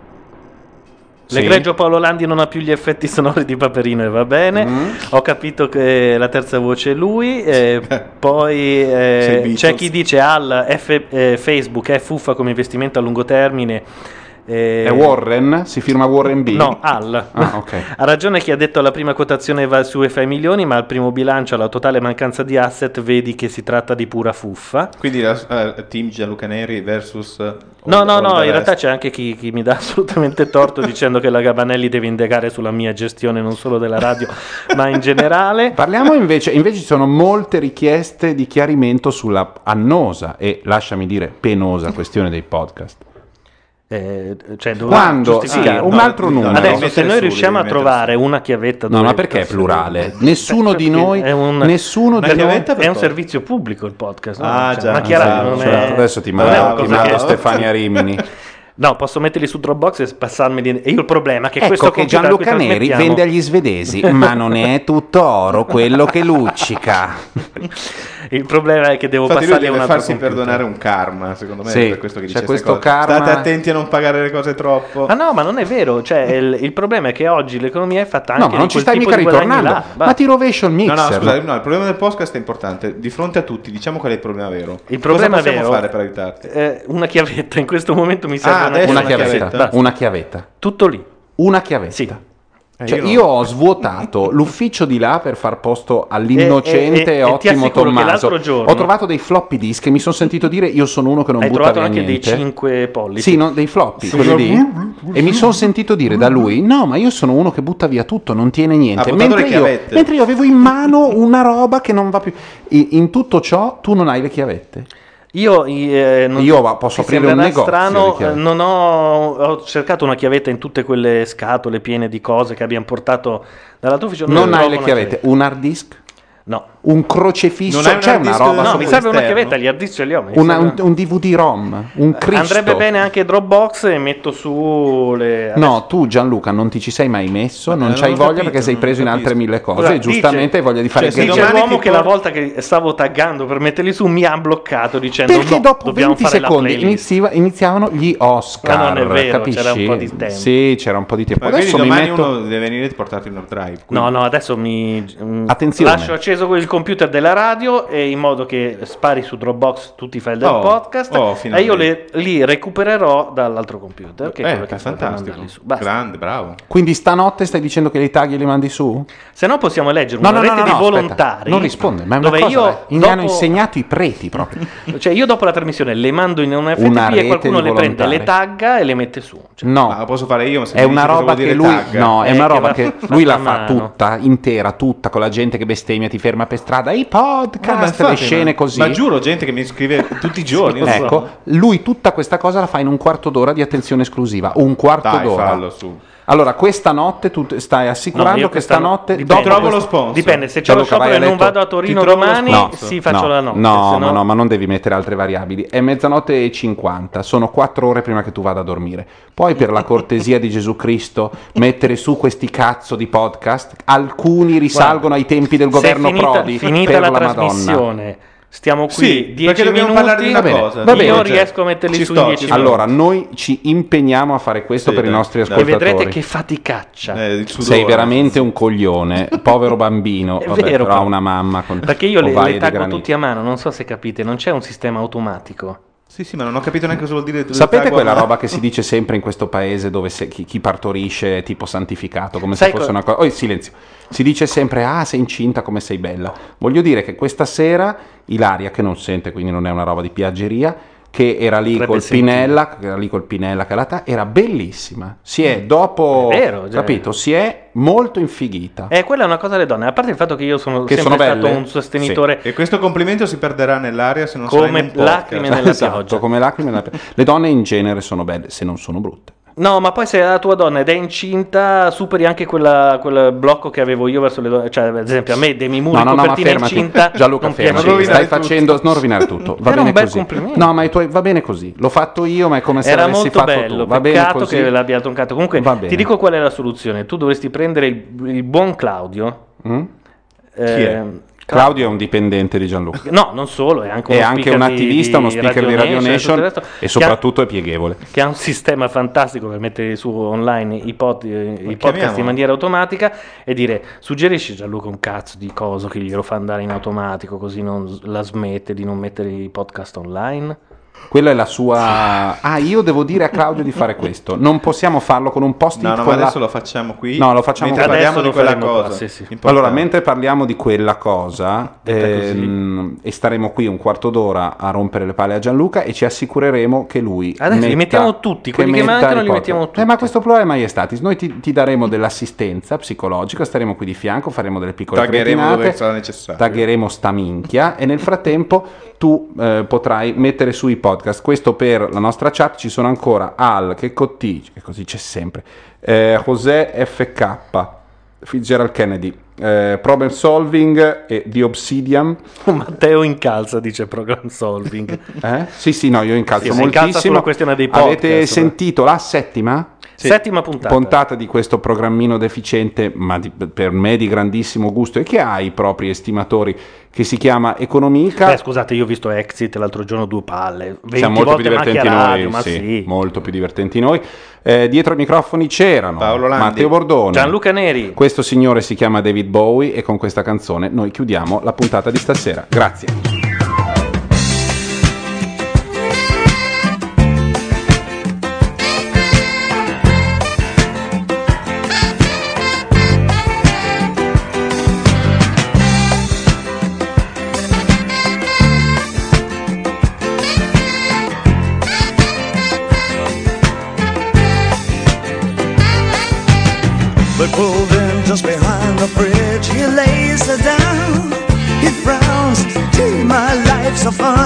Sì. L'egregio Paolo Landi non ha più gli effetti sonori di Paperino e va bene. Mm. Ho capito che la terza voce è lui. e poi eh, Beatles. c'è chi dice al F- eh, Facebook è fuffa come investimento a lungo termine. Eh, È Warren? Si firma Warren B? No, Al. Ah, ok. Ha ragione chi ha detto la prima quotazione va sui FI milioni, ma al primo bilancio, alla totale mancanza di asset, vedi che si tratta di pura fuffa. Quindi la eh, team Gianluca Neri versus... eh, No, all- no, all no, in realtà c'è anche chi, chi mi dà assolutamente torto dicendo che la Gabanelli deve indagare sulla mia gestione non solo della radio, ma in generale. Parliamo invece, invece ci sono molte richieste di chiarimento sulla annosa e, lasciami dire, penosa questione dei podcast. Eh, cioè, Quando- sì, un altro numero. Adesso, se noi riusciamo a trovare una chiavetta No, ma perché è plurale? Nessuno di noi, È un, nessuno di noi... è un servizio pubblico il podcast. no? Ah, Cioè, già, ma chiaro, non è- certo. Adesso ti mando- ti mando Stefania Rimini. No, posso metterli su Dropbox e passarmeli. E io il problema è che Ecco questo che Gianluca Neri vende agli svedesi, ma non è tutto oro quello che luccica. Il problema è che devo Infatti lui passarli a un altro farsi computer. perdonare un karma, secondo me Sì, è per questo che c'è dice questo karma- State attenti a non pagare le cose troppo. Ma no, ma non è vero. Cioè, il, il problema è che oggi l'economia è fatta anche No, ma non di ci stai tipo mica ritornando. là. Ma ti rovescio il No, mixer. no, scusa, no, il problema del podcast è importante. Di fronte a tutti, diciamo qual è il problema vero. Il problema Cosa possiamo vero fare per aiutarti? eh, una chiavetta. In questo momento mi serve Ah, una, adesso una chiavetta, chiavetta. Una chiavetta. Tutto lì. Una chiavetta. Sì. Eh, Cioè, io io ho svuotato l'ufficio di là per far posto all'innocente E- e- e, e ti ottimo Tommaso. giorno- Ho trovato dei floppy disk e mi sono sentito dire io sono uno che non Hai butta trovato via anche niente. dei 5 pollici. Sì, no, dei floppy, Sì. quelli lì. E mi sono sentito dire da lui: No, ma io sono uno che butta via tutto, non tiene niente. Buttato Mentre io, mentre io avevo in mano una roba che non va più. In tutto ciò, tu non hai le chiavette. Io, eh, non- Io posso aprire un negozio strano, chiavette. eh, non ho, ho cercato una chiavetta in tutte quelle scatole piene di cose che abbiamo portato dall'altro ufficio. Non trovo hai le una chiavette. Un hard disk? No. Un crocefisso? Non un C'è una roba No, mi serve una chiavetta, gli hard disk ce li ho. Una- un, un DVD-ROM, un Cristo. Andrebbe bene anche Dropbox e metto su le... No, tu Gianluca non ti ci sei mai messo, Ma non non c'hai voglia capito, perché sei preso in capisco. altre mille cose Guarda, e giustamente dice- hai voglia di fare cioè, Dice domani l'uomo ti che la volta che stavo taggando per metterli su mi ha bloccato dicendo Perché no, dopo dobbiamo 20 fare la secondi iniziava- iniziavano gli Oscar. Ma non è vero, capisci? c'era un po' di tempo. Sì, c'era un po' di tempo. Ma Adesso mi domani metto. uno deve venire e portarti un hard drive. No, no, adesso mi mm, Attenzione. lascio acceso il computer della radio e in modo che spari su Dropbox tutti i file del Oh, podcast oh, e io le- li recupererò dall'altro computer che è Eh, è fantastico. mandarli su. Basta. Grande, bravo. Quindi stanotte stai dicendo che li tagli e li mandi su? Se no possiamo eleggere No, una no, rete no, di no, aspetta. volontari Non risponde, ma è una dove cosa. io eh, mi hanno dopo- insegnato i preti proprio. Cioè io dopo la trasmissione le mando in un FTP Una e qualcuno le prende, volontari. le tagga e le mette su. Cioè, No, Ma lo posso fare io, è una roba vuol che lui no, è Eh, una roba che lui la fa tutta, intera, tutta con la gente che bestemmia, ti ferma per strada, i podcast, le scene ma- così. Ma giuro, gente che mi scrive tutti i giorni. io non so. Ecco, lui tutta questa cosa la fa in un quarto d'ora di attenzione esclusiva. Un quarto Dai, d'ora. fallo su. Allora, questa notte tu stai assicurando io che questa no- stanotte dipende. dopo Trovo lo sponsor. Dipende, se c'è lo sciopero e non vado a Torino domani, sponsor. sì, faccio no, la notte. No, no, no, ma non devi mettere altre variabili. È mezzanotte e 50, sono quattro ore prima che tu vada a dormire. Poi, per la cortesia di Gesù Cristo, mettere su questi cazzo di podcast. Alcuni risalgono ai tempi del governo finita, Prodi. finita per la, la Madonna. Stiamo qui Sì, 10 perché dobbiamo minuti. parlare di una Va bene, cosa. va io bene, cioè, riesco a metterli ci su sto, 10 ci sto. minuti. Allora, noi ci impegniamo a fare questo Sì, per i dai, nostri dai. e ascoltatori. vedrete che faticaccia. Eh. Sei veramente un coglione, povero bambino. È Vabbè, vero, però ha una mamma con Perché io le, le taggo tutti a mano, non so se capite, non c'è un sistema automatico. Sì, sì, ma non ho capito neanche cosa vuol dire. Sapete quella one. roba che si dice sempre in questo paese dove se- chi, chi partorisce è tipo santificato, come Sai se fosse co- una cosa... Oh, silenzio. Si dice sempre, ah, sei incinta, come sei bella. Voglio dire che questa sera Ilaria, che non sente, quindi non è una roba di piaggeria, che era lì Potrebbe col sentire. Pinella, che era lì col Pinella che la ta- era bellissima. Si è dopo, È vero, cioè. capito, si è molto infighita. E quella è una cosa alle donne, a parte il fatto che io sono Che sempre sono stato un sostenitore E questo complimento si perderà nell'aria se non sarà in come un podcast. lacrime nella Esatto, pioggia. come lacrime nella pioggia. Le donne in genere sono belle, se non sono brutte. No, ma poi se la tua donna ed è incinta, superi anche quella- quel blocco che avevo io verso le donne. Cioè, ad esempio, a me Demi Moore, No, no, no, ma fermati. incinta, Gianluca, fermati. Stai tutto. facendo, non rovinare tutto. Va Era bene così. No, ma i tuoi, va bene così. L'ho fatto io, ma è come se Era l'avessi molto fatto bello, tu. Va bene così. che l'abbia troncato. Comunque, ti dico qual è la soluzione. Tu dovresti prendere il, il buon Claudio. Mm? eh, è? Claudio è un dipendente di Gianluca. No, non solo, è anche, È anche un di- attivista, uno speaker di Radio tutto il Nation resto, e che ha- soprattutto è pieghevole. che ha un sistema fantastico per mettere su online i, pod- eh, i podcast in maniera automatica e dire suggerisci Gianluca un cazzo di coso che glielo fa andare in automatico così non la smette di non mettere i podcast online Quella è la sua. Ah, io devo dire a Claudio di fare questo. Non possiamo farlo con un post-it. No, no, ma con la- adesso lo facciamo qui. No, lo facciamo mentre qua. parliamo di quella cosa. sì, sì. Allora, mentre parliamo di quella cosa, ehm, e staremo qui un quarto d'ora a rompere le palle a Gianluca e ci assicureremo che lui. Adesso li metta- mettiamo tutti, quelli che metta mancano li mettiamo tutti. Eh, ma questo problema è statis. Noi ti, ti daremo dell'assistenza psicologica, staremo qui di fianco, faremo delle piccole Taggeremo dove sarà necessario. Taggeremo sta minchia e nel frattempo tu eh, potrai mettere su i podcast. Questo per la nostra chat ci sono ancora Al, che Cotti, che così c'è sempre, eh, José FK, Fitzgerald Kennedy, eh, Problem Solving e The Obsidian. Matteo incalza dice program solving Eh? Sì, sì, no, io incalzo Sì, si incalza moltissimo. sulla questione dei Avete podcast. sentito la settima? Sì, Settima puntata. Puntata di questo programmino deficiente, ma di, per me di grandissimo gusto e che ha i propri estimatori, che si chiama Economica. Beh, scusate, io ho visto Exit l'altro giorno, due palle. Siamo molto più divertenti radio, ma Sì, sì. Molto più divertenti noi. Eh, dietro i microfoni c'erano Matteo Bordone, Gianluca Neri. Questo signore si chiama David Bowie e con questa canzone noi chiudiamo la puntata di stasera. Grazie. so fun.